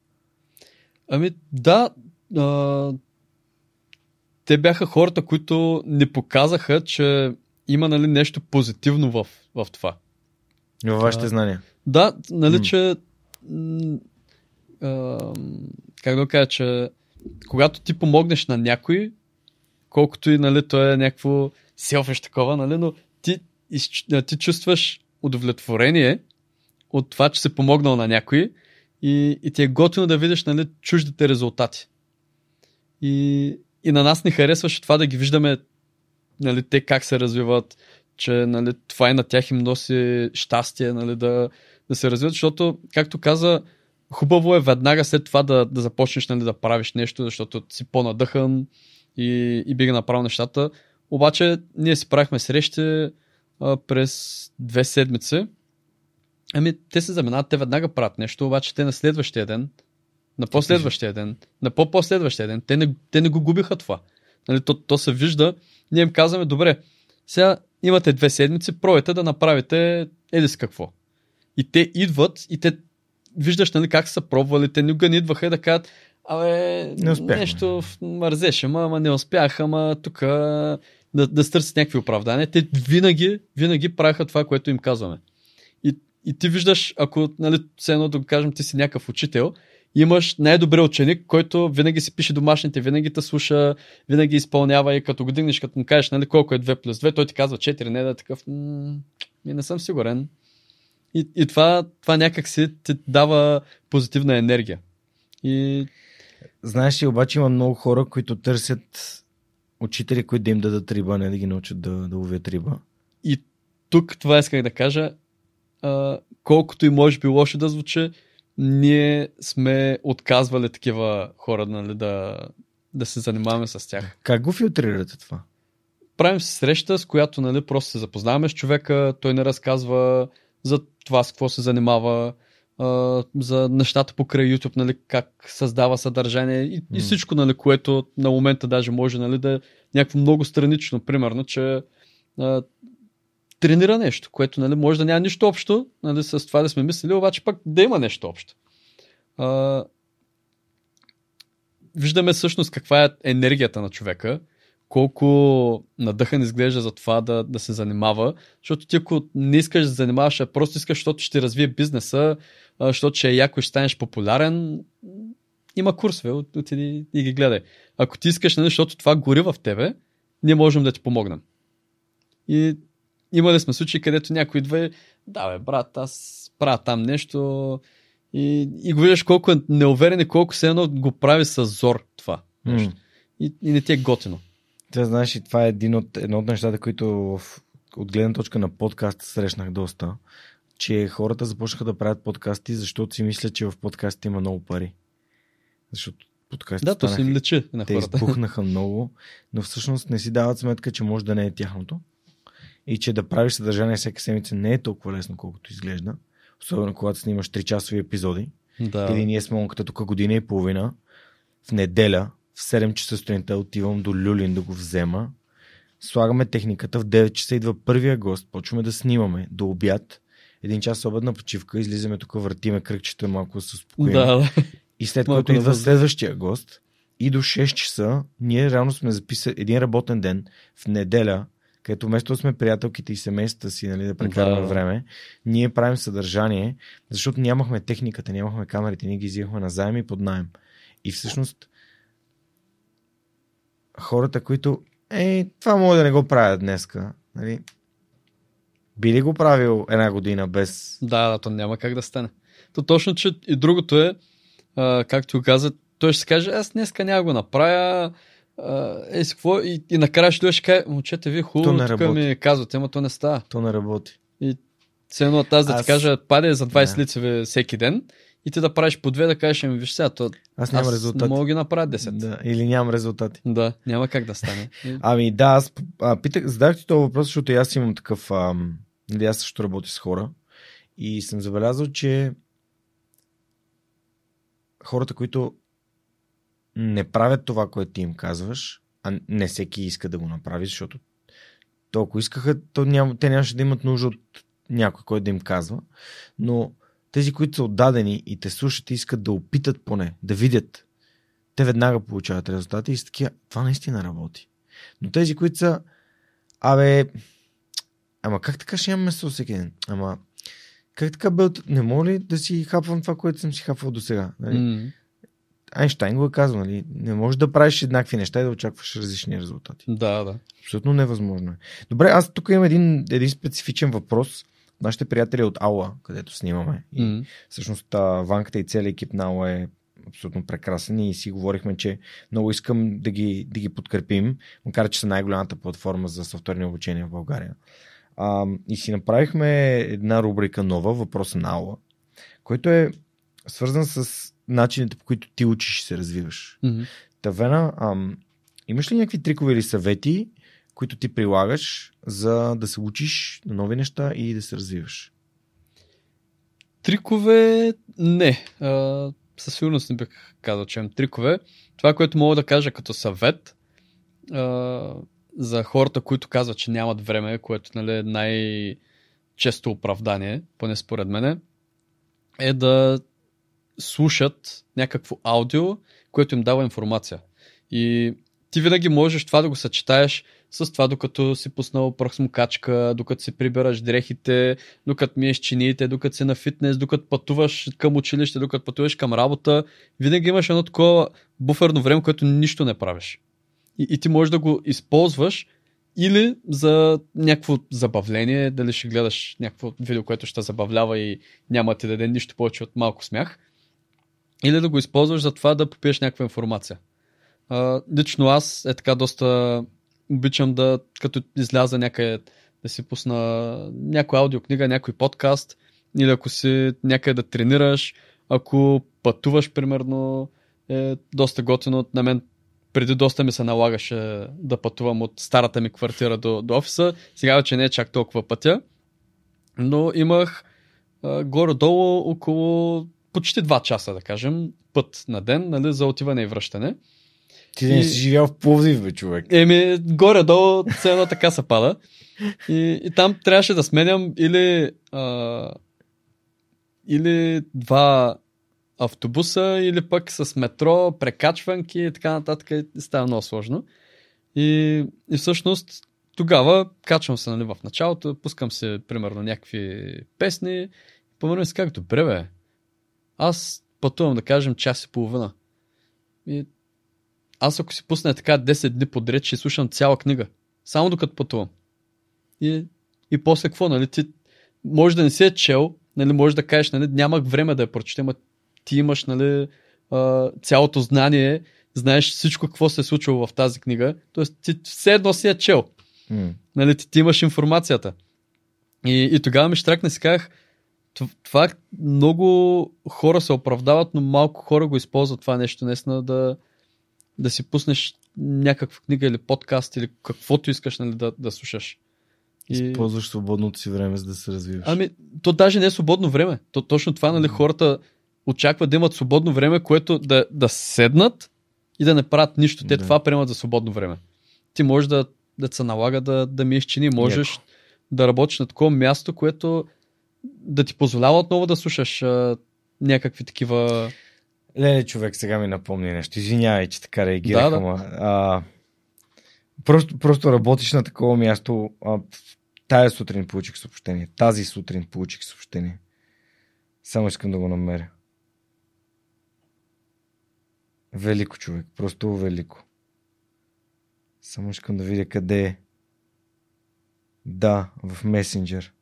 Ами да, а, те бяха хората, които не показаха, че има нали, нещо позитивно в, в това. Във вашите а, знания. Да, нали, м че а, как да кажа, че когато ти помогнеш на някой, колкото и нали, той е някакво селфиш такова, нали, но ти, ти чувстваш удовлетворение от това, че си помогнал на някой и, и ти е готино да видиш нали, чуждите резултати. И, и на нас ни харесваше това да ги виждаме нали, те как се развиват, че нали, това и на тях им носи щастие нали, да, да се развиват, защото, както каза, хубаво е веднага след това да, да започнеш нали, да правиш нещо, защото си по-надъхан и, и би направил нещата. Обаче ние си правихме срещи а, през две седмици. Ами те се заминават, те веднага правят нещо, обаче те на следващия ден, на последващия ден, на по-последващия ден, те не, те не го губиха това. Нали, то, то се вижда, ние им казваме, добре, сега имате две седмици, пробайте да направите еди какво. И те идват и те виждаш нали, как са пробвали, те никога не идваха да кажат, абе, не нещо мързеше, ама, ама не успяха, ама тук да, да стърсят някакви оправдания. Те винаги, винаги правиха това, което им казваме. И, и ти виждаш, ако, нали, все едно да кажем, ти си някакъв учител, имаш най-добър ученик, който винаги си пише домашните, винаги те слуша, винаги изпълнява и като го дигнеш, като му кажеш, нали, колко е 2 плюс 2, той ти казва 4, не да е такъв, м- не съм сигурен. И, и това, това някак си ти дава позитивна енергия. И... Знаеш ли, обаче има много хора, които търсят учители, които да им дадат риба, не да ги научат да, да ловят риба. И тук това исках да кажа. А, колкото и може би лошо да звучи, ние сме отказвали такива хора нали, да, да се занимаваме с тях. Как го филтрирате това? Правим се среща, с която нали, просто се запознаваме с човека, той не разказва за това с какво се занимава, за нещата покрай YouTube, нали, как създава съдържание и, mm. и всичко, нали, което на момента даже може нали, да е някакво много странично, примерно, че а, тренира нещо, което нали, може да няма нищо общо нали, с това да сме мислили, обаче пък да има нещо общо. А, виждаме всъщност каква е енергията на човека колко надъхан изглежда за това да, да се занимава, защото ти ако не искаш да се занимаваш, а просто искаш, защото ще развие бизнеса, защото ще е яко ще станеш популярен, има курсове, отиди и ги гледай. Ако ти искаш, нали, защото това гори в тебе, ние можем да ти помогнем. И имали сме случаи, където някой идва и да бе, брат, аз правя там нещо и, и го виждаш колко е неуверен и колко се едно го прави с зор това. Mm. И, и не ти е готино. Те, знаеш, и това е един от, едно от нещата, които в, от гледна точка на подкаст срещнах доста, че хората започнаха да правят подкасти, защото си мислят, че в подкастите има много пари. Защото подкастите да, то си им лечи на те хората. избухнаха много, но всъщност не си дават сметка, че може да не е тяхното и че да правиш съдържание всяка седмица не е толкова лесно, колкото изглежда. Особено когато снимаш 3 часови епизоди. Да. Или ние сме монката тук година и половина. В неделя в 7 часа сутринта отивам до Люлин да го взема. Слагаме техниката, в 9 часа идва първия гост, почваме да снимаме до обяд. Един час обедна почивка, излизаме тук, въртиме кръгчето малко с успокоим. Да, И след което идва следващия гост и до 6 часа ние реално сме записали един работен ден в неделя, където вместо сме приятелките и семействата си, нали, да прекарваме да. време, ние правим съдържание, защото нямахме техниката, нямахме камерите, ние ги взимахме на заем и под найем. И всъщност хората, които е, това мога да не го правя днеска. Нали? Би ли го правил една година без... Да, да, то няма как да стане. То точно, че и другото е, а, както каза, той ще се каже, аз днеска няма го направя, е, с какво? И, и накрая ще дойдеш и кажа, момчета, вие хубаво не тук работи. ми казвате, ама то не става. То не работи. Все едно аз да ти кажа, паде за 20 Да. лицеви всеки ден и ти да правиш по две, да кажеш, ами виж сега, то, Аз нямам аз резултати. мога ги направя 10. Да. Или нямам резултати. да, няма как да стане. Ами да, аз а, питах, задах ти този въпрос, защото и аз имам такъв. Ам, аз също работя с хора. И съм забелязал, че хората, които не правят това, което ти им казваш, а не всеки иска да го направи, защото то ако искаха, то ням, те нямаше да имат нужда от някой, който да им казва. Но тези, които са отдадени и те слушат и искат да опитат поне, да видят, те веднага получават резултати и са такива, това наистина работи. Но тези, които са, абе, ама как така ще имам месо всеки ден? Ама, как така бе, не мога ли да си хапвам това, което съм си хапвал до сега? Нали? М. Айнштайн го е казал, нали? Не можеш да правиш еднакви неща и да очакваш различни резултати. Да, да. Абсолютно невъзможно е. Добре, аз тук имам един, един специфичен въпрос. Нашите приятели от Ауа, където снимаме. И М. всъщност Ванката и целият екип на Ауа е абсолютно прекрасен и си говорихме, че много искам да ги, да ги подкрепим, макар че са най-голямата платформа за софтуерни обучения в България. А, и си направихме една рубрика нова, въпроса на Ауа, който е свързан с начините по които ти учиш и се развиваш. М. Тавена, ам, имаш ли някакви трикове или съвети, които ти прилагаш, за да се учиш на нови неща и да се развиваш? Трикове не. А, със сигурност не бих казал, че имам трикове. Това, което мога да кажа като съвет а, за хората, които казват, че нямат време, което нали, е най-често оправдание, поне според мене, е да слушат някакво аудио, което им дава информация. И ти винаги можеш това да го съчетаеш с това, докато си пуснал пръхсмокачка, докато си прибираш дрехите, докато миеш чиниите, докато си на фитнес, докато пътуваш към училище, докато пътуваш към работа. Винаги имаш едно такова буферно време, което нищо не правиш. И, и ти можеш да го използваш или за някакво забавление, дали ще гледаш някакво видео, което ще забавлява и няма да ти даде нищо повече от малко смях, или да го използваш за това да попиеш някаква информация. А, лично аз е така доста обичам да, като изляза някъде, да си пусна някоя аудиокнига, някой подкаст, или ако си някъде да тренираш, ако пътуваш, примерно, е доста готино. На мен преди доста ми се налагаше да пътувам от старата ми квартира до, до офиса. Сега вече не е чак толкова пътя. Но имах а, горе-долу около почти 2 часа, да кажем, път на ден, нали, за отиване и връщане. Ти не И- си живял в Пловдив, бе, човек. Еми, горе-долу, все едно така се пада. И, и там трябваше да сменям или, а, или два автобуса, или пък с метро, прекачванки и така нататък. И става много сложно. И, и всъщност тогава качвам се нали, в началото, пускам се примерно някакви песни. Помня си как добре бе. Аз пътувам да кажем час и половина. И аз ако си пусна така 10 дни подред, ще слушам цяла книга. Само докато пътувам. И, и после какво, нали? Ти може да не си е чел, нали? Може да кажеш, нали? Нямах време да я прочета, но ти имаш, нали? цялото знание, знаеш всичко какво се е случило в тази книга. Тоест, ти все едно си е чел. М. Нали, ти, ти имаш информацията. И, и тогава ми штракна и си казах, «Тв- това много хора се оправдават, но малко хора го използват това нещо, наистина да, да си пуснеш някаква книга или подкаст или каквото искаш нали, да, да слушаш. И... Използваш свободното си време, за да се развиваш. Ами, то даже не е свободно време. То, точно това, нали, хората очакват да имат свободно време, което да, да седнат и да не правят нищо. Те Да. това приемат за свободно време. Ти можеш да, да се налага да, да миеш чини, можеш Яко. да работиш на такова място, което да ти позволява отново да слушаш а, някакви такива... Леле, човек, сега ми напомни нещо. Извинявай, че така реагирах, Да, да. ама... А, просто, просто работиш на такова място. А, тая сутрин получих съобщение. Тази сутрин получих съобщение. Само искам да го намеря. Велико човек. Просто велико. Само искам да видя къде е. Да, в месенджер.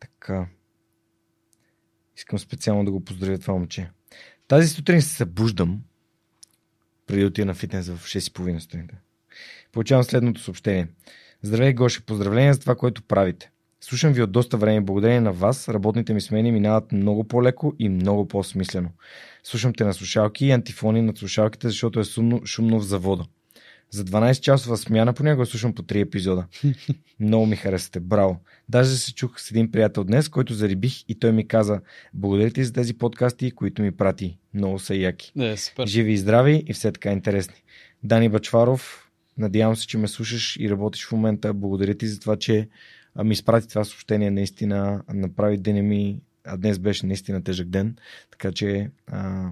Така. Искам специално да го поздравя това момче. Тази сутрин се събуждам преди да отида на фитнес в 6.30 сутринта. Получавам следното съобщение. Здравей, Гоше, поздравления за това, което правите. Слушам ви от доста време. Благодарение на вас, работните ми смени минават много по-леко и много по-смислено. Слушам те на слушалки и антифони на слушалките, защото е шумно, шумно в завода. За 12 часова смяна понякога слушам по 3 епизода. Много ми харесате. Браво. Даже се чух с един приятел днес, който зарибих и той ми каза Благодаря ти за тези подкасти, които ми прати. Много са яки. Не, супер. Живи и здрави и все така интересни. Дани Бачваров, надявам се, че ме слушаш и работиш в момента. Благодаря ти за това, че ми изпрати това съобщение. Наистина направи деня ми, а днес беше наистина тежък ден. Така че а,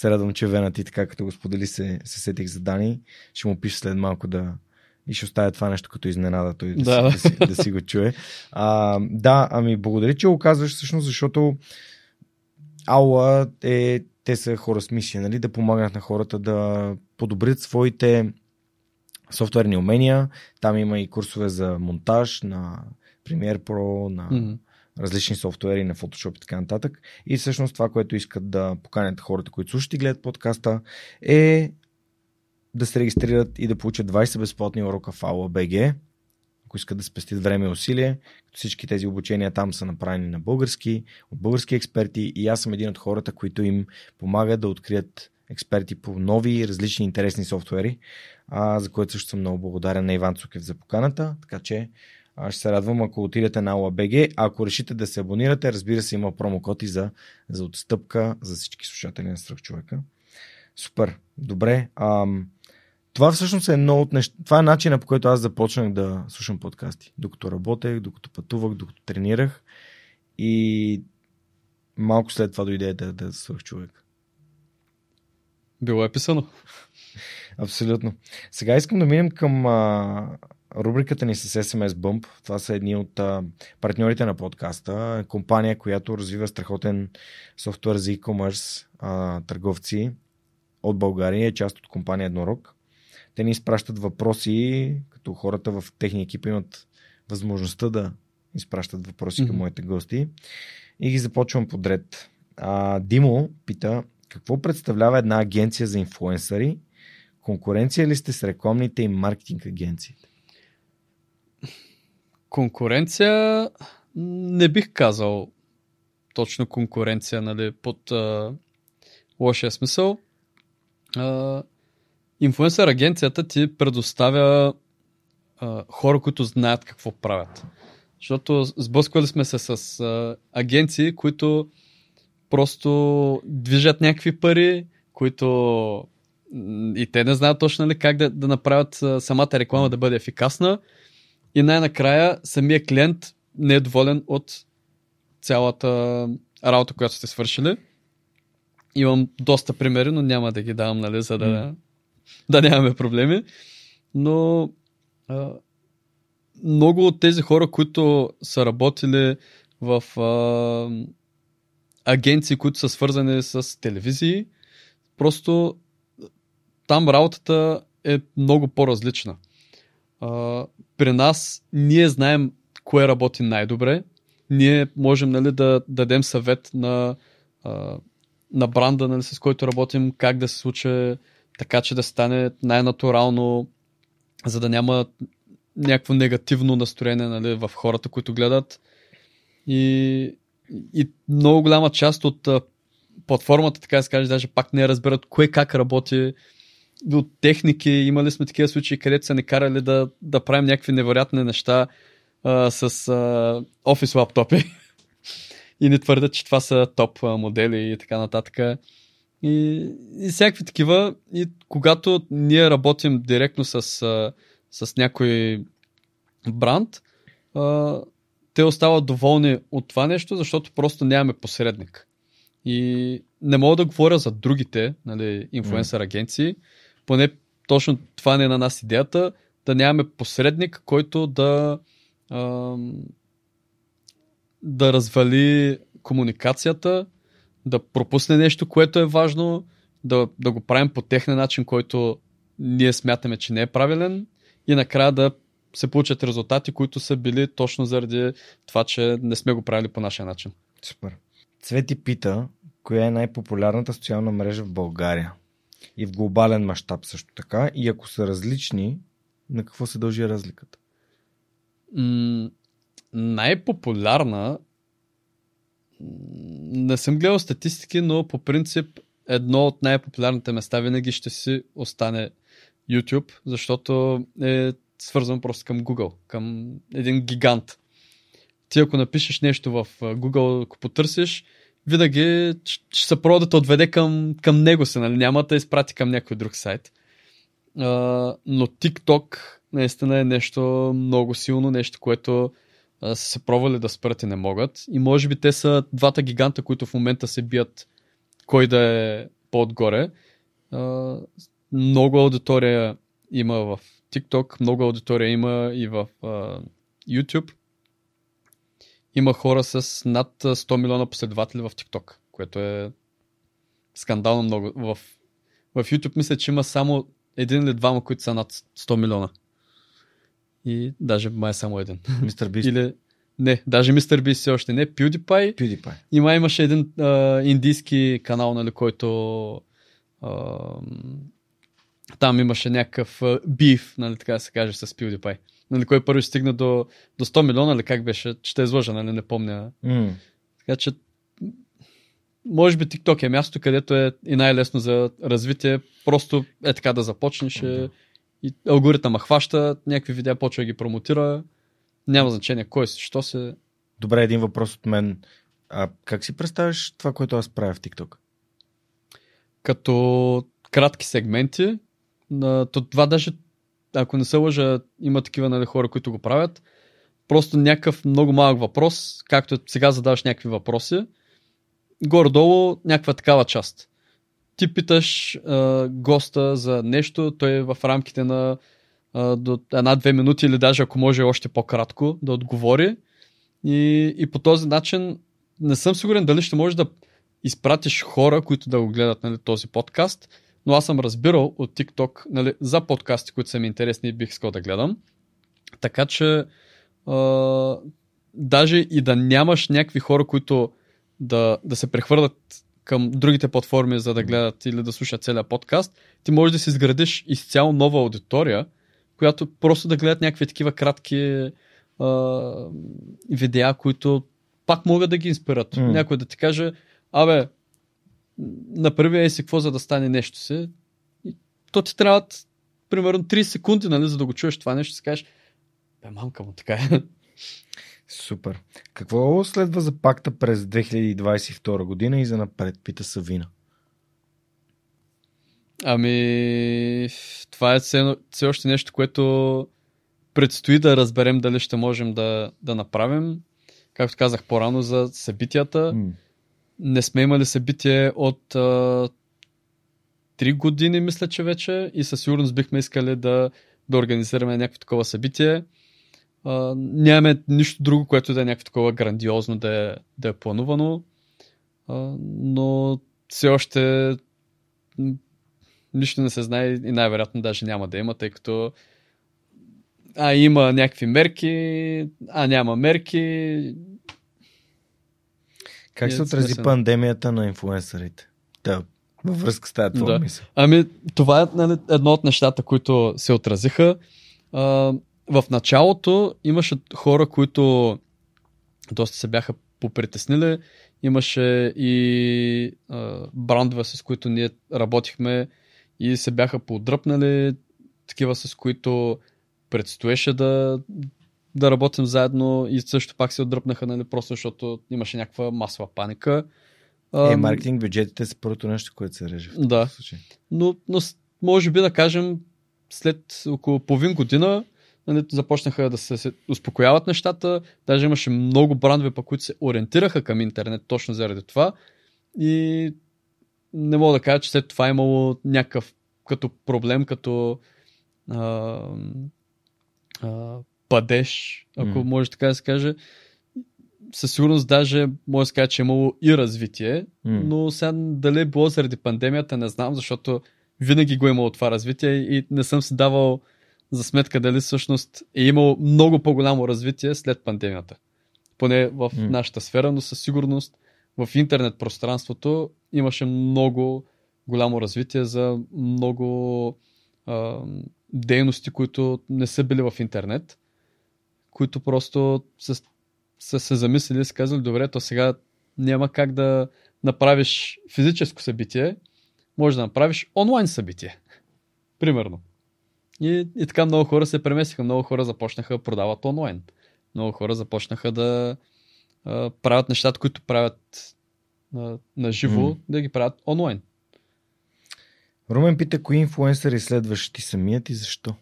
се радвам, че Вена ти така като го сподели се, се сетих за Дани. Ще му пиша след малко да и ще оставя това нещо като изненада той да, Да. да. Си, да, си, го чуе. А, да, ами благодаря, че го казваш всъщност, защото Аула е, те са хора с мисия, нали, да помагат на хората да подобрят своите софтуерни умения. Там има и курсове за монтаж на Premiere Pro, на Мгм. Различни софтуери на Photoshop и така нататък. И всъщност това, което искат да поканят хората, които слушат и гледат подкаста, е да се регистрират и да получат 20 безплатни урока в Aula ако искат да спестят време и усилие. Като всички тези обучения там са направени на български, от български експерти и аз съм един от хората, които им помагат да открият експерти по нови различни интересни софтуери, а, за което също съм много благодарен на Иван Цукев за поканата, така че ще се радвам, ако отидете на. А ако решите да се абонирате, разбира се, има промокод и за, за отстъпка за всички слушатели на Страх човека. Супер. Добре. Ам, това всъщност е едно от неща. Това е начина по който аз започнах да слушам подкасти. Докато работех, докато пътувах, докато тренирах. И малко след това дойде да, да свърх човек. Било е писано. Абсолютно. Сега искам да минем към а, рубриката ни с SMS Bump. Това са едни от а, партньорите на подкаста. Компания, която развива страхотен софтуер за e-commerce а, търговци от България. Е част от компания Еднорог. Те ни изпращат въпроси, като хората в техния екип имат възможността да изпращат въпроси към Мгм. моите гости. И ги започвам подред. А, Димо пита, какво представлява една агенция за инфлуенсъри? Конкуренция ли сте с рекламните и маркетинг агенциите? Конкуренция не бих казал точно конкуренция, нали, под а, лошия смисъл. А, инфлуенсър агенцията ти предоставя а, хора, които знаят какво правят. Защото сблъсквали сме се с а, агенции, които просто движат някакви пари, които и те не знаят точно нали, как да, да направят самата реклама да бъде ефикасна. И най-накрая самия клиент не е доволен от цялата работа, която сте свършили. Имам доста примери, но няма да ги давам, нали, за да, М. да нямаме проблеми. Но а, много от тези хора, които са работили в а, агенции, които са свързани с телевизии, просто там работата е много по-различна. При нас ние знаем кое работи най-добре. Ние можем нали, да дадем съвет на, а, на бранда, нали, с който работим, как да се случи така, че да стане най-натурално, за да няма някакво негативно настроение нали, в хората, които гледат. И, и много голяма част от платформата, така да се каже, даже пак не разберат кое как работи, от техники, имали сме такива случаи, където са ни карали да, да правим някакви невероятни неща а, с а, офис лаптопи и ни твърдят, че това са топ модели и така нататък. И, и всякакви такива. И когато ние работим директно с, с някой бранд, а, те остават доволни от това нещо, защото просто нямаме посредник. И не мога да говоря за другите нали, инфлуенсър агенции, поне точно това не е на нас идеята, да нямаме посредник, който да ам, да развали комуникацията, да пропусне нещо, което е важно, да, да го правим по техния начин, който ние смятаме, че не е правилен и накрая да се получат резултати, които са били точно заради това, че не сме го правили по нашия начин. Супер. Цвети пита, коя е най-популярната социална мрежа в България? И в глобален мащаб също така. И ако са различни, на какво се дължи разликата? М- най-популярна не съм гледал статистики, но по принцип едно от най-популярните места винаги ще си остане YouTube, защото е свързан просто към Google, към един гигант. Ти ако напишеш нещо в Google, ако потърсиш, винаги ще се пробва да те отведе към, към него се, нали? няма да изпрати към някой друг сайт. А, но TikTok наистина е нещо много силно, нещо, което са се пробвали да спрат и не могат. И може би те са двата гиганта, които в момента се бият кой да е по-отгоре. А, много аудитория има в TikTok, много аудитория има и в а, YouTube. Има хора с над 100 милиона последователи в TikTok, което е скандално много. В, в YouTube мисля, че има само един или двама, които са над 100 милиона. И даже май е само един. Мистер Бист. Или, не, даже Мистер Бист все още не. PewDiePie. PewDiePie. И май имаше един а, индийски канал, нали, който а, там имаше някакъв биф, нали, така да се каже, с PewDiePie. Нали, кой първи стигна до, до 100 милиона, или как беше, ще излъжа, нали, не помня. Mm. Така че, може би TikTok е място, където е и най-лесно за развитие. Просто е така да започнеш mm-hmm. и алгоритъма хваща, някакви видеа почва да ги промотира. Няма значение кой си, що се. Добре, един въпрос от мен. А как си представяш това, което аз правя в TikTok? Като кратки сегменти. То това даже, ако не се лъжа, има такива нали, хора, които го правят. Просто някакъв много малък въпрос, както сега задаваш някакви въпроси, горе-долу някаква такава част. Ти питаш а, госта за нещо, той е в рамките на а, до една-две минути или даже ако може още по-кратко да отговори. И, и по този начин не съм сигурен дали ще може да изпратиш хора, които да го гледат нали, този подкаст, но аз съм разбирал от TikTok нали, за подкасти, които са ми интересни и бих искал да гледам. Така че а, даже и да нямаш някакви хора, които да, да се прехвърлят към другите платформи, за да гледат или да слушат целият подкаст, ти можеш да си изградиш изцяло нова аудитория, която просто да гледат някакви такива кратки а, видеа, които пак могат да ги инспират. Mm. Някой да ти каже, абе, направи е си какво, за да стане нещо си. И то ти трябва примерно 30 секунди, нали, за да го чуеш това нещо си кажеш, бе, мамка му, така е. Супер. Какво следва за пакта през 2022 година и за напред, пита Савина? Ами, това е все, все още нещо, което предстои да разберем дали ще можем да, да направим. Както казах по-рано за събитията, mm. Не сме имали събитие от а, 3 години, мисля, че вече и със сигурност бихме искали да, да организираме някакво такова събитие. А, нямаме нищо друго, което да е някакво такова грандиозно да е, да е планувано, а, но все още нищо не се знае и най-вероятно даже няма да има, тъй като а има някакви мерки, а няма мерки. Как се отрази смесен. пандемията на инфуенсърите? Да, във връзка с тази твоя да. мисъл. Ами, това е нали, едно от нещата, които се отразиха. А, в началото имаше хора, които доста се бяха попритеснили. Имаше и а, брандове, с които ние работихме и се бяха подръпнали, такива с които предстоеше да, да работим заедно и също пак се отдръпнаха, нали, просто защото имаше някаква масова паника. Е, маркетинг бюджетите са първото нещо, което се реже. В да. Случай. Но, но може би да кажем, след около половин година нали, започнаха да се, се успокояват нещата. Даже имаше много брандове, по които се ориентираха към интернет точно заради това. И не мога да кажа, че след това е имало някакъв като проблем, като а, а, падеж, ако mm. може така да се каже. Със сигурност даже може да се каже, че е имало и развитие, mm. но сега дали е било заради пандемията, не знам, защото винаги го е имало това развитие и не съм си давал за сметка дали всъщност е имало много по-голямо развитие след пандемията. Поне в mm. нашата сфера, но със сигурност в интернет пространството имаше много голямо развитие за много а, дейности, които не са били в интернет, които просто са, са се замислили и са казали, добре, то сега няма как да направиш физическо събитие, може да направиш онлайн събитие. Примерно. И, и така много хора се преместиха, много хора започнаха да продават онлайн. Много хора започнаха да а, правят нещата, които правят на, на живо, mm. да ги правят онлайн. Румен пита, кои инфуенсъри следваш ти самият и защо?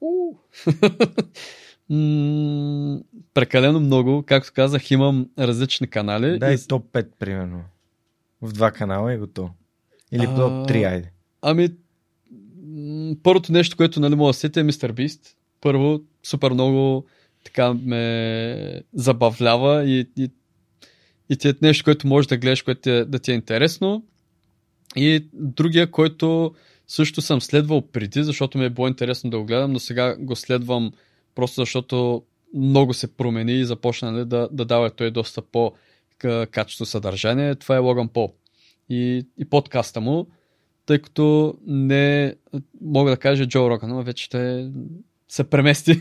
прекалено много. Както казах, имам различни канали. Дай и... топ 5, примерно. В два канала е готово. Или топ 3, айде. Ами, първото нещо, което нали, мога да сетя е Мистер Бист. Първо, супер много така ме забавлява и, и, и ти е нещо, което можеш да гледаш, което ти е, да ти е интересно. И другия, който също съм следвал преди, защото ми е било интересно да го гледам, но сега го следвам просто защото много се промени и започна нали, да, да дава той доста по-качество съдържание. Това е Логан Пол. И, и подкаста му, тъй като не мога да кажа Джо Роган, но вече те се премести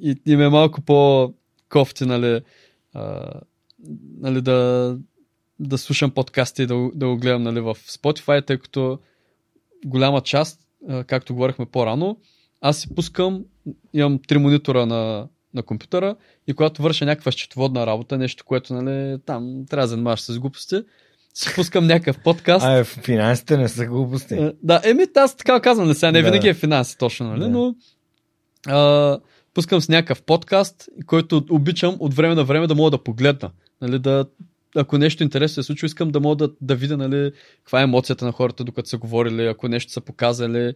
и, и ме е малко по-кофти, нали, а, нали да, да слушам подкасти и да, да го гледам нали, в Spotify, тъй като голяма част, както говорихме по-рано, аз си пускам, имам три монитора на, на компютъра и когато върша някаква счетоводна работа, нещо, което нали, там трябва да занимаваш с глупости, си пускам някакъв подкаст. А, финансите не са глупости. Да, еми, аз така казвам, не сега не да. винаги е финанси точно, нали, да. но а, пускам с някакъв подкаст, който обичам от време на време да мога да погледна. Нали, да, ако нещо интересно се случва, искам да мога да, да видя нали, каква е емоцията на хората, докато са говорили, ако нещо са показали.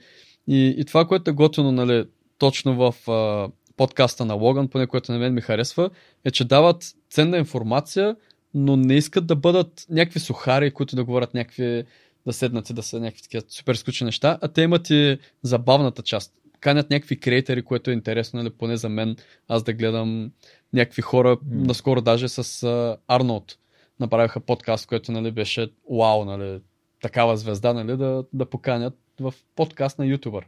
И, и това, което е готино нали, точно в а, подкаста на Логан, поне което на мен ми харесва, е, че дават ценна информация, но не искат да бъдат някакви сухари, които да говорят някакви да седнат и да са някакви такива супер скучни неща, а те имат и забавната част. Канят някакви креатори, което е интересно, нали, поне за мен, аз да гледам някакви хора, mm. наскоро даже с Арнолд направиха подкаст, който нали, беше вау, нали, такава звезда, нали, да, да поканят в подкаст на ютубър.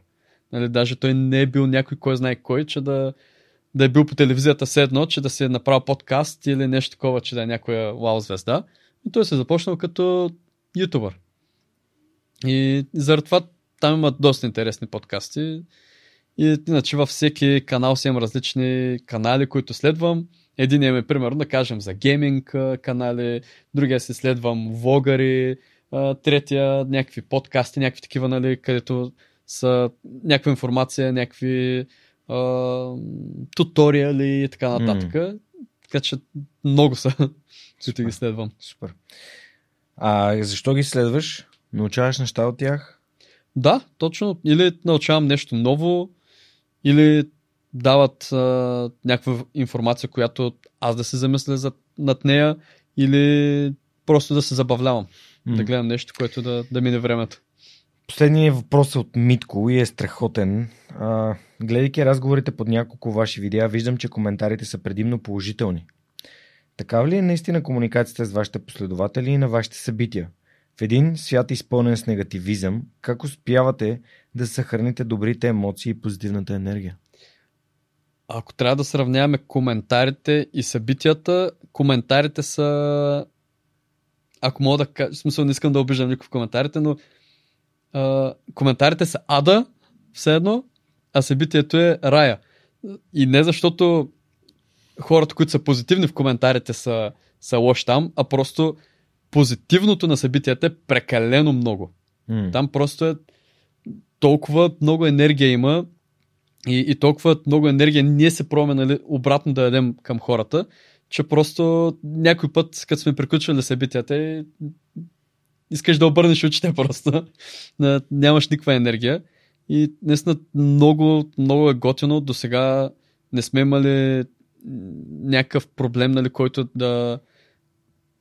Нали, даже той не е бил някой, кой знае кой, че да, да е бил по телевизията седно, че да се е направил подкаст или нещо такова, че да е някоя вау звезда. И той се е започнал като ютубър. И заради това там имат доста интересни подкасти. И иначе във всеки канал си имам различни канали, които следвам. Един е, примерно, да кажем, за гейминг канали, другия си следвам влогари, третия някакви подкасти, някакви такива, нали, където са някаква информация, някакви а, туториали и така нататък. Mm. Така че много са, които ги следвам. Супер. А защо ги следваш? Научаваш неща от тях? Да, точно. Или научавам нещо ново, или дават а, някаква информация, която аз да се замисля за, над нея, или просто да се забавлявам. Mm. Да гледам нещо, което да, да мине времето. Последният въпрос е от Митко и е страхотен. А, гледайки разговорите под няколко ваши видеа, виждам, че коментарите са предимно положителни. Такава ли е наистина комуникацията с вашите последователи и на вашите събития? В един свят изпълнен с негативизъм, как успявате да съхраните добрите емоции и позитивната енергия? Ако трябва да сравняваме коментарите и събитията, коментарите са ако мога да кажа, в смисъл не искам да обиждам никой в коментарите, но а, коментарите са ада, все едно, а събитието е рая. И не защото хората, които са позитивни в коментарите са, са лоши там, а просто позитивното на събитията е прекалено много. Mm. Там просто е толкова много енергия има и, и толкова много енергия ние се пробваме нали, обратно да дадем към хората, че просто някой път, като сме приключвали събитията, искаш да обърнеш очите просто. Нямаш никаква енергия. И наистина много, много е готино. До сега не сме имали някакъв проблем, нали, който да,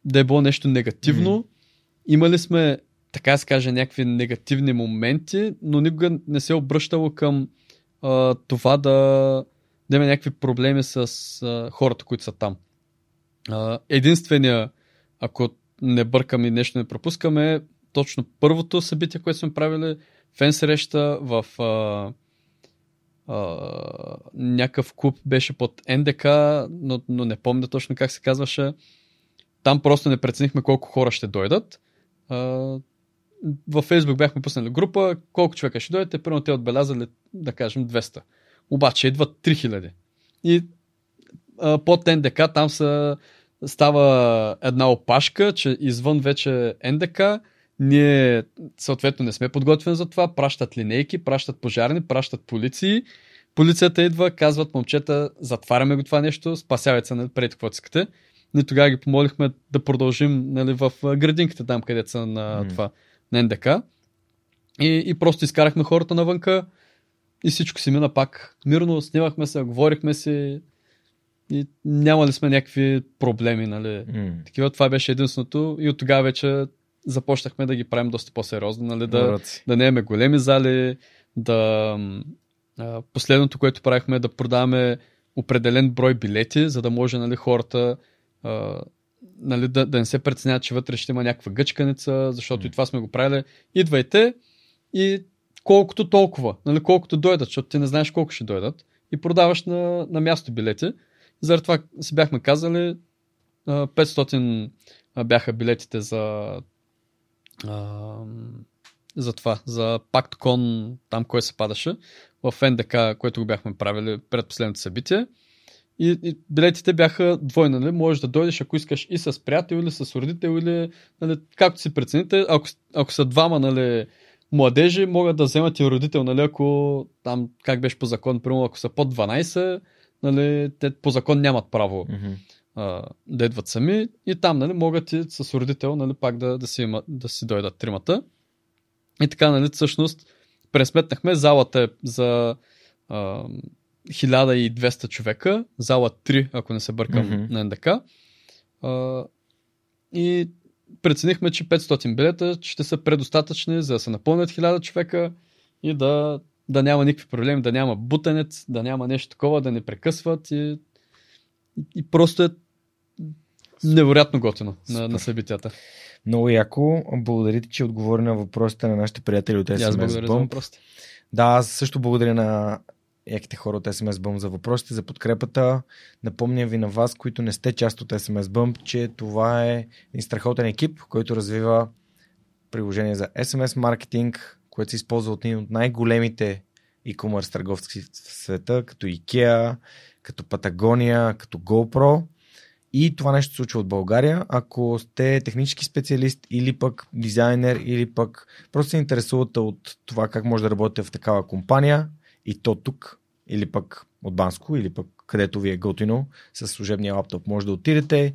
да е било нещо негативно. Mm-hmm. Имали сме, така се каже, някакви негативни моменти, но никога не се е обръщало към а, това да, да има някакви проблеми с а, хората, които са там. Единствения, ако не бъркам и нещо не пропускаме, точно първото събитие, което сме правили, фен среща в а, а, някакъв клуб беше под НДК, но, но не помня точно как се казваше. Там просто не преценихме колко хора ще дойдат. А, във Фейсбук бяхме пуснали група, колко човека ще дойдете, първо те отбелязали, да кажем, 200. Обаче идват 3000. И а, под НДК там са, става една опашка, че извън вече НДК ние съответно не сме подготвени за това, пращат линейки, пращат пожарни, пращат полиции. Полицията идва, казват момчета, затваряме го това нещо, спасявайте се нали, преди какво искате. Ние тогава ги помолихме да продължим нали, в градинките там, където са на mm. това на НДК. И, и просто изкарахме хората навънка и всичко си мина пак мирно, снимахме се, говорихме си и нямали сме някакви проблеми, нали. Mm. Такива, това беше единственото и от тогава вече започнахме да ги правим доста по-сериозно, нали, да, да не големи зали, да а, последното, което правихме е да продаваме определен брой билети, за да може нали, хората а, нали, да, да не се преценяват, че вътре ще има някаква гъчканица, защото mm. и това сме го правили. Идвайте и колкото толкова, нали, колкото дойдат, защото ти не знаеш колко ще дойдат и продаваш на, на място билети. Заради това си бяхме казали, 500 бяха билетите за за това, за PactCon, там кое се падаше, в НДК, което го бяхме правили пред последното събитие. И, и билетите бяха двойни, нали? Можеш да дойдеш, ако искаш и с приятел, или с родител, или нали, както си прецените. Ако, ако са двама нали, младежи, могат да вземат и родител, нали, ако там, как беше по закон, примерно, ако са под 12, нали, те по закон нямат право. Mm-hmm а, да идват сами и там нали, могат и с родител нали, пак да, да, си, да си дойдат тримата. И така, нали, всъщност, пресметнахме залата е за а, 1200 човека, зала 3, ако не се бъркам mm-hmm. на НДК. А, и преценихме, че 500 билета ще са предостатъчни, за да се напълнят 1000 човека и да, да няма никакви проблеми, да няма бутанец, да няма нещо такова, да не прекъсват и и просто е невероятно готино на, на събитията. Много яко. Благодаря ти, че отговори на въпросите на нашите приятели от SMS аз благодаря Bump. за въпросите. Да, аз също благодаря на яките хора от SMS Bump за въпросите, за подкрепата. Напомня ви на вас, които не сте част от SMS Bump, че това е един страхотен екип, който развива приложение за SMS маркетинг, което се използва от един от най-големите e-commerce търговци в света, като IKEA, като Патагония, като GoPro. И това нещо се случва от България. Ако сте технически специалист или пък дизайнер, или пък просто се интересувате от това как може да работите в такава компания, и то тук, или пък от Банско, или пък където ви е готино, с служебния лаптоп може да отидете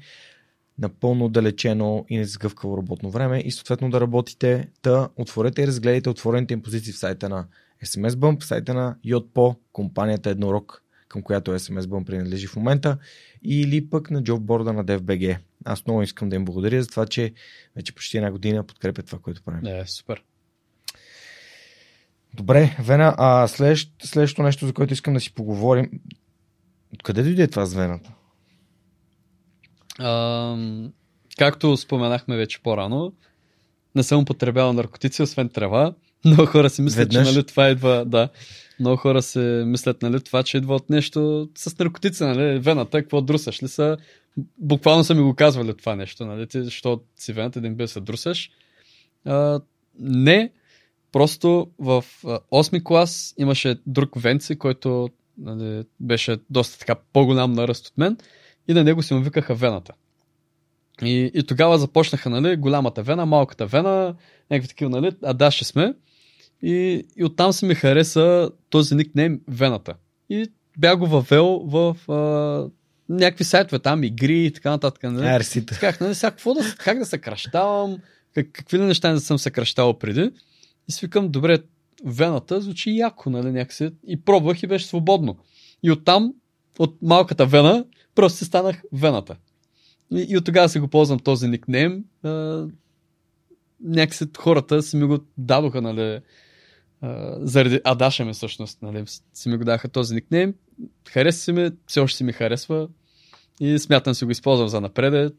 напълно отдалечено и с гъвкаво работно време и съответно да работите, да отворете и разгледайте отворените им позиции в сайта на SMS Bump, в сайта на Yotpo, компанията Еднорог към която SMS Bump принадлежи в момента, или пък на джобборда на DFBG. Аз много искам да им благодаря за това, че вече почти една година подкрепят това, което правим. Не, супер. Добре, Вена, а следващ, следващото нещо, за което искам да си поговорим, откъде дойде това с Вената? А, както споменахме вече по-рано, не съм употребявал наркотици, освен трева. Много хора си мислят, Веднъж? че нали, това идва, да. Много хора се мислят, нали, това, че идва от нещо с наркотици, нали, вената, какво друсаш ли са. Буквално са ми го казвали това нещо, нали, ти, защо си вената един бил се друсаш. А, не, просто в 8 клас имаше друг Венци, който нали, беше доста така по-голям на ръст от мен и на него си му викаха вената. И, и тогава започнаха, нали, голямата вена, малката вена, някакви такива, нали, а да, ще сме. И, и оттам се ми хареса този никнейм Вената. И бях го въвел в а, някакви сайтове там, игри и така нататък. Нали? Как, нали, сега, какво да, как да се кръщавам, как, какви неща не съм се кръщавал преди. И си викам, добре, вената звучи яко, нали, някакси. И пробвах и беше свободно. И оттам, от малката вена, просто си станах вената. И, и от тогава си го ползвам този никнейм. А, някакси хората си ми го дадоха, нали, заради Адаша ми всъщност, нали, си ми го даха този никнейм. Хареса си ми, все още си ми харесва и смятам си го използвам за напреде.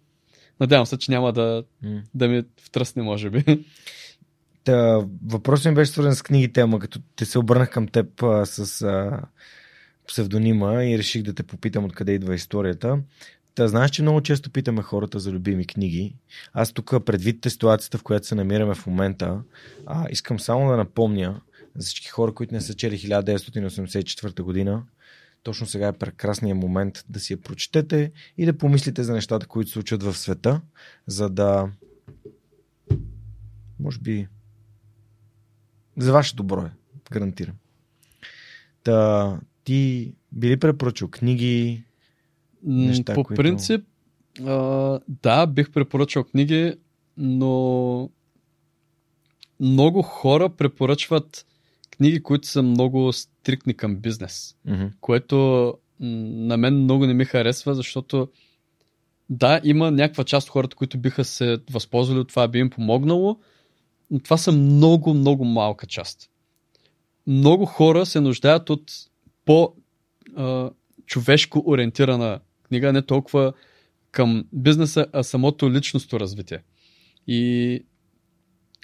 Надявам се, че няма да, mm. да ми втръсне, може би. Та, въпросът ми беше свързан с книгите, ама като те се обърнах към теб а, с а, псевдонима и реших да те попитам откъде идва историята. Та, знаеш, че много често питаме хората за любими книги. Аз тук, предвид ситуацията, в която се намираме в момента, а, искам само да напомня за всички хора, които не са чели 1984 година, точно сега е прекрасният момент да си я прочетете и да помислите за нещата, които се случват в света, за да може би за ваше добро е, гарантирам. Та, ти би ли препоръчал книги? Неща, По които... принцип, а, да, бих препоръчал книги, но много хора препоръчват книги, които са много стриктни към бизнес, mm-hmm. което на мен много не ми харесва, защото да, има някаква част от хората, които биха се възползвали от това, би им помогнало, но това са много, много малка част. Много хора се нуждаят от по-човешко ориентирана книга, не толкова към бизнеса, а самото личностно развитие. И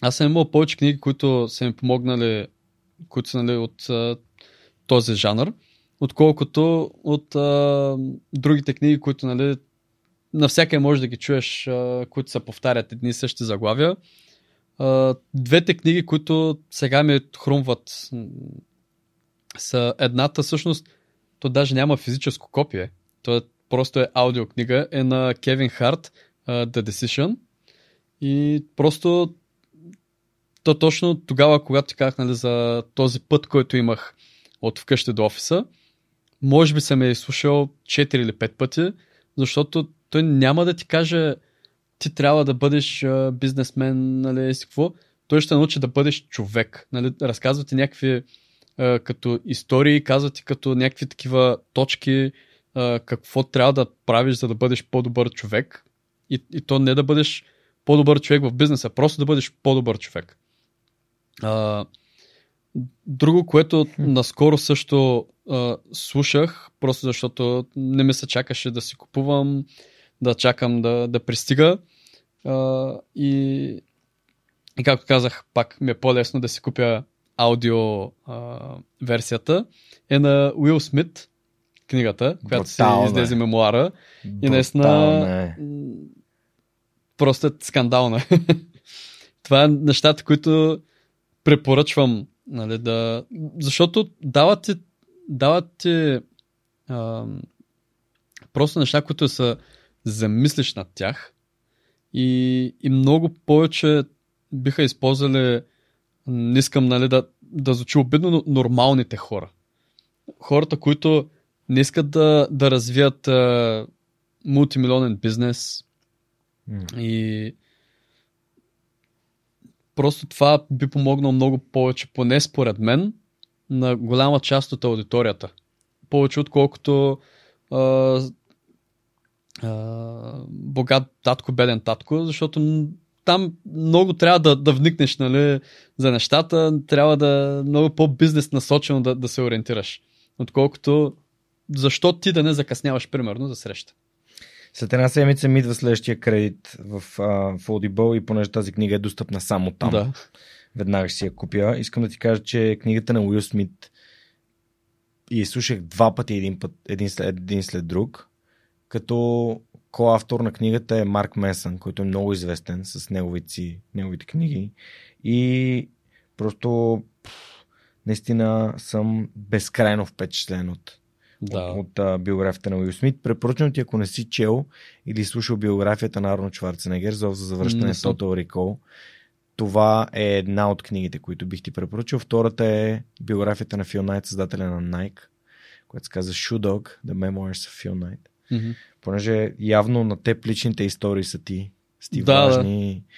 аз съм имал повече книги, които са ми помогнали, които са нали, от а, този жанр, отколкото от а, другите книги, които нали, навсякъде може да ги чуеш, а, които се повтарят едни и същи заглавия. А, двете книги, които сега ми хрумват, са едната всъщност, то даже няма физическо копие. То е, просто е аудиокнига, е на Кевин Харт, The Decision. И просто то точно тогава, когато ти казах нали, за този път, който имах от вкъщи до офиса, може би съм е изслушал 4 или 5 пъти, защото той няма да ти каже ти трябва да бъдеш бизнесмен, нали, си какво. Той ще научи да бъдеш човек. Нали, разказва ти някакви а, като истории, казва ти като някакви такива точки, а, какво трябва да правиш, за да бъдеш по-добър човек. И, и то не да бъдеш по-добър човек в бизнеса, просто да бъдеш по-добър човек. А, друго, което наскоро също а, слушах, просто защото не ми се чакаше да си купувам, да чакам да, да пристига. А, и, и както казах, пак ми е по-лесно да си купя аудио а, версията. Е на Уил Смит, книгата, която си излезе мемуара. И наистина просто е скандална. Това е нещата, които препоръчвам, нали, да... защото дават ти, дават ти а, просто неща, които са замислиш над тях и, и много повече биха използвали, не искам нали, да, да звучи обидно, но нормалните хора. Хората, които не искат да, да развият а, мултимилионен бизнес mm. и просто това би помогнало много повече, поне според мен, на голяма част от аудиторията. Повече отколкото а, богат татко, беден татко, защото там много трябва да, да вникнеш нали, за нещата, трябва да много по-бизнес насочено да, да се ориентираш. Отколкото защо ти да не закъсняваш, примерно, за среща. След една седмица ми идва следващия кредит в, uh, в Audible и понеже тази книга е достъпна само там, да. веднага ще си я купя. Искам да ти кажа, че книгата на Уил Смит и слушах два пъти един, път, един, след, един след друг като коавтор на книгата е Марк Месън, който е много известен с неговите, неговите книги. И просто наистина съм безкрайно впечатлен от, да. от, от а, биографията на Уил Смит. Препоръчвам ти, ако не си чел или слушал биографията на Арно Шварценегер за завръщане с Total Recall. Това е една от книгите, които бих ти препоръчал. Втората е биографията на Фил Найт, създателя на Nike, която се казва Shoe Dog, The Memoirs of Phil Knight. Mm-hmm. Понеже явно на теб личните истории са ти, са ти да, важни. Да.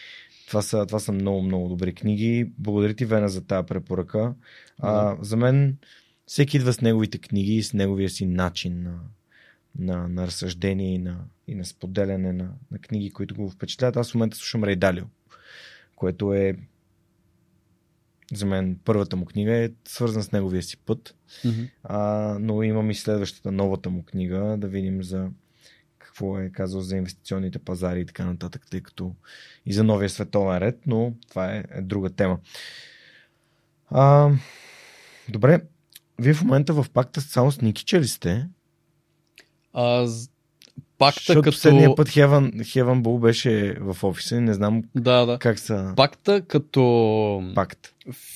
Това са, това са много, много добри книги. Благодаря ти, Вена, за тази препоръка. Да. А, за мен всеки идва с неговите книги и с неговия си начин на, на, на разсъждение и на, и на споделяне на, на книги, които го впечатляват. Аз в момента слушам Рейдалио, което е за мен първата му книга е свързана с неговия си път, mm-hmm. а, но имам и следващата новата му книга, да видим за какво е казал за инвестиционните пазари и така нататък, тъй като и за новия световен ред, но това е, е друга тема. А, добре, вие в момента в пакта само с Никича ли сте? А, пакта Защото като... последния път Хеван, Хеван Бул беше в офиса и не знам да, да. как са... Пакта като Пакт.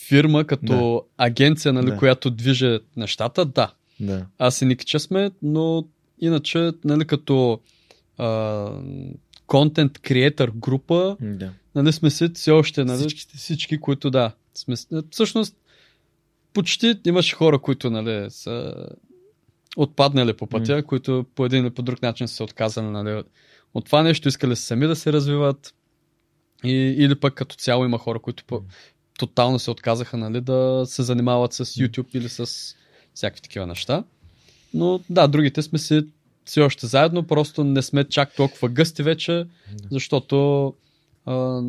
фирма, като да. агенция, нали, Да. която движи нещата, да. Да. Аз и Никича сме, но иначе, нали, като контент креатор група, да. нали, сме си все още, нали, Всички всички, които да. Сме, всъщност, почти имаше хора, които, нали, са отпаднали по пътя, М. които по един или по друг начин са се отказали, нали, от това нещо, искали са сами да се развиват. И, или пък като цяло има хора, които по, тотално се отказаха нали, да се занимават с YouTube или с всякакви такива неща. Но да, другите сме си все още заедно, просто не сме чак толкова гъсти вече, защото а,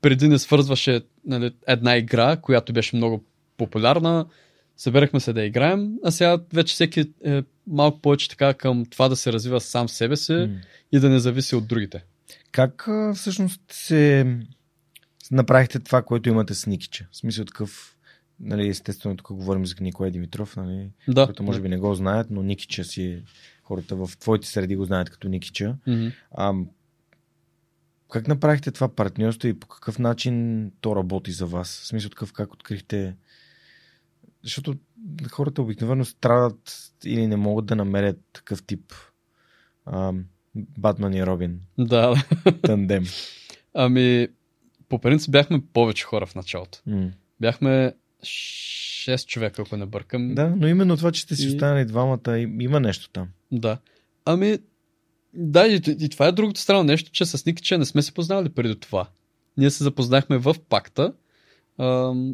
преди не свързваше нали, една игра, която беше много популярна, събирахме се да играем, а сега вече всеки е малко повече така към това да се развива сам себе си М. и да не зависи от другите. Как всъщност се направихте това, което имате с Никича? В смисъл такъв, нали, естествено тук говорим за Николай Димитров, нали, Да. който може би не го знаят, но Никича си хората в твоите среди го знаят като Никича. Мгм. А, как направихте това партньорство и по какъв начин то работи за вас? В смисъл такъв как открихте... Защото хората обикновено страдат или не могат да намерят такъв тип а, Батман и Робин Да, тандем. ами по принцип бяхме повече хора в началото. М. Бяхме 6 човека, ако не бъркам. Да, но именно това, че сте си И- останали двамата, има нещо там. Да. Ами, да, и, и това е другото странно нещо, че с Никича не сме се познавали преди това. Ние се запознахме в пакта,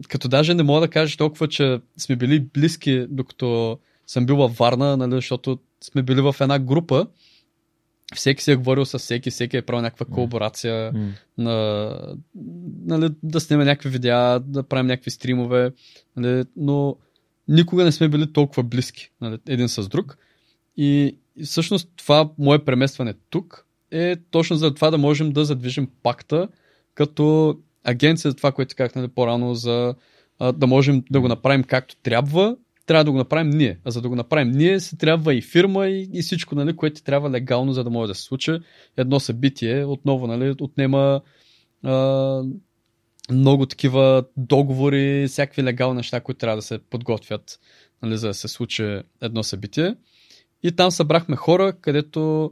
като даже не мога да кажа толкова, че сме били близки, докато съм бил във Варна, нали, защото сме били в една група. Всеки си е говорил с всеки, всеки е правил някаква колаборация, М. на, нали, да снимем някакви видеа, да правим някакви стримове, нали, но никога не сме били толкова близки нали, един с друг. И всъщност това мое преместване тук е точно за това да можем да задвижим пакта като агенция за това, което казах по-рано, за а, да можем да го направим както трябва, трябва да го направим ние. А за да го направим ние, се трябва и фирма и, и всичко, нали, което трябва легално, за да може да се случи. Едно събитие отново нали, отнема а, много такива договори, всякакви легални неща, които трябва да се подготвят, нали, за да се случи едно събитие. И там събрахме хора, където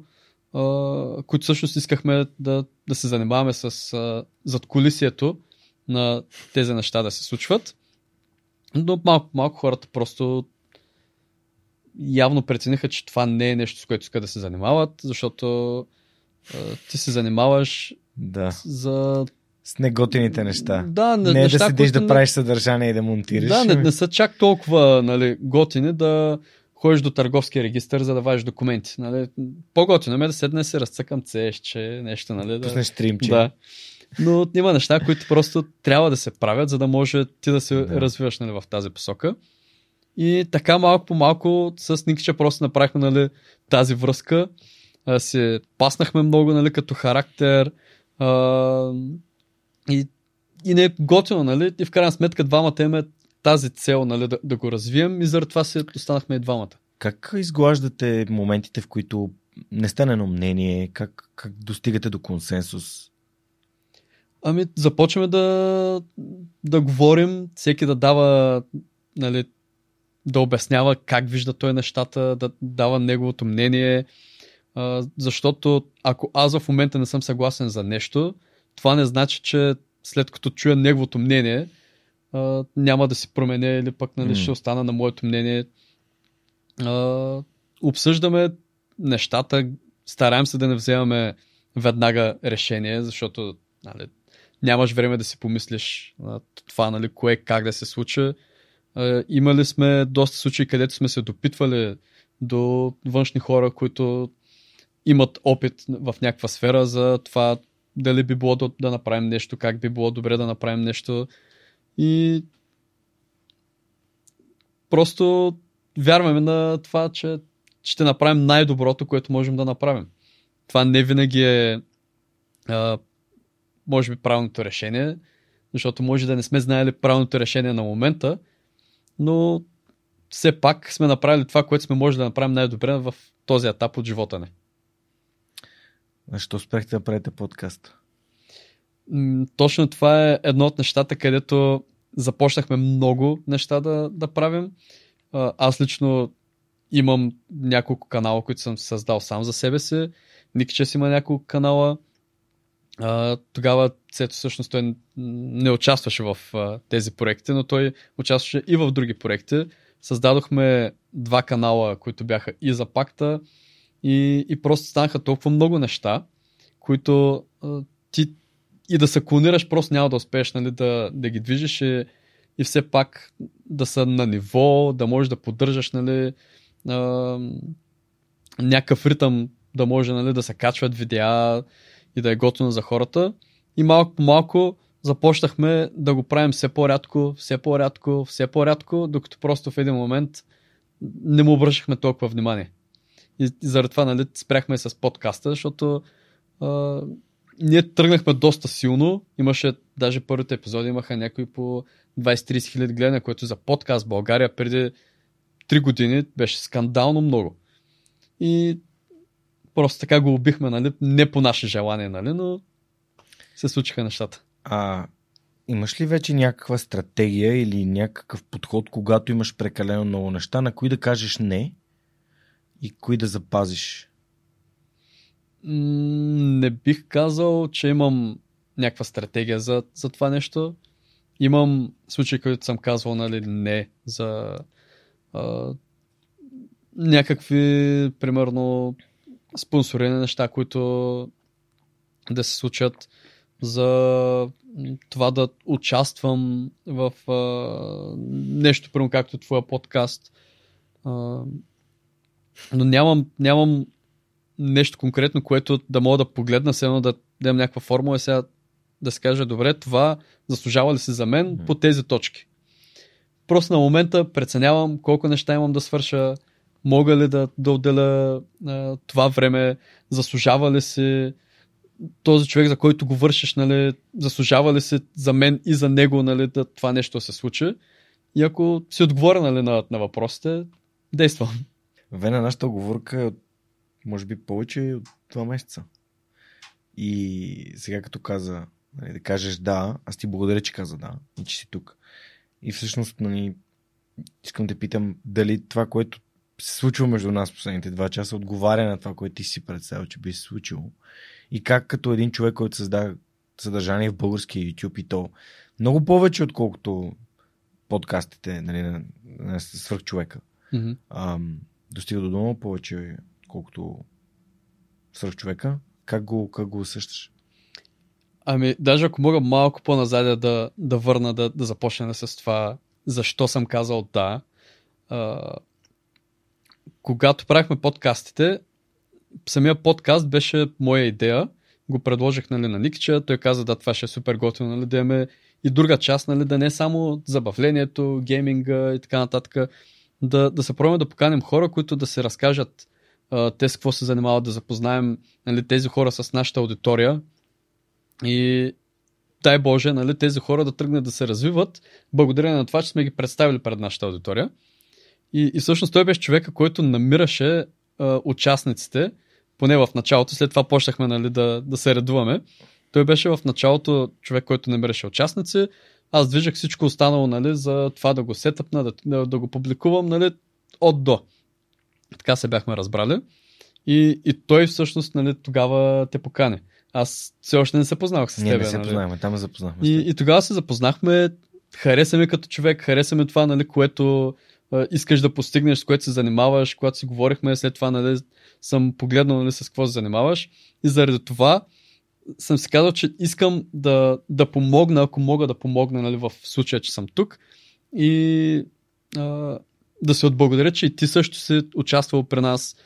които всъщност искахме да, да се занимаваме с а, задколисието на тези неща да се случват. Но малко, малко хората просто явно прецениха, че това не е нещо, с което искат да се занимават, защото а, ти се занимаваш Да. за... С неготините неща. Да, не, не е неща, да седиш да правиш съдържание и да монтираш. Да, не, не са чак толкова нали, готини да ходиш до търговския регистр, за да вадиш документи. Нали. По-готино ме да седне да се разцъкам цещче, нещо, нали? Да... Пуснеш стримче. Да. Но има неща, които просто трябва да се правят, за да може ти да се Да. развиваш нали, в тази посока. И така малко по малко с Никича просто направихме нали, тази връзка. А, се паснахме много нали, като характер. А, и, и не е готино, нали? И в крайна сметка двамата имаме тази цел нали, да, да го развием и заради това се останахме и двамата. Как изглаждате моментите, в които не сте на едно мнение? Как, как достигате до консенсус? Ами, започваме да, да говорим, всеки да дава, нали, да обяснява как вижда той нещата, да дава неговото мнение, а, защото ако аз в момента не съм съгласен за нещо, това не значи, че след като чуя неговото мнение, а, няма да си променя или пък нали, М. ще остана на моето мнение. А, обсъждаме нещата, стараем се да не вземаме веднага решение, защото нали, нямаш време да си помислиш а, това, нали, кое как да се случи. А, имали сме доста случаи, където сме се допитвали до външни хора, които имат опит в някаква сфера за това дали би било да, да направим нещо, как би било добре да направим нещо. И просто вярваме на това, че ще направим най-доброто, което можем да направим. това не винаги е а, може би правилното решение, защото може да не сме знаели правилното решение на момента, но все пак сме направили това, което сме може да направим най-добре в този етап от живота ни. Защо спрехте да правите подкаст? Точно това е едно от нещата, където започнахме много неща да, да правим. Аз лично имам няколко канала, които съм създал сам за себе си. Никчес има няколко канала. Тогава Цето всъщност той не участваше в тези проекти, но той участваше и в други проекти. Създадохме два канала, които бяха и за пакта и, и просто станаха толкова много неща, които ти и да се клонираш просто няма да успееш нали, да, да ги движиш и, и все пак да са на ниво, да можеш да поддържаш нали, а, някакъв ритъм, да може нали, да се качват видеа и да е готино за хората. И малко по малко започнахме да го правим все по-рядко, все по-рядко, все по-рядко, докато просто в един момент не му обръщахме толкова внимание. И, и заради това нали, спряхме с подкаста, защото а, ние тръгнахме доста силно. Имаше, даже първите епизоди имаха някои по 20-30 хиляди гледания, което за подкаст България преди 3 години беше скандално много. И просто така го убихме, нали? Не по наше желание, нали? Но се случиха нещата. А имаш ли вече някаква стратегия или някакъв подход, когато имаш прекалено много неща, на кои да кажеш не и кои да запазиш? Не бих казал, че имам някаква стратегия за, за това нещо. Имам случаи, които съм казвал, нали, не за а, някакви, примерно, спонсорирани неща, които да се случат за това да участвам в а, нещо, примерно както твоя подкаст. А, но нямам, нямам нещо конкретно, което да мога да погледна, все едно да дадем някаква формула сега да се каже, добре, това заслужава ли се за мен по тези точки. Просто на момента преценявам колко неща имам да свърша, мога ли да, да отделя а, това време, заслужава ли се този човек, за който го вършиш, нали, заслужава ли се за мен и за него нали, да това нещо се случи. И ако си отговоря нали, на, на въпросите, действам. Вена, нашата оговорка е от, може би повече от два месеца. И сега като каза, нали, да кажеш да, аз ти благодаря, че каза да и че си тук. И всъщност, нали, искам да питам дали това, което се случва между нас последните два часа, отговаря на това, което ти си представил, че би се случило. И как като един човек, който създава съдържание в български YouTube и то много повече, отколкото подкастите нали, на, на свърх човека. Mm-hmm. Ам, достига до дома повече, отколкото свърх човека. Как го, как го усещаш? Ами, даже ако мога малко по-назад да, да върна, да, да започна с това, защо съм казал да. А, когато правихме подкастите, самия подкаст беше моя идея. Го предложих нали, на Никча, той каза да това ще е супер готино, нали, да имаме и друга част, нали, да не е само забавлението, гейминга и така нататък. Да, да се пробваме да поканим хора, които да се разкажат те с какво се занимават, да запознаем нали, тези хора с нашата аудитория. И дай Боже, нали, тези хора да тръгнат да се развиват, благодарение на това, че сме ги представили пред нашата аудитория. И, и всъщност той беше човека, който намираше а, участниците, поне в началото, след това почнахме нали, да, да се редуваме. Той беше в началото човек, който намираше участници. Аз движах всичко останало нали, за това да го сетъпна, да, да, го публикувам нали, от до. Така се бяхме разбрали. И, и той всъщност нали, тогава те покани. Аз все още не се познавах с теб. не се нали? познаваме, там запознахме. И, и тогава се запознахме. Хареса ми като човек, хареса ми това, нали, което а, искаш да постигнеш, с което се занимаваш, когато си говорихме, след това нали, съм погледнал нали, с какво се занимаваш. И заради това съм си казал, че искам да, да помогна, ако мога да помогна нали, в случая, че съм тук. И а, да се отблагодаря, че и ти също си участвал при нас.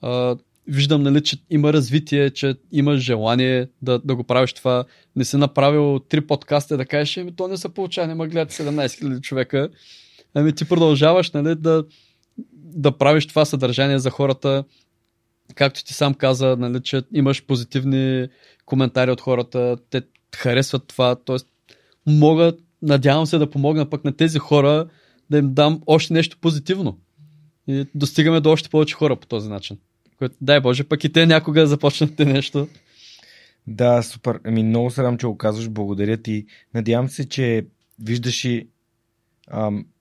А, виждам, нали, че има развитие, че има желание да, да го правиш това. Не си направил три подкаста да кажеш, ами то не се получава, не ма гледат 17 000 човека. Ами ти продължаваш нали, да, да правиш това съдържание за хората. както ти сам каза, нали, че имаш позитивни коментари от хората, те харесват това, т.е. мога, надявам се да помогна пък на тези хора да им дам още нещо позитивно. И достигаме до още повече хора по този начин. Което, дай Боже, пък и те някога започнат нещо. Да, супер. Ами много се радвам, че го казваш. Благодаря ти. Надявам се, че виждаш и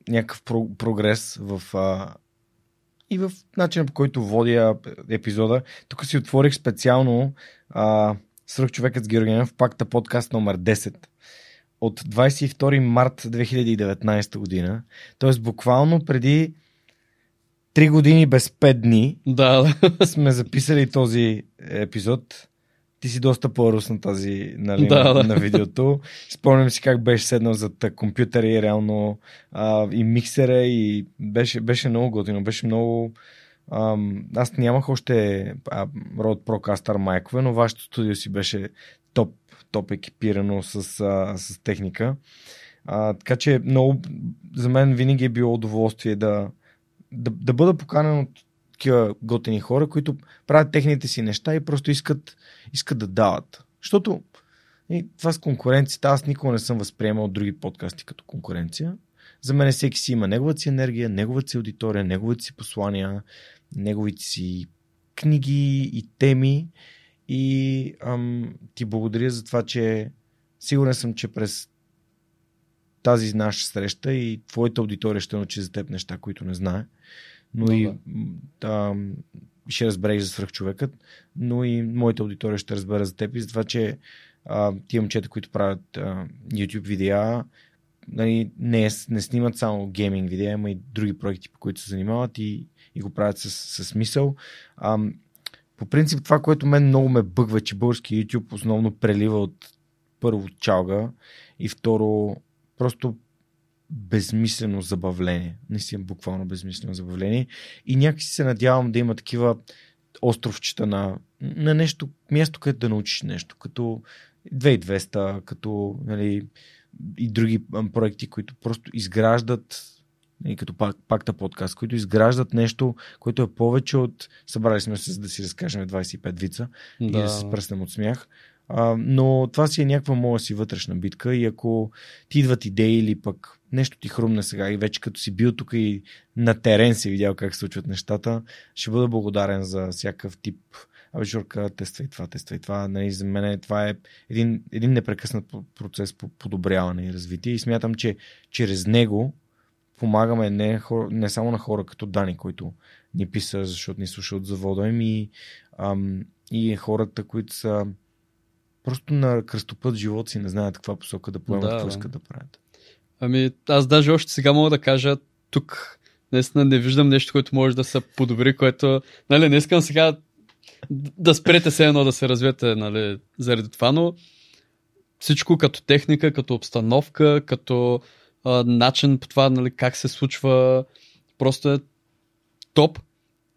някакъв про- прогрес в а, и в начина по който водя епизода. Тук си отворих специално а, Сръх човекът с Георгиев, пакта подкаст номер 10 от 22 март 2019 година. Тоест буквално преди 3 години без 5 дни да, сме записали този епизод. Ти си доста по-рус на тази нали, Да, на, да. на видеото. Спомням си как беше седнал зад компютъра и реално а, и миксера и беше, беше много готино. Беше много... Ам, аз нямах още а, Rode Procaster майкове, но вашето студио си беше топ, топ екипирано с, а, с техника. А, така че много, за мен винаги е било удоволствие да, да, да бъда поканен от такива готини хора, които правят техните си неща и просто искат, искат да дават. Защото и това с конкуренцията, аз никога не съм възприемал други подкасти като конкуренция. За мен всеки си има неговата си енергия, неговата си аудитория, неговите си послания, неговите си книги и теми. И ам, ти благодаря за това, че сигурен съм, че през тази наша среща и твоята аудитория ще научи за теб неща, които не знае. Но Ну и да, ще разбереш за свръхчовекът, но и моята аудитория ще разбере за теб и за това, че а, тия момчета, които правят а, YouTube видеа, нали, не, не снимат само гейминг видеа, има и други проекти, по които се занимават и, и го правят с, с смисъл. А, по принцип, това, което мен много ме бъгва, че български YouTube основно прелива от първо чалга и второ просто безмислено забавление. Наистина буквално безмислено забавление. И някакси се надявам да има такива островчета на, на нещо, място, където да научиш нещо, като 2200, като нали, и други проекти, които просто изграждат и като пак, пакта подкаст, които изграждат нещо, което е повече от събрали сме се да си разкажем 25 вица и да се спръснем от смях. А, но това си е някаква моя си вътрешна битка и ако ти идват идеи или пък нещо ти хрумне сега и вече като си бил тук и на терен си видял как се случват нещата, ще бъда благодарен за всякакъв тип Абе, Жорка, тествай това, тествай това. Нали, за мен това е един, един непрекъснат процес по подобряване и развитие и смятам, че чрез него помагаме не, хора, не само на хора като Дани, които ни писа, защото ни слуша от завода им и, ам, и хората, които са просто на кръстопът в живота си не знаят каква посока да поемат, Да, какво искат да правят. Ами, аз даже още сега мога да кажа, тук наистина не виждам нещо, което може да се подобри, което, нали, не искам сега да спрете се едно да се развиете, нали, заради това, но всичко като техника, като обстановка, като а, начин по това, нали, как се случва, просто е топ.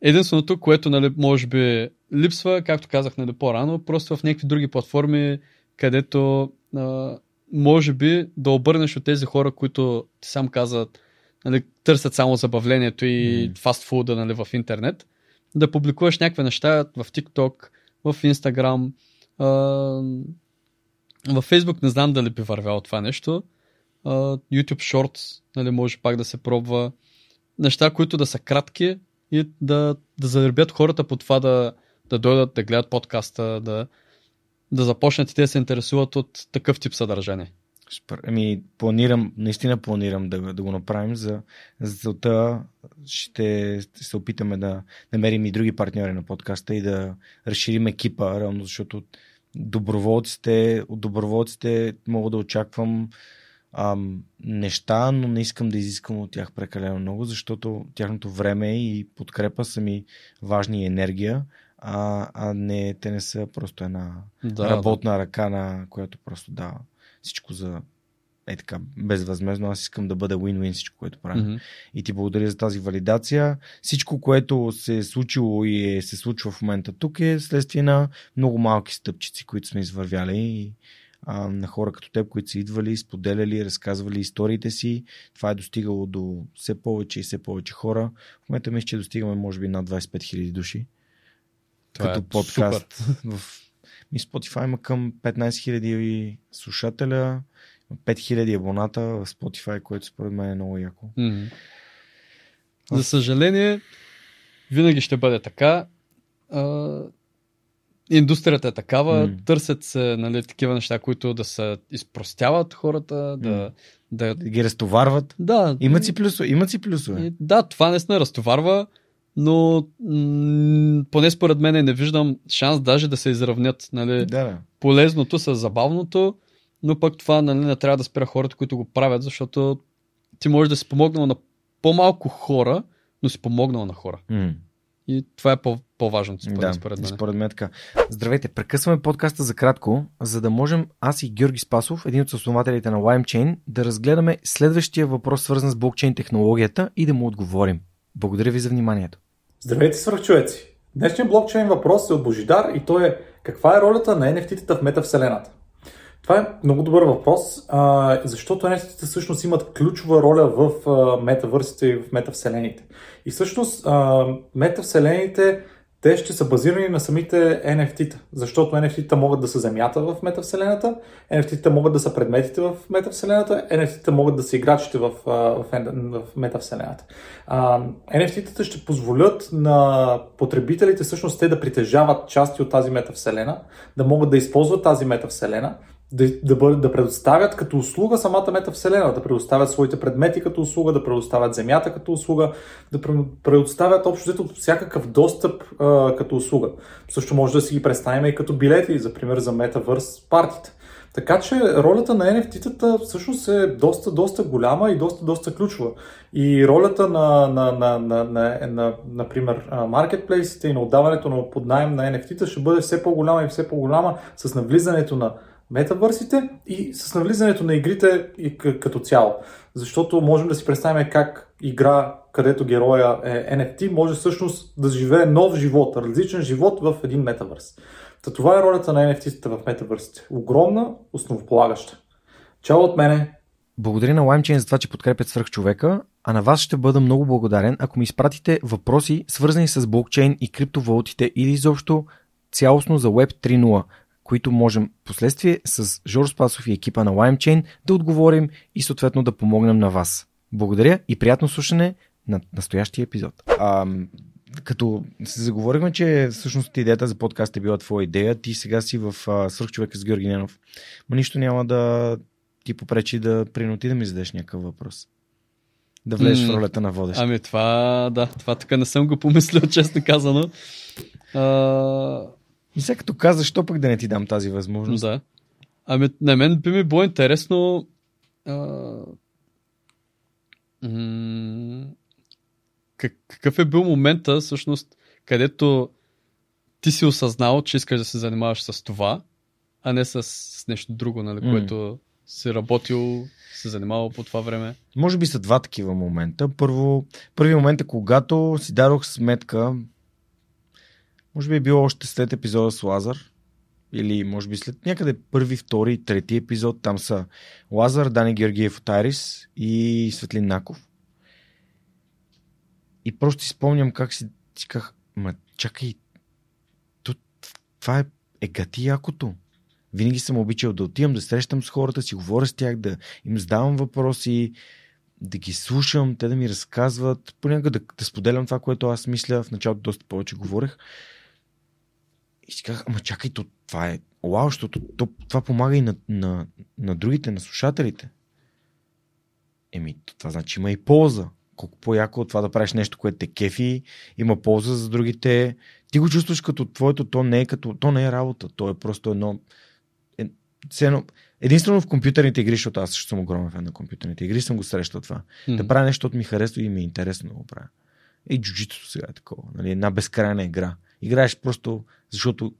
Единственото, което, нали, може би липсва, както казах, нали, по-рано, просто в някакви други платформи, където а, може би да обърнеш от тези хора, които ти сам казват, нали, търсят само забавлението и Мгм. фастфуда нали, в интернет, да публикуваш някакви неща в TikTok, в Instagram, а, във Facebook не знам дали би вървяло това нещо, YouTube Shorts нали, може пак да се пробва, неща, които да са кратки и да, да заребят хората по това да, да дойдат да гледат подкаста, да, да започнат и те се интересуват от такъв тип съдържание. Ами, планирам, наистина планирам да, да го направим. За, за целта ще се опитаме да намерим и други партньори на подкаста и да разширим екипа, реално, защото доброволците, от доброволците мога да очаквам ам, неща, но не искам да изискам от тях прекалено много, защото тяхното време и подкрепа са ми важни и енергия, а, а не, те не са просто една Да, работна ръка, на която просто дава всичко за е така, безвъзмезно. Аз искам да бъде win-win всичко, което да. правим. Мгм. И ти благодаря за тази валидация. Всичко, което се е случило и е, се случва в момента тук е следствие на много малки стъпчици, които сме извървяли и а, на хора като теб, които са идвали, споделяли, разказвали историите си. Това е достигало до все повече и все повече хора. В момента мисля, че достигаме може би над 25 000 души. Това като е подкаст. Супер. В ми Spotify има към 15 000 слушателя, 5000 абоната в Spotify, което според мен е много яко. Мгм. За съжаление, винаги ще бъде така. А, индустрията е такава, М. търсят се нали, такива неща, които да се изпростяват хората, да, М. да, Да ги разтоварват. да. Имат си плюсове. Имат си плюсове. Да, това наистина разтоварва, но м- поне според мен не виждам шанс даже да се изравнят. Нали, Да, да. полезното с забавното, но пък това нали, не трябва да спира хората, които го правят, защото ти можеш да си помогнал на по-малко хора, но си помогнал на хора. М. И това е по- по-важното според, Да, според мен. според мен така. Здравейте, прекъсваме подкаста за кратко, за да можем аз и Георги Спасов, един от основателите на LimeChain, да разгледаме следващия въпрос, свързан с блокчейн технологията и да му отговорим. Благодаря ви за вниманието. Здравейте, свръхчовеци! Днешният блокчейн въпрос е от Божидар и той е каква е ролята на NFT-тата в метавселената? Това е много добър въпрос, защото NFT-тата всъщност имат ключова роля в метавърсите и в метавселените. И всъщност метавселените те ще са базирани на самите NFT-та, защото NFT-та могат да са земята в метавселената, NFT-та могат да са предметите в метавселената, NFT-та могат да са играчите в, в, в метавселената. А, NFT-тата ще позволят на потребителите всъщност те да притежават части от тази метавселена, да могат да използват тази метавселена, да, да, бъд, да предоставят като услуга самата метавселена, да предоставят своите предмети като услуга, да предоставят земята като услуга, да пре- предоставят общо взето всякакъв достъп а, като услуга. Също може да си ги представим и като билети, за пример за Metaverse партите. Така че ролята на NFT-тата всъщност е доста, доста голяма и доста, доста ключова. И ролята на, на, на, на, на, на например, маркетплейсите и на отдаването на поднаем на NFT-та ще бъде все по-голяма и все по-голяма с навлизането на метавърсите и с навлизането на игрите и като цяло. Защото можем да си представим как игра, където героя е NFT, може всъщност да живее нов живот, различен живот в един метавърс. Та това е ролята на NFT-тата в метавърсите. Огромна, основополагаща. Чао от мене! Благодаря на LimeChain за това, че подкрепят свръхчовека, а на вас ще бъда много благодарен, ако ми изпратите въпроси, свързани с блокчейн и криптовалутите или изобщо цялостно за Web 3.0, които можем последствие с Жор Спасов и екипа на LimeChain да отговорим и съответно да помогнем на вас. Благодаря и приятно слушане на настоящия епизод. А, като се заговорихме, че всъщност идеята за подкаст е била твоя идея, ти сега си в а, Свърхчовека с Георги Ненов. Ма нищо няма да ти попречи да принути да ми зададеш някакъв въпрос. Да влезеш М, в ролята на водещ. Ами това, да, това така не съм го помислил, честно казано. А, И сега като казваш, що пък да не ти дам тази възможност? да. Ами на мен би ми било интересно а, м- как, какъв е бил момента, всъщност, където ти си осъзнал, че искаш да се занимаваш с това, а не с, с нещо друго, нали, което си работил, се занимавал по това време. Може би са два такива момента. Първо, първи момент е когато си дадох сметка, може би е било още след епизода с Лазар, или може би след някъде първи, втори, трети епизод. Там са Лазар, Дани Георгиев от Айрис и Светлин Наков. И просто спомням как си казах, ма чакай, то, това е, е гати якото. Винаги съм обичал да отивам, да срещам с хората, си говоря с тях, да им задавам въпроси, да ги слушам, те да ми разказват, понякога да, да споделям това, което аз мисля. В началото доста повече говорех. И си казах, ама чакай, то, това е вау, защото то, това помага и на, на, на другите, на слушателите. Еми, то това значи има и полза. Колко по-яко от това да правиш нещо, което те кефи, има полза за другите. Ти го чувстваш като твоето, то не е като, то не е работа, то е просто едно, е, едно единствено в компютърните игри, защото аз също съм огромен фен на компютърните игри, съм го срещал това. М. Да правя нещо, защото ми харесва и ми е интересно да го правя. И джуджитото сега е такова. Нали? Една безкрайна игра. Играеш просто защото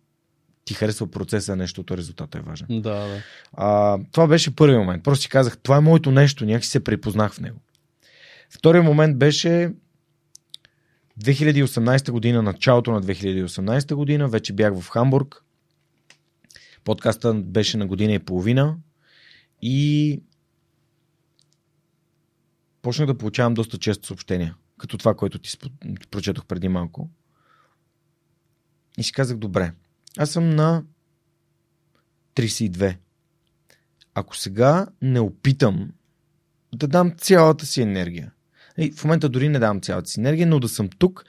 ти харесва процеса, а не защото резултатът е важен. Да, да. А, това беше първи момент. Просто си казах, това е моето нещо, някакси се припознах в него. Втория момент беше 2018 година, началото на 2018 година, вече бях в Хамбург. Подкастът беше на година и половина и почнах да получавам доста често съобщения, като това, което ти прочетох преди малко. И си казах, добре, аз съм на 32. Ако сега не опитам да дам цялата си енергия, и в момента дори не давам цялата си енергия, но да съм тук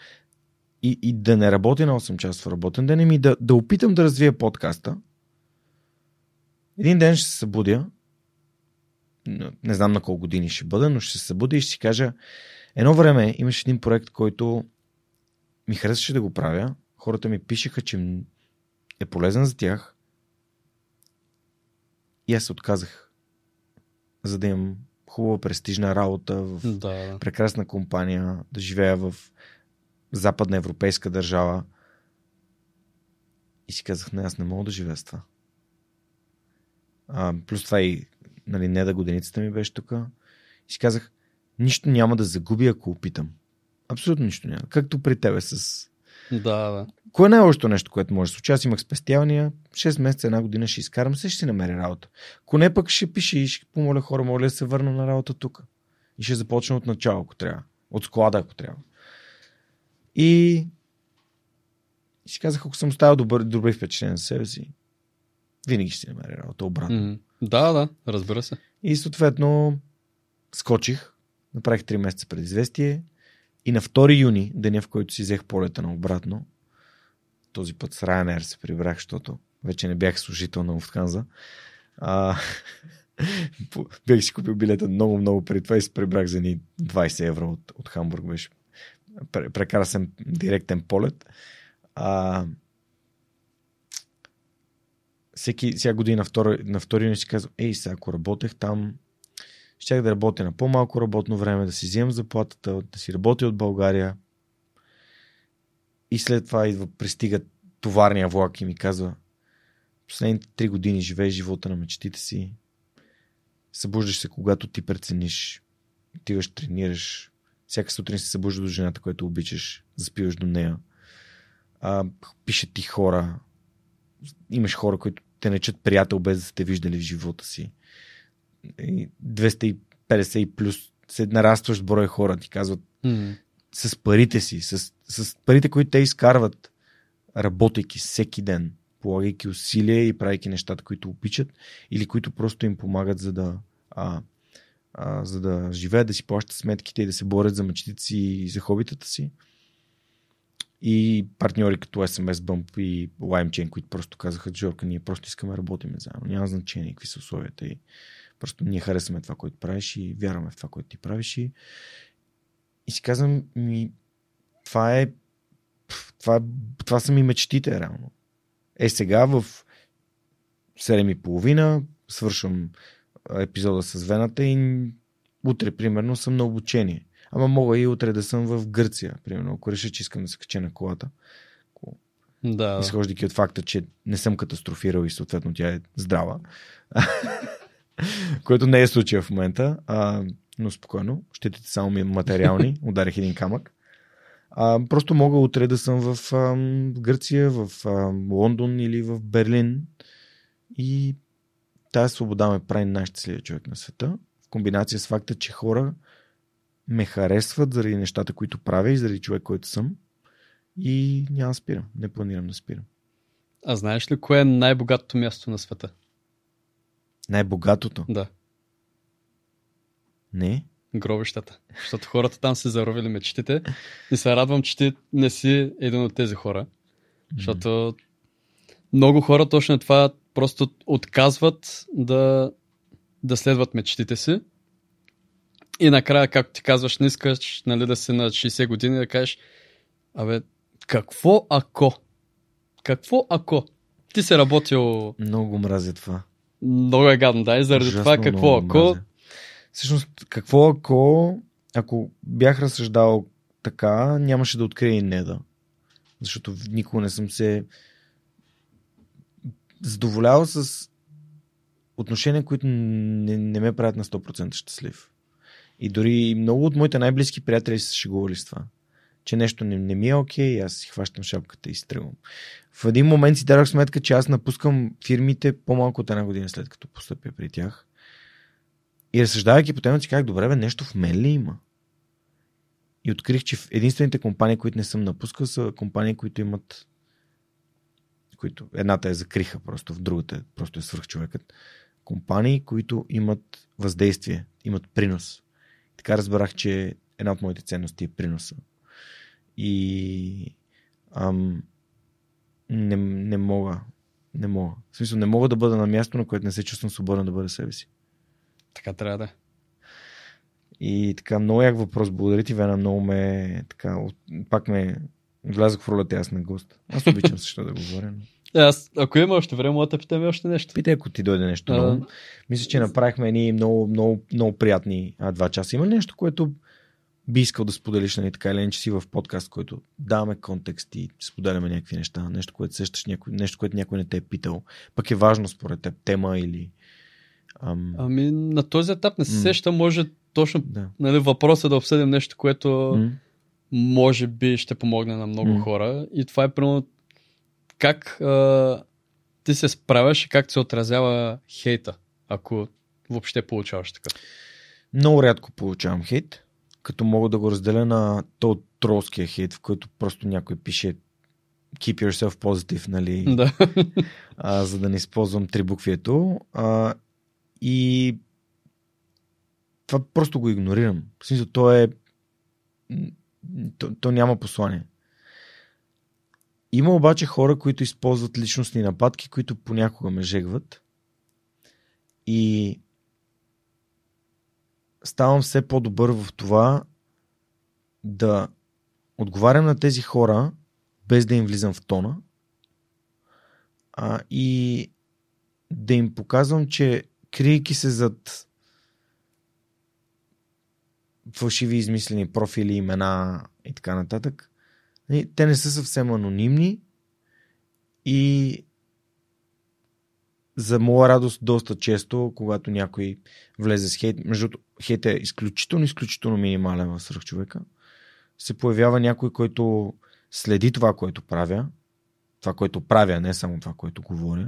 и, и да не работя на 8 часа работен ден, ми да, да опитам да развия подкаста. Един ден ще се събудя, не знам на колко години ще бъда, но ще се събудя и ще си кажа, едно време имаше един проект, който ми харесваше да го правя. Хората ми пишеха, че е полезен за тях. И аз се отказах, за да имам хубава престижна работа в Да. прекрасна компания, да живея в западна европейска държава. И си казах, не, аз не мога да живея с това. А, плюс това и нали, не да годеницата ми беше тук. И си казах, нищо няма да загуби, ако опитам. Абсолютно нищо няма. Както при тебе с... Да, да. Кое е най-лошото нещо, което може да случи? Аз имах спестявания, 6 месеца, една година ще изкарам, се ще си намери работа. Ако не, пък ще пише и ще помоля хора, моля да се върна на работа тук. И ще започна от начало, ако трябва. От склада, ако трябва. И, и си казах, ако съм оставил добър, добри впечатления за себе си, винаги ще си намеря работа обратно. М. Да, да, разбира се. И съответно скочих, направих 3 месеца предизвестие и на 2 юни, деня в който си взех полета на обратно, този път с Ryanair се прибрах, защото вече не бях служител на Lufthansa. А, бях си купил билета много, много преди това и се прибрах за ни 20 евро от, от Хамбург. Беше пре- прекрасен директен полет. А, всеки, всяка година на втори, на втори юни си казвам, ей, сега ако работех там, щях да работя на по-малко работно време, да си вземам заплатата, да си работя от България. И след това идва, пристига товарния влак и ми казва, последните три години живееш живота на мечтите си, събуждаш се, когато ти прецениш, отиваш, тренираш, всяка сутрин се събужда до жената, която обичаш, заспиваш до нея, а, пишат ти хора, имаш хора, които те наричат приятел, без да сте виждали в живота си. И 250 и плюс се нарастващ брой хора ти казват М. с парите си, с, с парите, които те изкарват, работейки всеки ден, полагайки усилия и правейки нещата, които обичат или които просто им помагат за да, а, а, за да живеят, да си плащат сметките и да се борят за мечтите си и за хобитата си. И партньори като SMS Bump и LimeChain, които просто казаха, Джорка, ние просто искаме да работим заедно. Няма значение какви са условията. И просто ние харесваме това, което правиш и вярваме в това, което ти правиш. И, и си казвам, ми, това е това, е- това са ми мечтите, реално. Е, сега в 7 и половина свършвам а, епизода с Вената и утре, примерно, съм на обучение. Ама мога и утре да съм в Гърция, примерно, ако реша, че искам да се кача на колата. Да. изхождайки от факта, че не съм катастрофирал и съответно тя е здрава. Което не е случая в момента, а, но спокойно. Щетите само ми материални. Ударих един камък. А, просто мога утре да съм в, а, Гърция, в а, Лондон или в Берлин. И тази свобода ме прави най-щастливия човек на света. В комбинация с факта, че хора ме харесват заради нещата, които правя и заради човек, който съм. И няма спирам. Не планирам да спирам. А знаеш ли кое е най-богатото място на света? Най-богатото? Да, Не. гробищата. Защото хората там се заровили мечтите и се радвам, че ти не си един от тези хора. Защото много хора точно това просто отказват да, да следват мечтите си. И накрая, както ти казваш, не искаш нали, да си на 60 години да кажеш, абе, какво ако? Какво ако? Ти си работил Много го мразя това. Много е гадно, да, и заради Ужасно това какво ако... Всъщност, какво ако, ако бях разсъждал така, нямаше да открия и неда. Защото никога не съм се задоволявал с отношения, които не, не ме правят на 100% щастлив. И дори много от моите най-близки приятели са шегували с това. Че нещо не, не ми е окей, аз си хващам шапката и стръгвам. В един момент си дадох сметка, че аз напускам фирмите по-малко от една година след като постъпя при тях. И разсъждавайки по темата, си казах, добре, бе, нещо в мен ли има? И открих, че единствените компании, които не съм напускал, са компании, които имат които едната е закриха просто, в другата просто е свръхчовекът. Компании, които имат въздействие, имат принос. Така разбрах, че една от моите ценности е приноса. И ам, не, не мога. Не мога. В смисъл, не мога да бъда на място, на което не се чувствам свободен да бъда себе си. Така трябва да е. И така, много як въпрос. Благодаря ти, Вена. Много ме, така, от- пак ме влязох в ролята аз на гост. Аз обичам също да говоря. Но... Аз, ако има още време, мога да питаме още нещо. Питай, ако ти дойде нещо А. ново. Мисля, че направихме едни много, много, много приятни а, два часа. Има ли нещо, което би искал да споделиш, нали, така или иначе си в подкаст, който даваме контекст и споделяме някакви неща, нещо, което сещаш, някой, нещо, което някой не те е питал, пък е важно според теб, тема или... Ам, Ами на този етап не се М. сещам, може точно да. нали, въпроса да обсъдим нещо, което М? може би ще помогне на много М. хора. И това е примерно как а, ти се справяш и как се отразява хейта, ако въобще получаваш така. Много рядко получавам хейт, като мога да го разделя на то тролския хейт, в който просто някой пише keep yourself positive, нали? Да. а, за да не използвам трибуквието. А, и това просто го игнорирам. В смисъл, то е. То, то няма послание. Има обаче хора, които използват личностни нападки, които понякога ме жегват. И ставам все по-добър в това да отговарям на тези хора, без да им влизам в тона. А, и да им показвам, че криейки се зад фалшиви измислени профили, имена и така нататък, нали, те не са съвсем анонимни и за моя радост доста често, когато някой влезе с хейт, между хейт е изключително, изключително минимален в свръхчовека, се появява някой, който следи това, което правя, това, което правя, не само това, което говоря.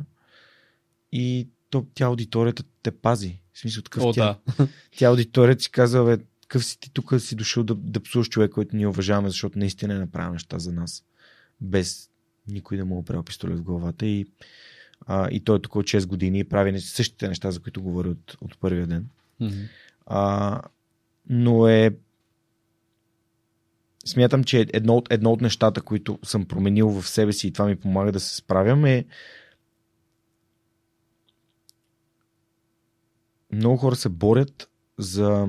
И то, тя аудиторията те пази. В смисъл такъв О, тя, да. тя аудиторията си казва, бе, какъв си ти тук си дошъл да, да псуваш човек, който ние уважаваме, защото наистина е направил неща за нас. Без никой да му е опрел пистолет в главата. И, а, и той е тук от 6 години и прави същите неща, за които говори от, от първия ден. Мгм. А, но е. Смятам, че едно от, едно от нещата, които съм променил в себе си и това ми помага да се справям е. Много хора се борят за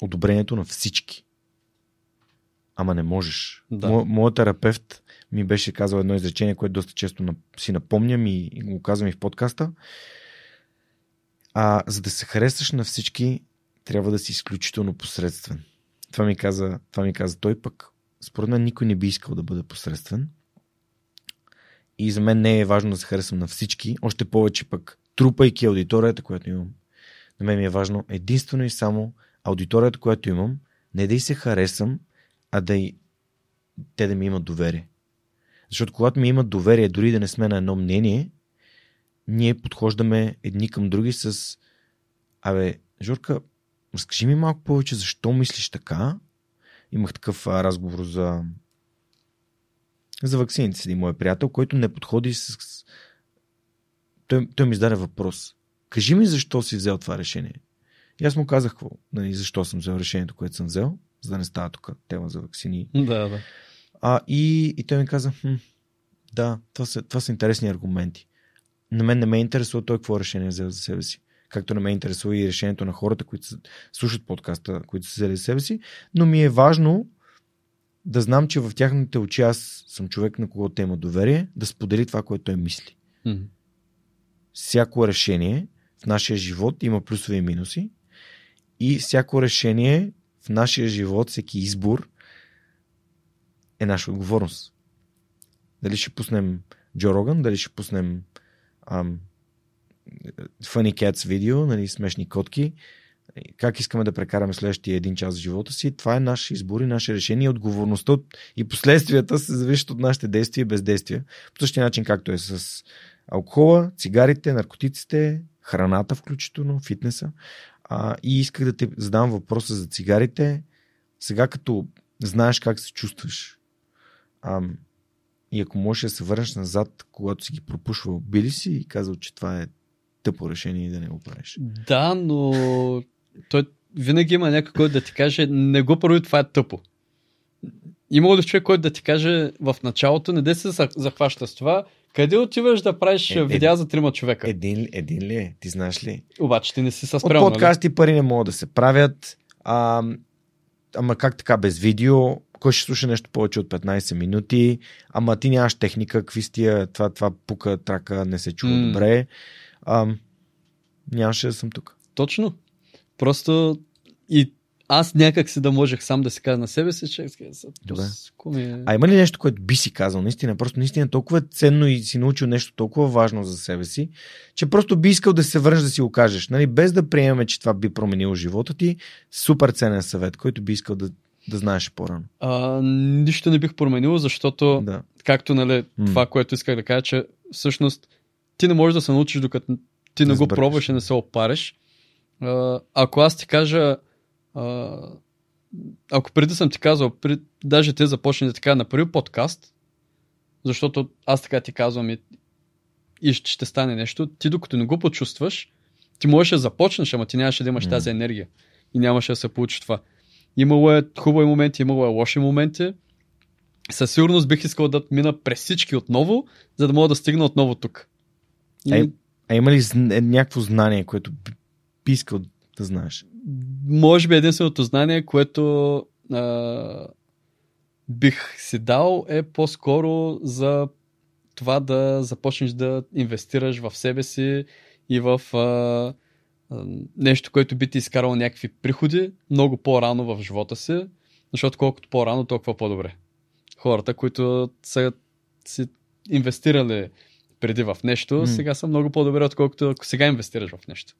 одобрението на всички. Ама не можеш. Да. Мо, моят терапевт ми беше казал едно изречение, което доста често си напомням и, и го казвам и в подкаста. А за да се харесаш на всички, трябва да си изключително посредствен. Това ми каза, това ми каза той пък. Според мен никой не би искал да бъде посредствен. И за мен не е важно да се харесвам на всички, още повече пък трупайки аудиторията, която имам. На мен ми е важно единствено и само аудиторията, която имам, не да й се харесам, а да и те да ми имат доверие. Защото когато ми имат доверие, дори да не сме на едно мнение, ние подхождаме едни към други с Абе, Жорка, разкажи ми малко повече защо мислиш така. Имах такъв разговор за за ваксините с един мой приятел, който не подходи с- Той, той ми зададе въпрос. Кажи ми защо си взел това решение. И аз му казах какво, нали, защо съм взел решението, което съм взел, за да не става тук тема за вакцини. Да, да. А, и, и той ми каза, хм, да, това са, това са интересни аргументи. На мен не ме интересува той какво решение е взел за себе си. Както не ме интересува и решението на хората, които слушат подкаста, които са взели за себе си, но ми е важно да знам, че в тяхните очи аз съм човек, на когото има доверие, да сподели това, което той мисли. Мгм. Всяко решение в нашия живот има плюсове и минуси и всяко решение в нашия живот, всеки избор е наша отговорност. Дали ще пуснем Джо Роган, дали ще пуснем ам, Funny Cats видео, нали, смешни котки, как искаме да прекараме следващия един час в живота си, това е наш избор и наше решение. Отговорността от- и последствията се зависят от нашите действия и бездействия. По същия начин, както е с алкохола, цигарите, наркотиците, храната включително, фитнеса. А, и исках да те задам въпроса за цигарите. Сега като знаеш как се чувстваш, ам, И ако можеш да се върнеш назад, когато си ги пропушвал, би ли си и казал, че това е тъпо решение и да не го правиш? Да, но той винаги има някой, който да ти каже, не го прави, това е тъпо. Има ли човек, който да ти каже в началото, не де се захваща с това, къде отиваш да правиш Е, е, видеа за трима човека? Един, един ли е? Ти знаеш ли? Обаче ти не си с От спрял, нали? подкасти пари не могат да се правят. А, ама как така без видео? Кой ще слуша нещо повече от 15 минути? Ама ти нямаш техника, какви с тия, това, това пука, трака, не се чува М. добре. А, нямаше да съм тук. Точно. Просто и аз някак си да можех сам да си кажа на себе си, че Добре. Добре. А има ли нещо, което би си казал? Наистина, просто наистина толкова е ценно и си научил нещо толкова важно за себе си, че просто би искал да се върнеш да си го кажеш. Нали? Без да приемем, че това би променило живота ти, супер ценен съвет, който би искал да, да знаеш по-рано. А, нищо не бих променил, защото Да. както нали, това, което исках да кажа, че всъщност ти не можеш да се научиш, докато ти не, Не го пробваш и не се опариш. А, ако аз ти кажа, а, ако преди съм ти казал, при, даже те започне да ти кажа на първи подкаст, защото аз така ти казвам и, и ще, ще стане нещо, ти докато не го почувстваш, ти можеш да започнеш, ама ти нямаше да имаш М. тази енергия и нямаше да се получи това. Имало е хубави моменти, имало е лоши моменти. Със сигурност бих искал да мина през всички отново, за да мога да стигна отново тук. И, А има ли е, някакво знание, което би искал да знаеш? Може би единственото знание, което а, бих си дал е по-скоро за това да започнеш да инвестираш в себе си и в а, а, нещо, което би ти изкарало някакви приходи много по-рано в живота си, защото колкото по-рано, толкова по-добре. Хората, които са си инвестирали преди в нещо, М. сега са много по-добре, отколкото ако сега инвестираш в нещо.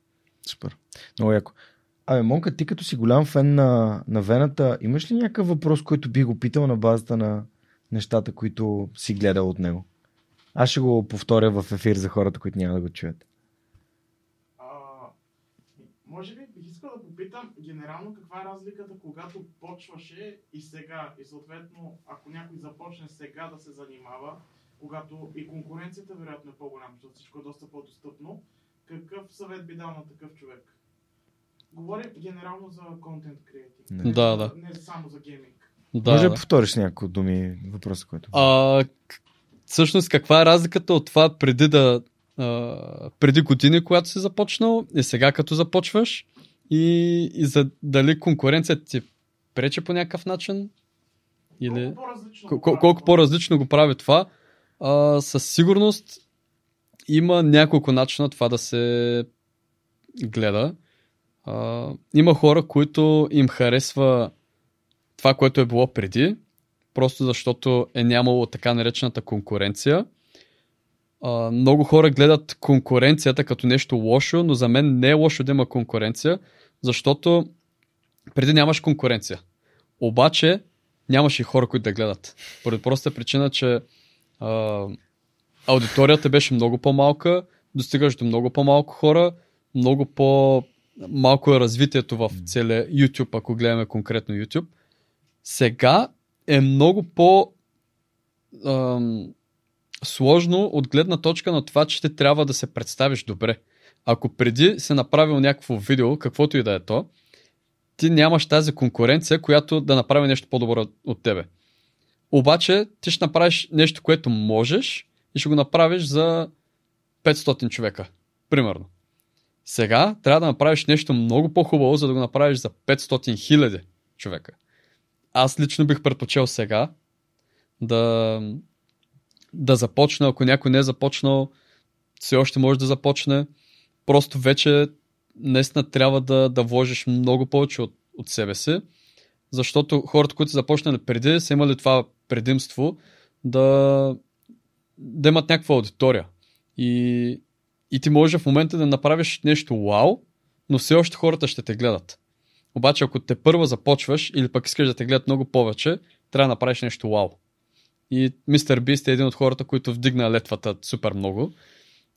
Супер. Много яко. Абе, Монка, ти като си голям фен на, на Вената, имаш ли някакъв въпрос, който би го питал на базата на нещата, които си гледал от него? Аз ще го повторя в ефир за хората, които няма да го чуят. А, може би бих искал да попитам генерално каква е разликата, когато почваше и сега. И съответно, ако някой започне сега да се занимава, когато и конкуренцията вероятно е по-голяма, защото всичко е доста по-достъпно, какъв съвет би дал на такъв човек? Говорим генерално за контент креатив. Не. Да, да. Не само за гейминг. Да, Може да. повториш няколко думи въпроса, който. А, всъщност, каква е разликата от това преди да. А, преди години, когато си започнал, и сега като започваш, и, и за дали конкуренцията ти прече по някакъв начин? Или Колко по-различно кол- колко това? по-различно го прави това? А, със сигурност има няколко начина това да се гледа. Има хора, които им харесва това, което е било преди, просто защото е нямало така наречената конкуренция. А, много хора гледат конкуренцията като нещо лошо, но за мен не е лошо да има конкуренция, защото преди нямаш конкуренция. Обаче нямаше и хора, които да гледат. Поради проста причина, че а, аудиторията беше много по-малка, достигаш до много по-малко хора, много по-малко е развитието в целия YouTube, ако гледаме конкретно YouTube. Сега е много по ам, сложно от гледна точка на това, че ти трябва да се представиш добре. Ако преди си направил някакво видео, каквото и да е то, ти нямаш тази конкуренция, която да направи нещо по-добро от тебе. Обаче ти ще направиш нещо, което можеш и ще го направиш за 500 човека. Примерно. Сега трябва да направиш нещо много по-хубаво, за да го направиш за 500 хиляди човека. Аз лично бих предпочел сега да, да започна, ако някой не е започнал, все още може да започне. Просто вече наистина трябва да, да вложиш много повече от, от себе си, защото хората, които са започнали преди, са имали това предимство да, да имат някаква аудитория. И, и ти можеш в момента да направиш нещо вау, но все още хората ще те гледат. Обаче, ако те първа започваш или пък искаш да те гледат много повече, трябва да направиш нещо вау. И мистер Бист е един от хората, които вдигна летвата супер много.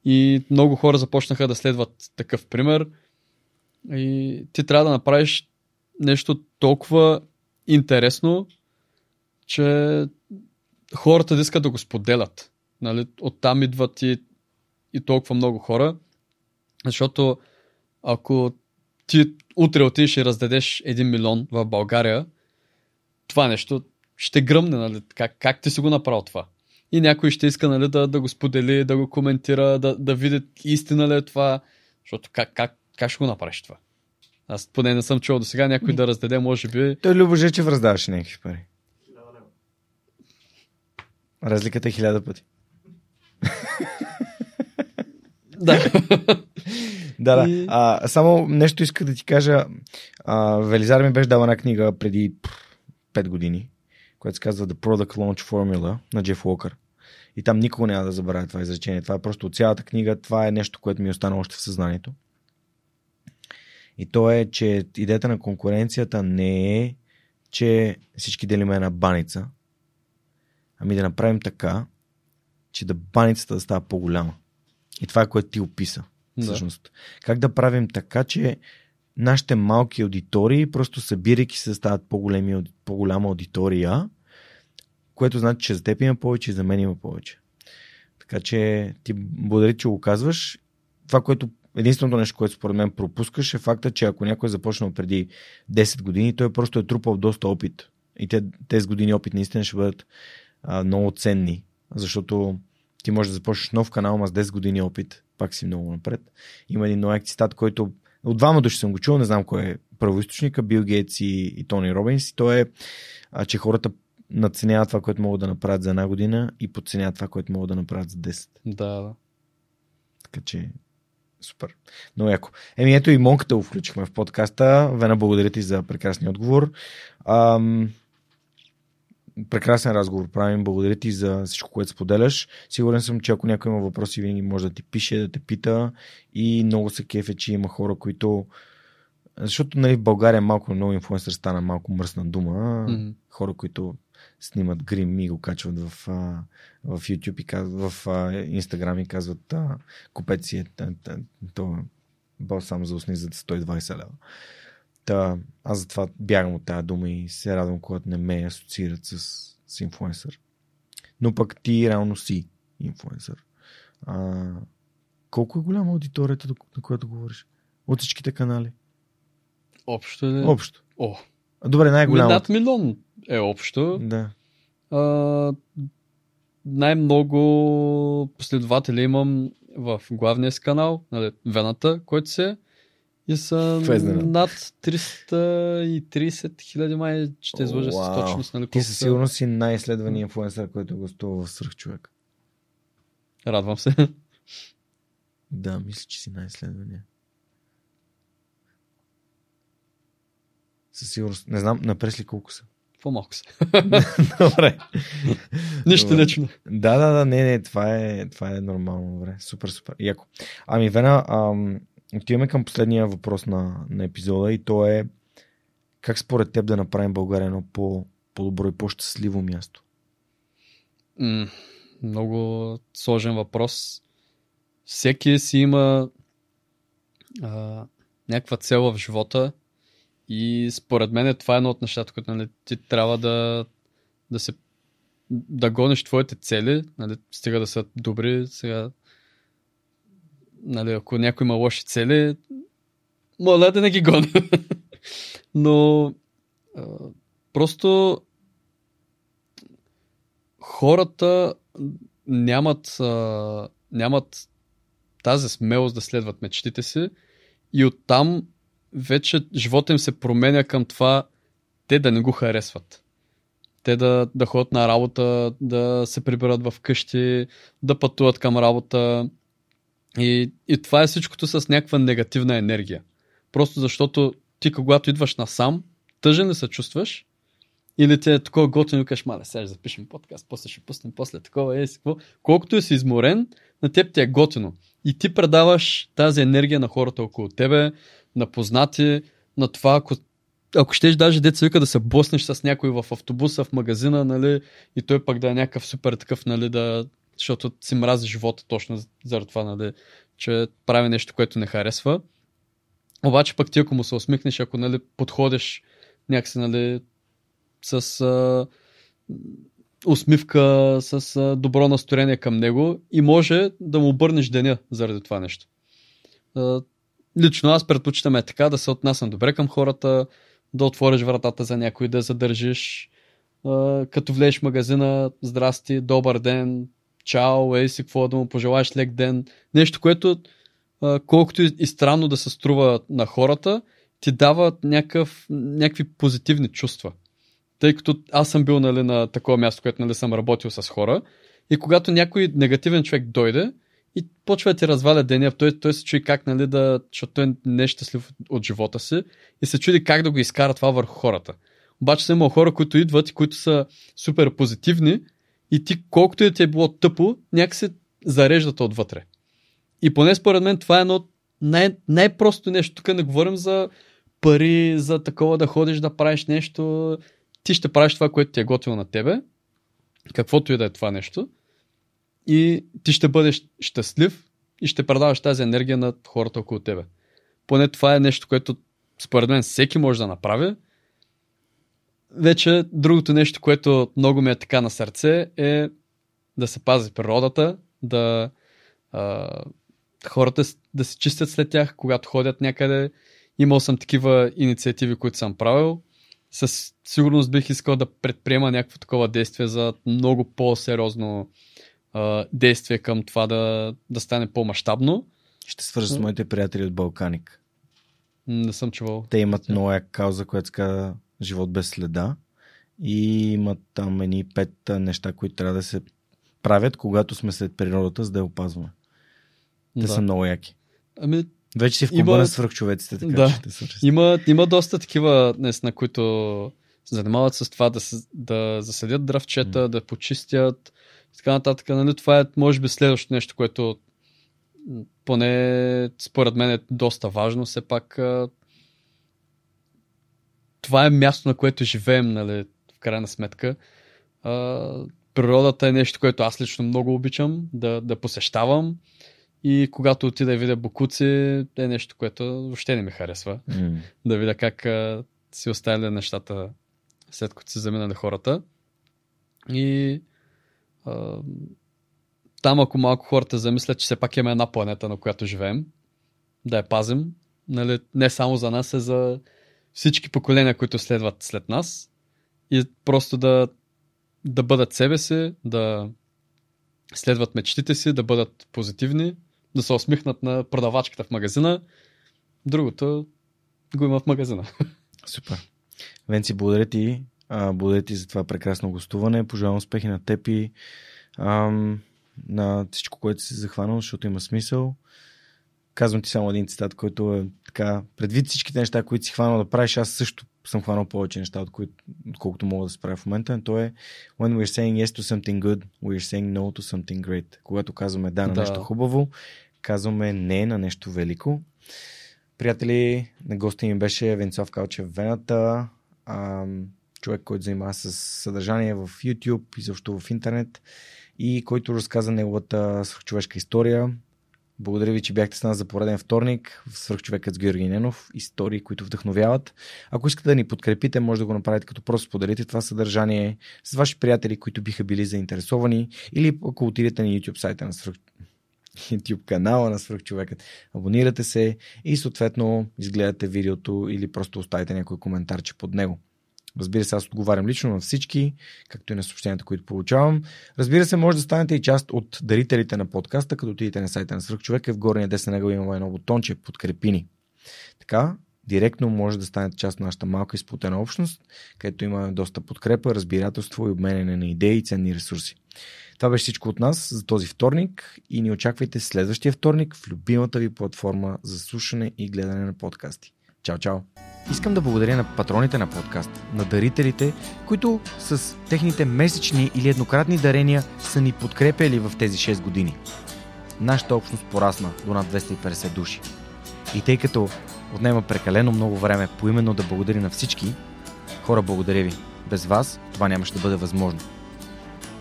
И много хора започнаха да следват такъв пример. И ти трябва да направиш нещо толкова интересно, че хората да искат да го споделят. Нали? Оттам идват и, и толкова много хора. Защото ако ти утре отидеш и раздадеш 1 милион в България, това нещо ще гръмне, нали? Как, как ти си го направил това? И някой ще иска нали, да, да го сподели, да го коментира, да, да види истина ли е това. Защото как, как, как ще го направиш това? Аз поне не съм чувал до сега някой да раздаде, може би. Той Любо Жечев раздаваше някакви пари. Разликата е хиляда пъти. Да. Да, да. А, само нещо иска да ти кажа. А, Велизар ми беше дал една книга преди 5 години, която се казва The Product Launch Formula на Джеф Уокър. И там никога няма да забравя това изречение. Това е просто от цялата книга. Това е нещо, което ми остана още в съзнанието. И то е, че идеята на конкуренцията не е, че всички делиме една баница, ами да направим така, че да баницата да става по-голяма. И това е което ти описа. Да. Всъщност. Как да правим така, че нашите малки аудитории, просто събирайки се, стават по-големи, по-голяма аудитория, което значи, че за теб има повече и за мен има повече. Така че ти благодаря, че го казваш. Това, което единственото нещо, което според мен пропускаш е факта, че ако някой е започнал преди 10 години, той просто е трупал доста опит. И те, тези години опит наистина ще бъдат а, много ценни, защото ти можеш да започнеш нов канал, ама с 10 години опит, пак си много напред. Има един нов цитат, който от двама души съм го чул, не знам кой е първоисточника, Бил Гейтс и, и Тони Робинс. И то е, а, че хората надценяват това, което могат да направят за една година и подценяват това, което могат да направят за 10. да, да. Така че, супер. Много яко. Еми ето и Монката го включихме в подкаста. Вена, благодаря ти за прекрасния отговор. Ам, прекрасен разговор правим. Благодаря ти за всичко, което споделяш. Сигурен съм, че ако някой има въпроси, винаги може да ти пише, да те пита. И много се кефе, че има хора, които... Защото нали, в България малко много инфлуенсър стана малко мръсна дума. Мгм. Хора, които снимат грим и го качват в, в YouTube и казват, в Instagram и казват купете си е, та- та- то балсам за устни за 120 лева. Та, аз затова бягам от тази дума и се радвам, когато не ме асоциират с, с инфлуенсър. Но пък ти реално си инфлуенсър. А, колко е голяма аудиторията, на която говориш? От всичките канали? Общо ли? Общо. О, Добре, най-голяма. над милион е общо. Да. А, най-много последователи имам в главния си канал, нали, Вената, който се и са над 330 хиляди май, ще излъжа с точност. Нали, Ти със са. сигурност си най-изследвания инфлуенсър, който гостува в Сръх човек. Радвам се. Да, мисля, че си най-изследвания. Със сигурност. Не знам, напрес ли колко са. По-малко се. Добре. Нищо Добре. лично. Да, да, да, не, не, това е, това е нормално. Добре, супер, супер. Яко. Ами, Вена, ам, отиваме към последния въпрос на, на епизода и то е как според теб да направим България едно по, по-добро и по-щастливо място? Много сложен въпрос. Всеки си има а, някаква цел в живота и според мен това е едно от нещата, които нали, ти трябва да, да се да гониш твоите цели, нали, стига да са добри. Сега, нали, ако някой има лоши цели, моля да не ги гони. Но просто хората нямат, нямат тази смелост да следват мечтите си и оттам вече живота им се променя към това те да не го харесват. Те да, да ходят на работа, да се прибират в къщи, да пътуват към работа. И, и това е всичкото с някаква негативна енергия. Просто защото ти, когато идваш насам, тъжен ли се чувстваш, или ти е такова готино и кажеш, мале, сега ще запишем подкаст, после ще пуснем, после такова, е, си какво. Колкото и си изморен, на теб ти е готино. И ти предаваш тази енергия на хората около тебе, на познати, на това, ако, ако щеш даже деца вика да се боснеш с някой в автобуса, в магазина, нали, и той пък да е някакъв супер такъв, нали, да, защото си мрази живота точно заради това, нали, че прави нещо, което не харесва. Обаче пък ти ако му се усмихнеш, ако нали, подходиш някакси нали, с а, усмивка, с а, добро настроение към него и може да му обърнеш деня заради това нещо. А, лично аз предпочитам е така да се отнасям добре към хората, да отвориш вратата за някой, да задържиш. А, като влезеш в магазина, здрасти, добър ден, чао, ей си, какво да му пожелаеш лек ден. Нещо, което колкото и, странно да се струва на хората, ти дава някакъв, някакви позитивни чувства. Тъй като аз съм бил нали, на такова място, което нали, съм работил с хора и когато някой негативен човек дойде и почва да ти разваля деня, той, той се чуди как, нали, да, защото той не е щастлив от живота си и се чуди как да го изкара това върху хората. Обаче са има хора, които идват и които са супер позитивни и ти колкото и ти е било тъпо, някакси зареждат отвътре. И поне според мен това е едно най- най-просто нещо. Тук не говорим за пари, за такова да ходиш да правиш нещо. Ти ще правиш това, което ти е готвило на тебе, каквото и да е това нещо. И ти ще бъдеш щастлив и ще предаваш тази енергия на хората около тебе. Поне това е нещо, което според мен всеки може да направи. Вече другото нещо, което много ми е така на сърце е да се пази природата, да а, хората да се чистят след тях, когато ходят някъде. Имал съм такива инициативи, които съм правил. Със сигурност бих искал да предприема някакво такова действие за много по-сериозно а, действие към това да, да стане по-масштабно. Ще свържа с моите приятели от Балканик. Не съм чувал. Те имат як кауза, която ска живот без следа. И имат там едни пет неща, които трябва да се правят, когато сме след природата, за да я опазваме. Те да. са много яки. Ами, Вече си в клуба Има- на свръхчовеците, така Да. че ще се има, има доста такива, наистина, които се занимават с това да, да заседят дръвчета, да почистят и така нататък. Нали? Това е, може би, следващото нещо, което поне според мен е доста важно. Все пак това е място, на което живеем, нали, в крайна сметка. А, природата е нещо, което аз лично много обичам да, да посещавам. И когато отида и видя букуци, е нещо, което въобще не ми харесва. М. Да видя как а, си оставили нещата след като си заминали хората. И а, там, ако малко хората замислят, че все пак има една планета, на която живеем, да я пазим, нали, не само за нас, а за всички поколения, които следват след нас. И просто да, да бъдат себе си, да следват мечтите си, да бъдат позитивни, да се усмихнат на продавачката в магазина. Другото го има в магазина. Супер. Венци, благодаря ти. Благодаря ти за това прекрасно гостуване. Пожелавам успехи на теб и ам, на всичко, което си захванал, защото има смисъл. Казвам ти само един цитат, който е така, предвид всичките неща, които си хванал да правиш, аз също съм хванал повече неща, от които, отколкото мога да се правя в момента. То е When we're saying yes to something good, we're saying no to something great. Когато казваме да на Да. нещо хубаво, казваме не на нещо велико. Приятели, на гости ми беше Венцов Калчев Вената, ам, човек, който занимава с съдържание в YouTube и също в интернет и който разказа неговата свръхчовешка история. Благодаря ви, че бяхте с нас за пореден вторник в Свърхчовекът с Георги Ненов. Истории, които вдъхновяват. Ако искате да ни подкрепите, може да го направите като просто споделите това съдържание с ваши приятели, които биха били заинтересовани или ако отидете на YouTube сайта на Свърх... YouTube канала на Свърхчовекът. Абонирате се и съответно изгледате видеото или просто оставите някой коментарче под него. Разбира се, аз отговарям лично на всички, както и на съобщенията, които получавам. Разбира се, може да станете и част от дарителите на подкаста, като отидете на сайта на Свърхчовека. В горния десен ъгъл има едно бутонче Подкрепи ни. Така, директно може да станете част от нашата малка изплутена общност, където има доста подкрепа, разбирателство и обменяне на идеи и ценни ресурси. Това беше всичко от нас за този вторник и ни очаквайте следващия вторник в любимата ви платформа за слушане и гледане на подкасти. Чао, чао! Искам да благодаря на патроните на подкаст, на дарителите, които с техните месечни или еднократни дарения са ни подкрепяли в тези 6 години. Нашата общност порасна до над 250 души. И тъй като отнема прекалено много време поименно да благодаря на всички, хора, благодаря ви. Без вас това нямаше да бъде възможно.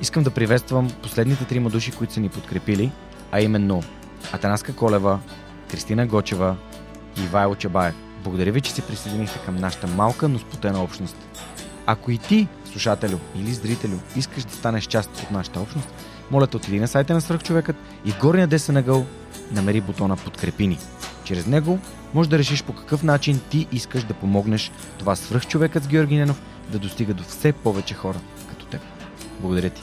Искам да приветствам последните трима души, които са ни подкрепили, а именно Атанаска Колева, Кристина Гочева и Ивайло Чабаев. Благодаря ви, че се присъединихте към нашата малка, но спотена общност. Ако и ти слушателю или зрителю, искаш да станеш част от нашата общност, моля те отиди на сайта на Свръхчовекът и в горния десен ъгъл намери бутона Подкрепи ни. Чрез него може да решиш по какъв начин ти искаш да помогнеш това свръхчовекът с Георги Ненов да достига до все повече хора като теб. Благодаря ти.